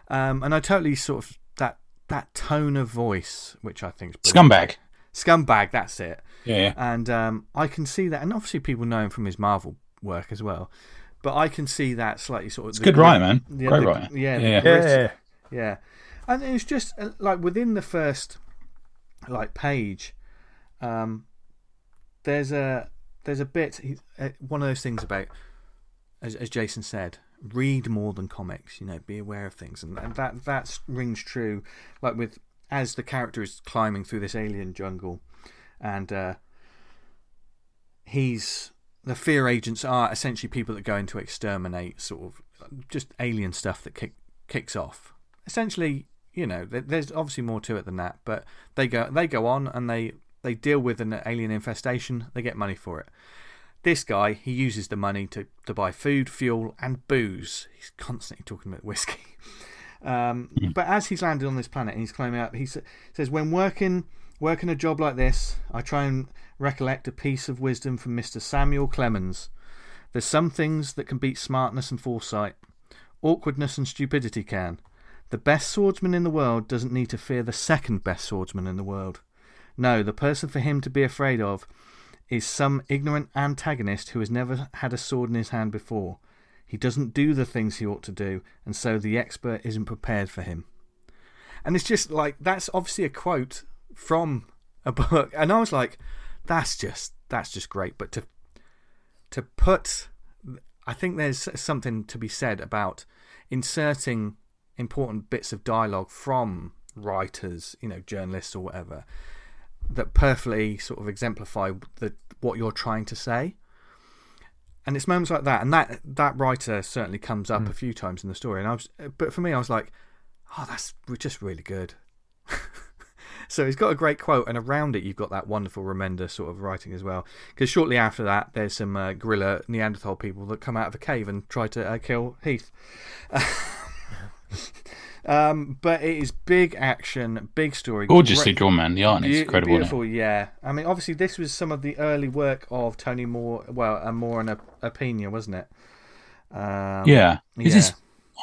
yeah. Um, and I totally sort of that that tone of voice, which I think is brilliant. Scumbag. scumbag. That's it. Yeah, yeah. And um, I can see that, and obviously people know him from his Marvel work as well. But I can see that slightly sort of. It's the good grit- writer, man. Yeah, Great the- writer. Yeah, the yeah. yeah. Yeah, and it's just uh, like within the first like page, um, there's a there's a bit uh, one of those things about as as Jason said, read more than comics. You know, be aware of things, and, and that that rings true. Like with as the character is climbing through this alien jungle, and uh, he's the fear agents are essentially people that go in to exterminate sort of just alien stuff that kick, kicks off. Essentially, you know, there's obviously more to it than that, but they go they go on and they they deal with an alien infestation. They get money for it. This guy, he uses the money to, to buy food, fuel, and booze. He's constantly talking about whiskey. *laughs* Um, But as he's landed on this planet and he's climbing up, he sa- says, When working, working a job like this, I try and recollect a piece of wisdom from Mr. Samuel Clemens. There's some things that can beat smartness and foresight, awkwardness and stupidity can. The best swordsman in the world doesn't need to fear the second best swordsman in the world. No, the person for him to be afraid of is some ignorant antagonist who has never had a sword in his hand before. He doesn't do the things he ought to do, and so the expert isn't prepared for him. And it's just like that's obviously a quote from a *laughs* book, and I was like, that's just that's just great. But to to put, I think there's something to be said about inserting important bits of dialogue from writers, you know, journalists or whatever, that perfectly sort of exemplify the what you're trying to say. And it's moments like that, and that that writer certainly comes up a few times in the story. And I was, but for me, I was like, oh, that's just really good. *laughs* so he's got a great quote, and around it, you've got that wonderful Remender sort of writing as well. Because shortly after that, there's some uh, gorilla Neanderthal people that come out of a cave and try to uh, kill Heath. *laughs* *laughs* um, but it is big action, big story, Gorgeously great- drawn, man. The art is Beau- incredible. isn't it? Beautiful, yeah. I mean, obviously, this was some of the early work of Tony Moore, well, and Moore and Opena, wasn't it? Um, Yeah. Is yeah. this?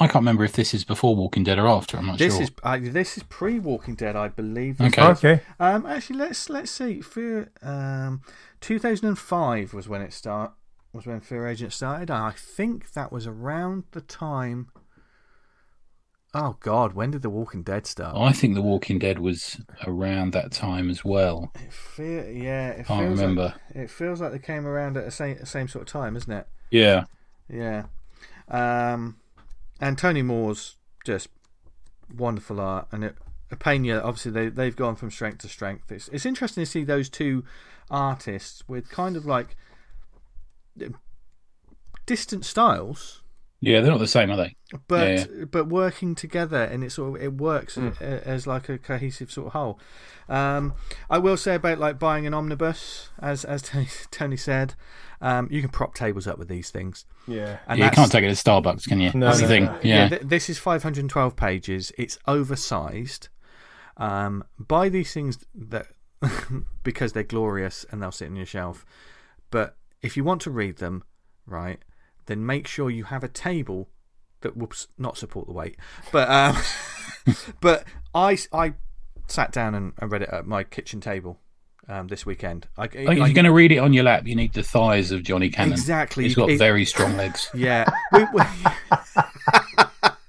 I can't remember if this is before Walking Dead or after. I'm not This sure. is uh, this is pre Walking Dead, I believe. Okay. Okay. Um, actually, let's let's see. Fear, um, 2005 was when it start was when Fear Agent started. I think that was around the time. Oh God, when did The Walking Dead start? I think The Walking Dead was around that time as well. It feel, yeah, it Can't feels remember. Like, it feels like they came around at the same same sort of time, isn't it? Yeah. Yeah. Um, and Tony Moore's just wonderful art, and it, Pena obviously they they've gone from strength to strength. It's it's interesting to see those two artists with kind of like distant styles, Yeah, they're not the same, are they? but Yeah, but working together and it sort of it works Mm. a- as like a cohesive sort of whole. Um, I will say about like buying an omnibus, as as *laughs* Tony, Tony said, um, you can prop tables up with these things. Yeah. And yeah, you can't take it to Starbucks, can you? No, That's the thing. no. Yeah. th- this is 512 pages. It's oversized. Um, buy these things that *laughs* because they're glorious and they'll sit on your shelf. But if you want to read them, right, then make sure you have a table that will not support the weight. But um, *laughs* but I I sat down and, and read it at my kitchen table um, this weekend. I, I think if you're going to read it on your lap, you need the thighs of Johnny Cannon. Exactly. He's got It- very strong legs. *laughs* Yeah. We, we,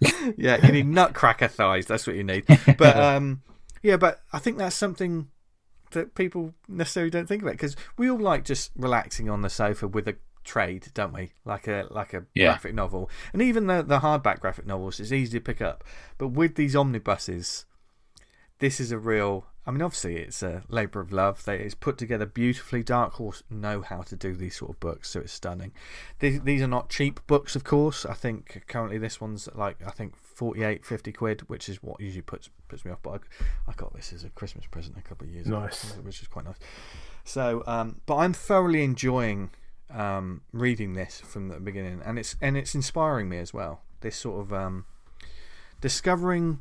*laughs* yeah, you need nutcracker thighs. That's what you need. But um, yeah, but I think that's something that people necessarily don't think about because we all like just relaxing on the sofa with a trade, don't we? Like a like a Yeah. graphic novel, and even the the hardback graphic novels is easy to pick up. But with these omnibuses, this is a real. I mean, obviously, it's a labour of love. They, it's put together beautifully. Dark Horse know how to do these sort of books, so it's stunning. These, these are not cheap books, of course. I think currently this one's like I think 48, 50 quid, which is what usually puts puts me off. But I, I got this as a Christmas present a couple of years Nice. ago, which is quite nice. So, um, but I'm thoroughly enjoying um, reading this from the beginning, and it's and it's inspiring me as well. This sort of um, discovering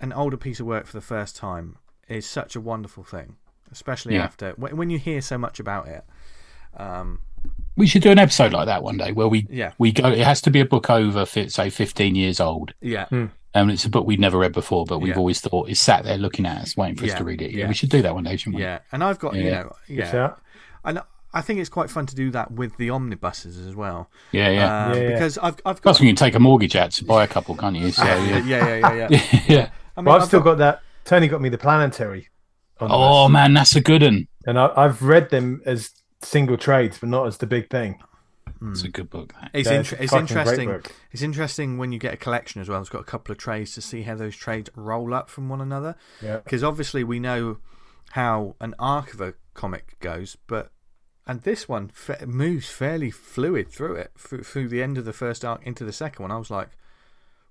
an older piece of work for the first time is such a wonderful thing, especially Yeah. after when, when you hear so much about it. Um, We should do an episode like that one day where we yeah, we go. It has to be a book over, fi- say, 15 years old. yeah, And it's a book we've never read before, but we've Yeah. always thought is sat there looking at us, waiting for us to read it. Yeah, yeah. we should do that one day, shouldn't we? yeah. And I've got you Yeah. know yeah, and I think it's quite fun to do that with the omnibuses as well. yeah, yeah. Um, Yeah, yeah. Because I've I've got Plus, we can take a mortgage out to buy a couple, can't you? So, *laughs* yeah, yeah. yeah, yeah, yeah. yeah. *laughs* yeah. I mean, Well, I've still got that. Tony got me the planetary. on Oh man, that's a good one. and I, I've read them as single trades, but not as the big thing. It's a good book. It's, Yeah, inter- a it's interesting. book. It's interesting when you get a collection as well. It's got a couple of trades to see how those trades roll up from one another. Yeah. Because obviously we know how an arc of a comic goes, but and this one moves fairly fluid through it through, through the end of the first arc into the second one. I was like,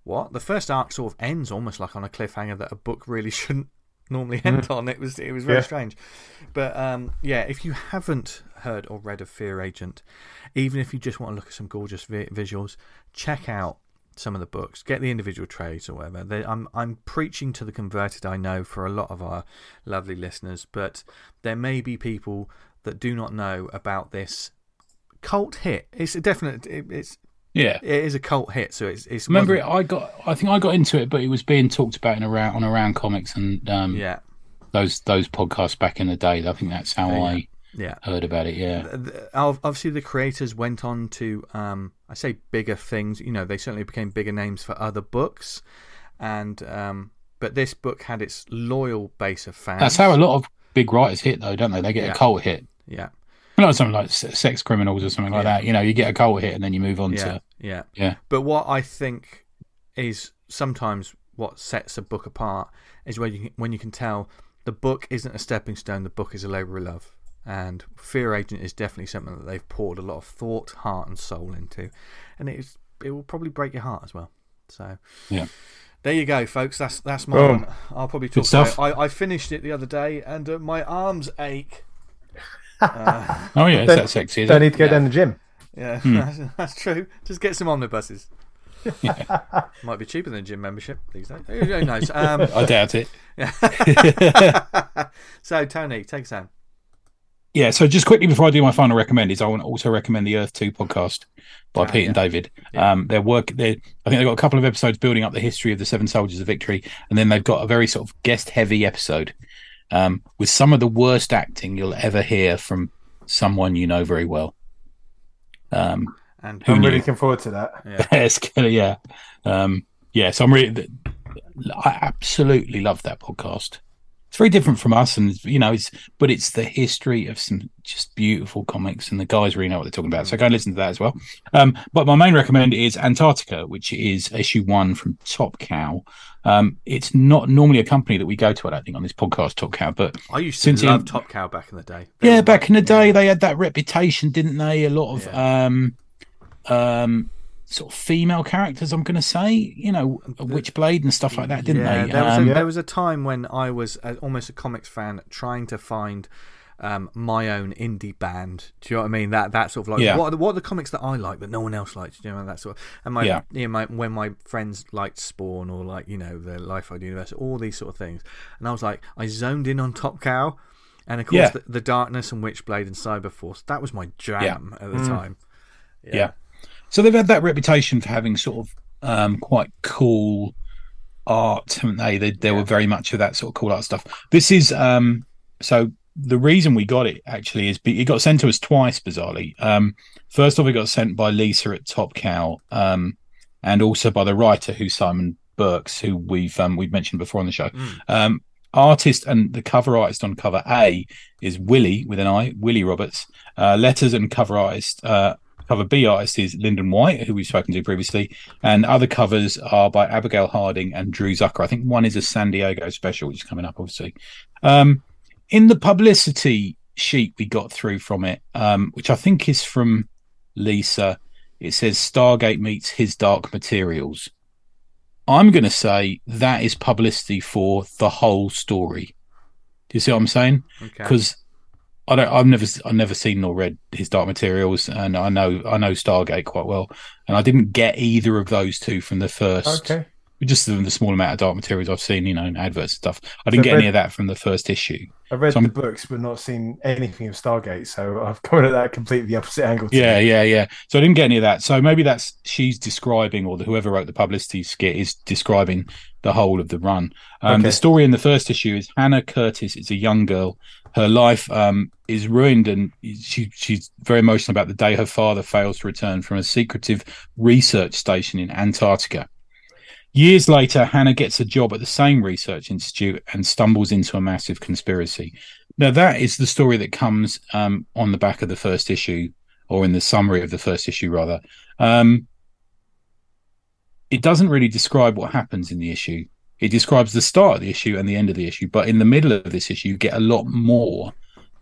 what? The first arc sort of ends almost like on a cliffhanger that a book really *laughs* shouldn't normally end on. It was it was very Yeah. strange. But um, yeah, if you haven't heard or read of Fear Agent, even if you just want to look at some gorgeous vi- visuals, check out some of the books. Get the individual trades or whatever. They, I'm I'm preaching to the converted. I know for a lot of our lovely listeners, but there may be people that do not know about this cult hit. It's a definite. It, it's Yeah. it is a cult hit. So it's it's Remember, it, I got. I think I got into it, but it was being talked about in around on around comics and um, Yeah, those those podcasts back in the day. I think that's how Yeah. I yeah. heard about it. Yeah. Obviously the creators went on to um, I say bigger things. You know, they certainly became bigger names for other books, and um, but this book had its loyal base of fans. That's how a lot of big writers hit, though, don't they? They get Yeah. a cult hit. Yeah, Like something like Sex Criminals or something like Yeah. that. You know, you get a cult hit and then you move on yeah, to. yeah, Yeah. But what I think is sometimes what sets a book apart is when you can- when you can tell the book isn't a stepping stone. The book is a labour of love. And Fear Agent is definitely something that they've poured a lot of thought, heart, and soul into, and it is it will probably break your heart as well. So Yeah. there you go, folks. That's that's my Boom. one. I'll probably talk about stuff. it. I, I finished it the other day, and uh, my arms ache. Oh, yeah, it's Don't- that sexy. Is Don't it? need to go Yeah. down the gym. Yeah, *laughs* Hmm. that's, that's true. Just get some omnibuses. *laughs* Might be cheaper than a gym membership these days. Who who knows? *laughs* Um, I doubt it. so, Tony, take us home. Yeah, so just quickly before I do my final recommend is I want to also recommend the Earth Two podcast by Ah, Pete and. David. Yeah. Um, their work, they I think they've got a couple of episodes building up the history of the Seven Soldiers of Victory, and then they've got a very sort of guest heavy episode um, with some of the worst acting you'll ever hear from someone you know very well. Um, And I'm really looking forward to that. yeah, *laughs* it's gonna, yeah, um, yeah. So I'm really, I absolutely love that podcast. Very different from us, and you know, it's but it's the history of some just beautiful comics, and the guys really know what they're talking about. So go and listen to that as well. Um, but my main recommend is Antarctica, which is issue one from Top Cow. Um, it's not normally a company that we go to, I don't think, on this podcast, Top Cow, but I used to Since love in- Top Cow back in the day. They yeah, back in the day, yeah. they had that reputation, didn't they? A lot of Yeah. um, um, sort of female characters. I'm going to say, you know, Witchblade and stuff like that, didn't yeah, they? There was, Um, a, there was a time when I was a, almost a comics fan trying to find um, my own indie band. Do you know what I mean? That that sort of like Yeah. what are the, what are the comics that I like that no one else likes? Do you know that sort of and my Yeah. you know, my when my friends liked Spawn or like you know the Life Idea Universe, all these sort of things, and I was like I zoned in on Top Cow, and of course Yeah. the, the Darkness and Witchblade and Cyberforce. That was my jam at the time. Yeah. So they've had that reputation for having sort of um, quite cool art, haven't they? They, they were very much of that sort of cool art stuff. This is um, so the reason we got it actually is be, it got sent to us twice, bizarrely. Um, first off, it got sent by Lisa at Top Cow, um, and also by the writer who's Simon Birks, who we've um, we've mentioned before on the show. Um, artist and the cover artist on cover A is Willie with an I, Willie Roberts. Uh, letters and cover artist, uh, cover B artist is Lyndon White, who we've spoken to previously, and other covers are by Abigail Harding and Drew Zucker. I think one is a San Diego special, which is coming up, obviously. Um, in the publicity sheet we got through from it, um, which I think is from Lisa, it says Stargate meets his Dark Materials. I'm going to say that is publicity for the whole story. Do you see what I'm saying? Okay. I don't, I've never, I've never seen nor read his Dark Materials, and I know, I know Stargate quite well, and I didn't get either of those two from the first. Okay. Just the, the small amount of Dark Materials I've seen, you know, in adverts and stuff. I didn't get read- any of that from the first issue. I read So the books, but not seen anything of Stargate, so I've *laughs* come at that completely the opposite angle. Yeah, you. yeah, yeah. So I didn't get any of that. So maybe that's she's describing, or the, whoever wrote the publicity skit is describing the whole of the run. Um, Okay. The story in the first issue is Hannah Curtis is a young girl. Her life um, is ruined, and she she's very emotional about the day her father fails to return from a secretive research station in Antarctica. Years later, Hannah gets a job at the same research institute and stumbles into a massive conspiracy. Now, that is the story that comes um, on the back of the first issue, or in the summary of the first issue, rather. Um, it doesn't really describe what happens in the issue. It describes the start of the issue and the end of the issue. But in the middle of this issue, you get a lot more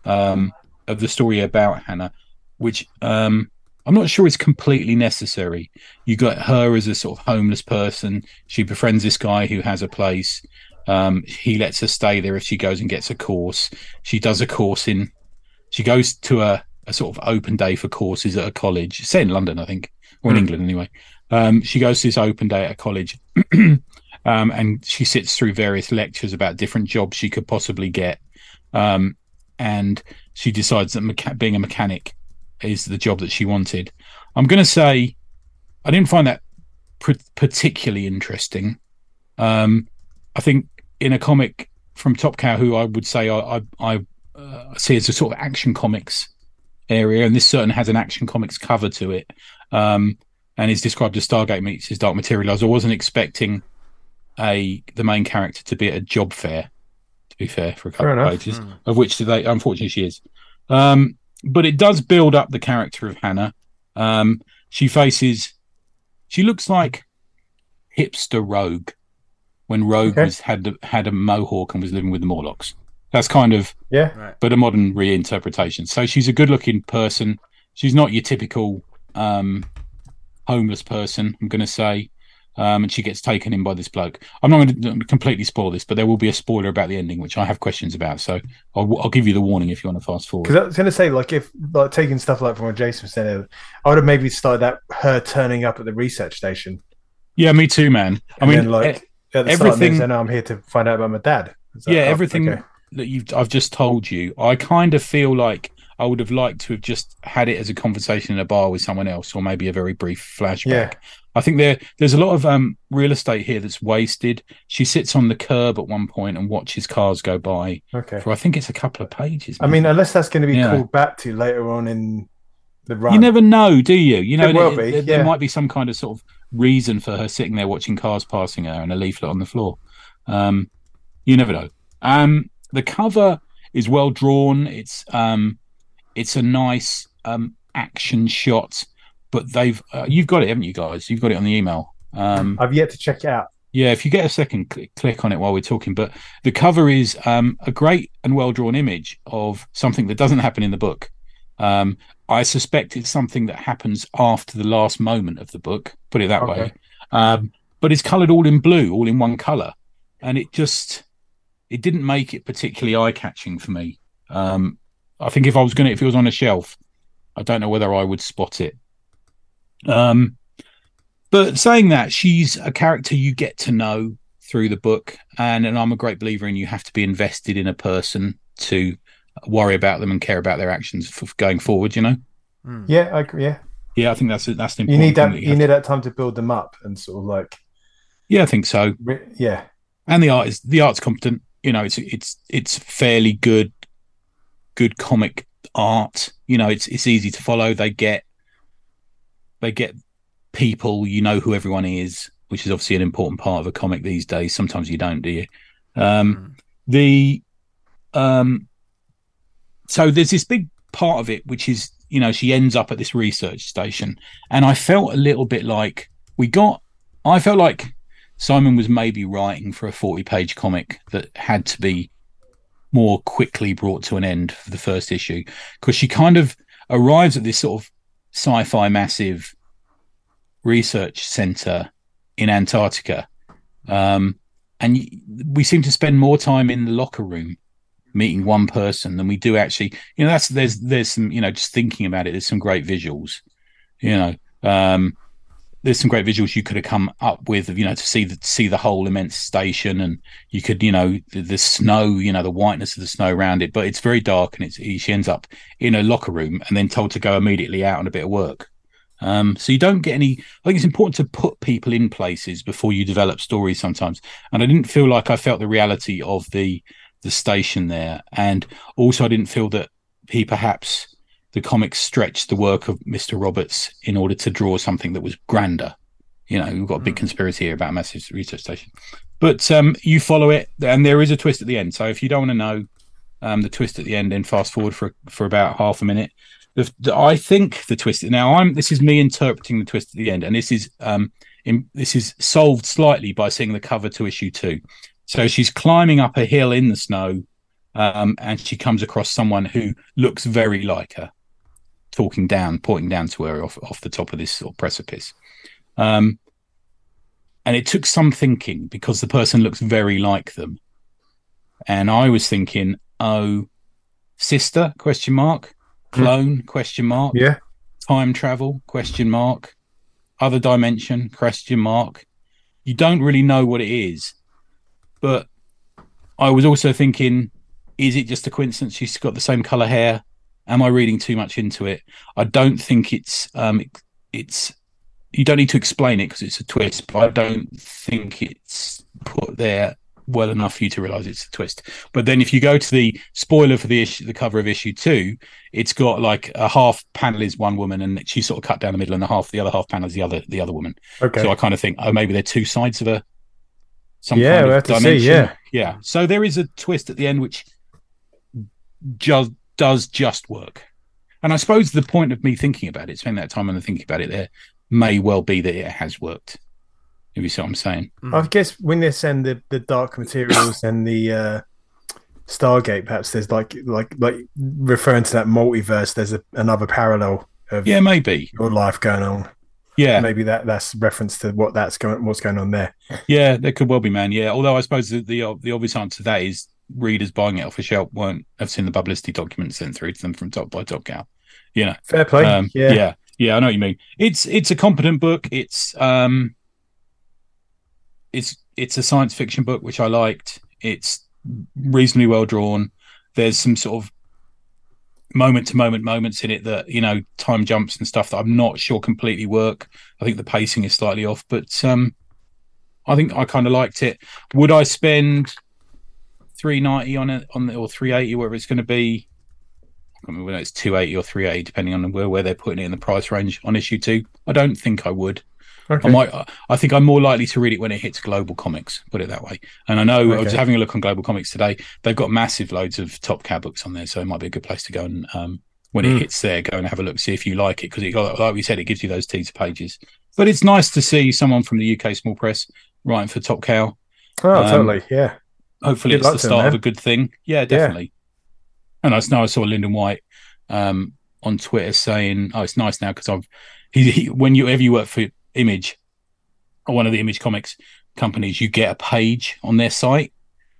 um, of the story about Hannah, which um, I'm not sure is completely necessary. You got her as a sort of homeless person. She befriends this guy who has a place. Um, he lets her stay there if she goes and gets a course. She does a course in. She goes to a, a sort of open day for courses at a college, say in London, I think, or in Hmm. England anyway. Um, she goes to this open day at a college, *clears throat* um, and she sits through various lectures about different jobs she could possibly get. Um, and she decides that mecha- being a mechanic is the job that she wanted. I'm going to say I didn't find that pr- particularly interesting. Um, I think in a comic from Top Cow, who I would say I I, I uh, see as a sort of action comics area, and this certainly has an action comics cover to it, um, and is described as Stargate meets his Dark Materials. I wasn't expecting a the main character to be at a job fair. To be fair, for a couple Fair of enough. pages, of which they unfortunately she is. Um, but it does build up the character of Hannah. Um, she faces, she looks like hipster Rogue when Rogue Okay. was had had a mohawk and was living with the Morlocks. That's kind of, Yeah. Right. but a modern reinterpretation. So she's a good-looking person. She's not your typical um, homeless person. I'm going to say. Um, and she gets taken in by this bloke. I'm not going to completely spoil this, but there will be a spoiler about the ending, which I have questions about. So I'll, I'll give you the warning if you want to fast forward. Because I was going to say, like, if like taking stuff like from what Jason said, I would have maybe started that her turning up at the research station. Yeah, me too, man. I And mean, then, like at the start, everything- and I'm here to find out about my dad. Like, yeah, oh, everything okay. that you've I've just told you, I kind of feel like I would have liked to have just had it as a conversation in a bar with someone else, or maybe a very brief flashback. Yeah. I think there there's a lot of um, real estate here that's wasted. She sits on the curb at one point and watches cars go by Okay. for I think it's a couple of pages. I mean, unless that's going to be Yeah. called back to later on in the run. you never know, do you? You know, there- there, there might be some kind of sort of reason for her sitting there watching cars passing her and a leaflet on the floor. Um, you never know. Um, the cover is well drawn. It's um, it's a nice um, action shot, but they've uh, you've got it, haven't you guys? You've got it on the email. Um, I've yet to check it out. yeah, if you get a second, click, click on it while we're talking. But the cover is um, a great and well drawn image of something that doesn't happen in the book. Um, I suspect it's something that happens after the last moment of the book. Put it that Okay. way. Um, but it's coloured all in blue, all in one colour, and it just it didn't make it particularly eye catching for me. Um, I think if I was going to, if it was on a shelf, I don't know whether I would spot it. Um, but saying that, she's a character you get to know through the book, and and I'm a great believer in you have to be invested in a person to worry about them and care about their actions for going forward. You know, Mm. Yeah, I agree. Yeah, yeah, I think that's that's the you need that. that You have need to- that time to build them up and sort of like, yeah, I think so. re- yeah, and the art is the art's competent. You know, it's it's it's fairly good, good comic art. You know, it's it's easy to follow. They get they get people. You know who everyone is, which is obviously an important part of a comic these days. Sometimes you don't, do you? Um, Mm. the um, so there's this big part of it, which is you know she ends up at this research station, and I felt a little bit like we got. I felt like Simon was maybe writing for a 40 page comic that had to be more quickly brought to an end for the first issue because she kind of arrives at this sort of sci fi massive research center in Antarctica. Um, and we seem to spend more time in the locker room meeting one person than we do actually you know that's there's there's some you know just thinking about it there's some great visuals you know um there's some great visuals you could have come up with, you know, to see the see the whole immense station, and you could, you know, the, the snow, you know, the whiteness of the snow around it. But it's very dark, and it's she ends up in a locker room and then told to go immediately out on a bit of work. Um, so you don't get any. I think it's important to put people in places before you develop stories sometimes. And I didn't feel like I felt the reality of the the station there, and also I didn't feel that he perhaps the comics stretched the work of Mr. Roberts in order to draw something that was grander. You know, we've got a big Mm. conspiracy here about a massive research station. But um, you follow it, and there is a twist at the end. So if you don't want to know um, the twist at the end, then fast forward for for about half a minute. The, the- I think the twist. Now, I'm. This is me interpreting the twist at the end, and this is um, in, this is solved slightly by seeing the cover to issue two. So she's climbing up a hill in the snow, um, and she comes across someone who looks very like her talking down, pointing down to her off, off the top of this sort of precipice. Um, and it took some thinking because the person looks very like them. And I was thinking, oh, sister? Question mark. Clone? Question mark. yeah. Time travel? Question mark. Other dimension? Question mark. You don't really know what it is, but I was also thinking, is it just a coincidence she's got the same color hair? Am I reading too much into it? I don't think it's um it's you don't need to explain it because it's a twist, but I don't think it's put there well enough for you to realize it's a twist. But then if you go to the spoiler for the issue, the cover of issue two, it's got like a half panel is one woman and she's sort of cut down the middle, and the half the other half panel is the other the other woman. Okay. So I kind of think, oh, maybe they're two sides of a some Yeah, kind of have to see, dimension. yeah. yeah. So there is a twist at the end which just does just work. And I suppose the point of me thinking about it, spending that time and thinking about it, there may well be that it has worked. If you see what I'm saying. I guess when they send the, the dark materials and the uh, Stargate, perhaps there's like like like referring to that multiverse. There's a, another parallel of Yeah, maybe. your life going on. Yeah, Maybe that that's reference to what that's going what's going on there. yeah, there could well be, man. Yeah, although I suppose the the, the obvious answer to that is readers buying it off a shelf won't have seen the publicity documents sent through to them from top by top Cow. You know, Fair play. um, yeah. yeah, yeah, I know what you mean. It's it's a competent book. It's um, it's it's a science fiction book which I liked. It's reasonably well drawn. There's some sort of moment to moment moments in it that you know time jumps and stuff that I'm not sure completely work. I think the pacing is slightly off, but um, I think I kind of liked it. Would I spend three ninety on it on the, or three eighty wherever it's going to be? I can't remember whether it's two eighty or three eighty, depending on where where they're putting it in the price range on issue two. I don't think I would. Okay. I might. I think I'm more likely to read it when it hits Global Comix. Put it that way. And I know I was having a look on Global Comix today. They've got massive loads of top cow books on there, so it might be a good place to go and um, when it Mm. hits there, go and have a look, see if you like it because it, like we said, it gives you those teaser pages. But it's nice to see someone from the UK small press writing for Top Cow. oh, um, totally. Yeah. Hopefully, Good it's the luck to them, start of a good thing. Yeah, definitely. And I know I saw Lyndon White um, on Twitter saying, "Oh, it's nice now because I've he, he when you ever you work for Image or one of the Image Comics companies, you get a page on their site."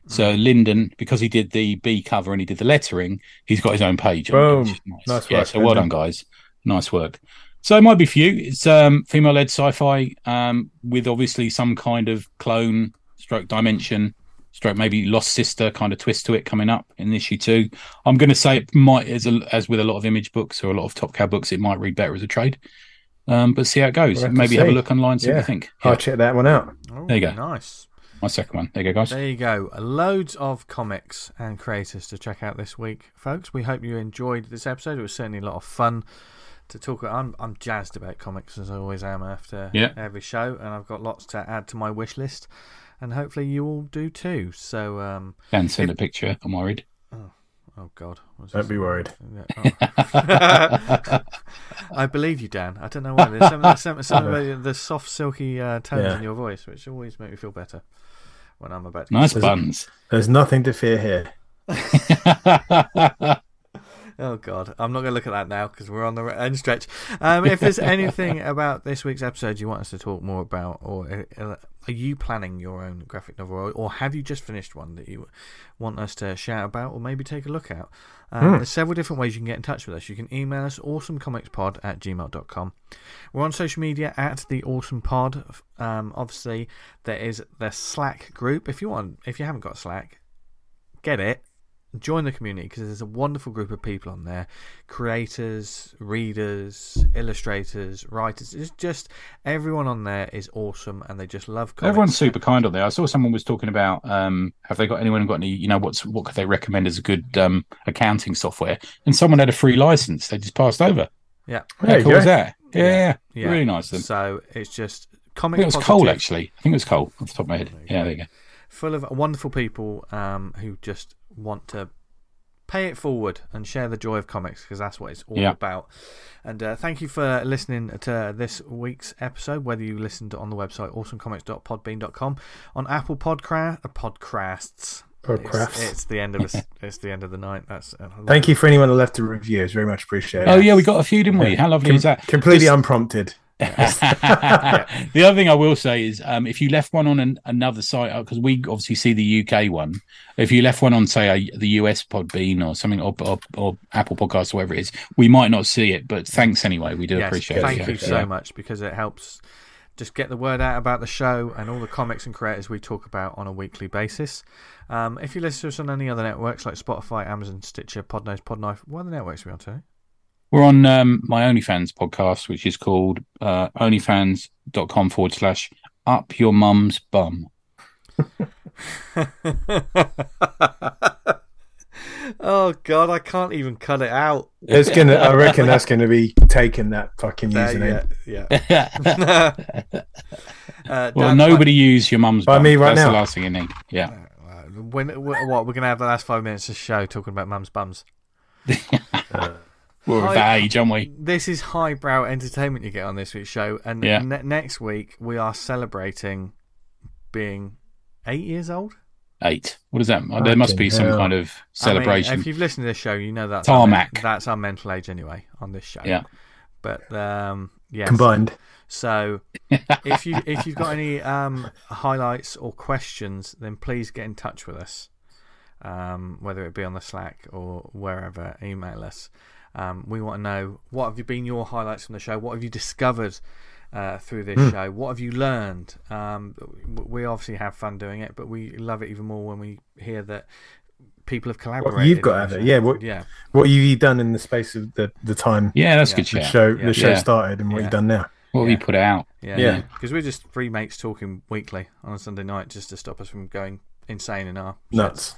So Mm. Lyndon, because he did the B cover and he did the lettering, he's got his own page. Boom. is Nice. Nice yeah, work, so well done, guys. Nice work. So it might be for you. It's um, female-led sci-fi um, with obviously some kind of clone, stroke dimension, stroke maybe lost sister kind of twist to it coming up in issue two. I'm going to say it might, as a, as with a lot of image books or a lot of Top Cow books, it might read better as a trade. Um, but see how it goes. We'll have maybe have a look online, see what you think. I'll check that one out. Oh, There you go. Nice. my second one. There you go, guys. There you go. Loads of comics and creators to check out this week, folks. We hope you enjoyed this episode. It was certainly a lot of fun to talk about. I'm, I'm jazzed about comics as I always am after Yeah. every show, and I've got lots to add to my wish list, and hopefully you all do too. So, um, Dan send a picture. I'm worried. oh God, what's Don't this? be worried. *laughs* Oh. *laughs* I believe you, Dan. I don't know why. There's some, there's some, some about *laughs* the soft, silky uh, tones Yeah. in your voice, which always make me feel better when I'm about to. Nice There's- buns. There's nothing to fear here. Oh God, I'm not going to look at that now because we're on the end stretch. Um, if there's *laughs* anything about this week's episode you want us to talk more about, or uh, are you planning your own graphic novel, or, have you just finished one that you want us to shout about, or maybe take a look at? Um, There's several different ways you can get in touch with us. You can email us awesomecomicspod at gmail.com. We're on social media at the Awesome Pod. Um, obviously, there is the Slack group. If you want, if you haven't got Slack, get it join the community because there's a wonderful group of people on there creators readers illustrators writers it's just everyone on there is awesome and they just love comics. Everyone's super kind on there. I saw someone was talking about um, have they got anyone got any you know what's what could they recommend as a good um, accounting software? And someone had a free license. They just passed over. yeah There How cool go. was that? Yeah, yeah, yeah really nice. Of so it's just I think it was positive, Cole actually. I think it was Cole off the top of my head. Yeah, there you go. Full of wonderful people um, who just want to pay it forward and share the joy of comics because that's what it's all Yeah. about. And uh, thank you for listening to this week's episode, whether you listened on the website awesomecomics.podbean.com, on Apple Podcra- uh, Podcasts. It's, it's the end of the, *laughs* it's the end of the night. That's uh, Thank you for anyone that left a review. It's very much appreciated. Oh yeah, we got a few, didn't we? How lovely Com- is that? Completely Just- unprompted. The other thing I will say is, um, if you left one on an, another site, because we obviously see the UK one, if you left one on, say, a, the US Podbean or something, or, or, or Apple Podcast, or whatever it is, we might not see it, but thanks anyway. We do Yes, appreciate thank it. Thank you yeah. so much because it helps just get the word out about the show and all the comics and creators we talk about on a weekly basis. Um, if you listen to us on any other networks like Spotify, Amazon, Stitcher, Podnose, Podknife, what other networks are we on today? We're on um, my OnlyFans podcast, which is called uh, onlyfans.com forward slash up your mum's bum. *laughs* oh God, I can't even cut it out. It's gonna. I reckon that's *laughs* gonna be taking that fucking There, username. yeah, yeah. *laughs* uh, well, Dan, nobody use your mum's By bum. me right That's now. the last thing you need. Yeah. uh, When what we're gonna have the last five minutes of the show talking about mum's bums. We're of I- age, aren't we? This is highbrow entertainment you get on this week's show, and Yeah. ne- next week we are celebrating being eight years old. Eight. What is that? there must be Fucking some hell. kind of celebration. I mean, if you've listened to this show, you know that's our, Tarmac. men- that's our mental age anyway on this show. Yeah. But um, yes. Combined. So *laughs* if you if you've got any um, highlights or questions, then please get in touch with us. Um, whether it be on the Slack or wherever, email us. Um, we want to know what have you been your highlights from the show. What have you discovered uh, through this Hmm. show? What have you learned? Um, we obviously have fun doing it, but we love it even more when we hear that people have collaborated. What you've got on out of it, yeah, what- yeah. What have you done in the space of the, the time yeah, that's Yeah. good the show Yeah. the show Yeah. started and what Yeah. you've done now? What have Yeah. you put out? Yeah, Yeah. Because we're just three mates talking weekly on a Sunday night just to stop us from going insane in our Nuts.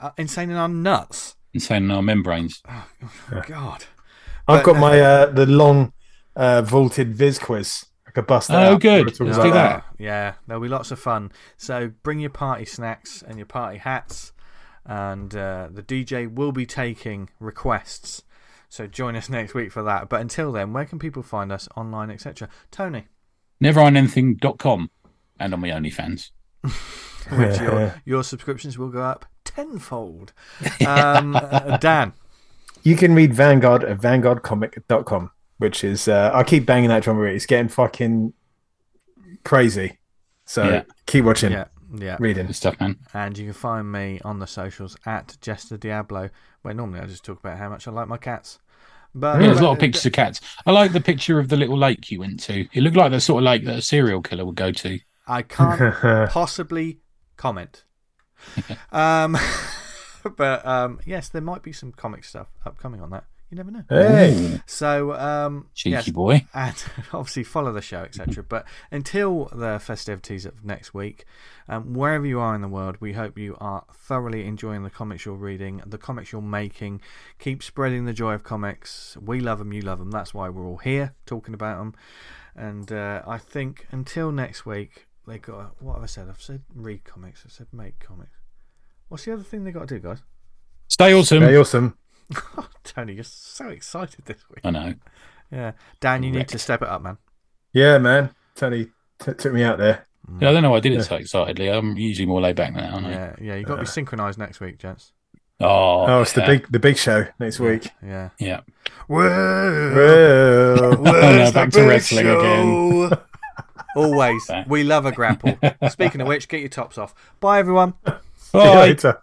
uh, insane in our nuts. Insane in our membranes. Oh, Yeah. God. I've But- got my uh, the long uh, vaulted Viz quiz. I could bust that Oh, out. good. We'll Let's do that. Yeah, there'll be lots of fun. So bring your party snacks and your party hats, and uh, the DJ will be taking requests. So join us *laughs* next week for that. But until then, where can people find us online, etc.? Tony, Neverondanything.com and on my OnlyFans. *laughs* which your, your subscriptions will go up tenfold. *laughs* Um, Dan. you can read Vanguard at vanguardcomic.com, which is uh, I keep banging that drum. already. It's getting fucking crazy. So Yeah. keep watching, Yeah, yeah. reading. Good stuff, man. And you can find me on the socials at Jester Diablo, where normally I just talk about how much I like my cats. But Yeah, there's a lot of pictures of cats. I like the picture of the little lake you went to. It looked like the sort of lake that a serial killer would go to. I can't *laughs* possibly comment. *laughs* um, *laughs* but um, yes, there might be some comic stuff upcoming on that. You never know. hey, So um, Cheeky yes, boy. and *laughs* obviously follow the show, etc. But until the festivities of next week, um, wherever you are in the world, we hope you are thoroughly enjoying the comics you're reading, the comics you're making. Keep spreading the joy of comics. We love them, you love them. That's why we're all here talking about them. And uh, I think until next week, they got what have I said? I've said read comics. I've said make comics. What's the other thing they got to do, guys? Stay awesome. hey, awesome. *laughs* Tony, you're so excited this week. I know. Yeah, Dan, you need to step it up, man. Yeah, man. Tony t- took me out there. Yeah, I don't know why I did it Yeah. so excitedly. I'm usually more laid back now. aren't I? Yeah, yeah, you got to be synchronised next week, gents. Oh, Oh, it's the big the big show next week. Yeah. Yeah. Whoa. Well, oh, no, back to wrestling again. Always. We love a grapple. *laughs* Speaking of which, get your tops off. Bye, everyone. see you Bye. later.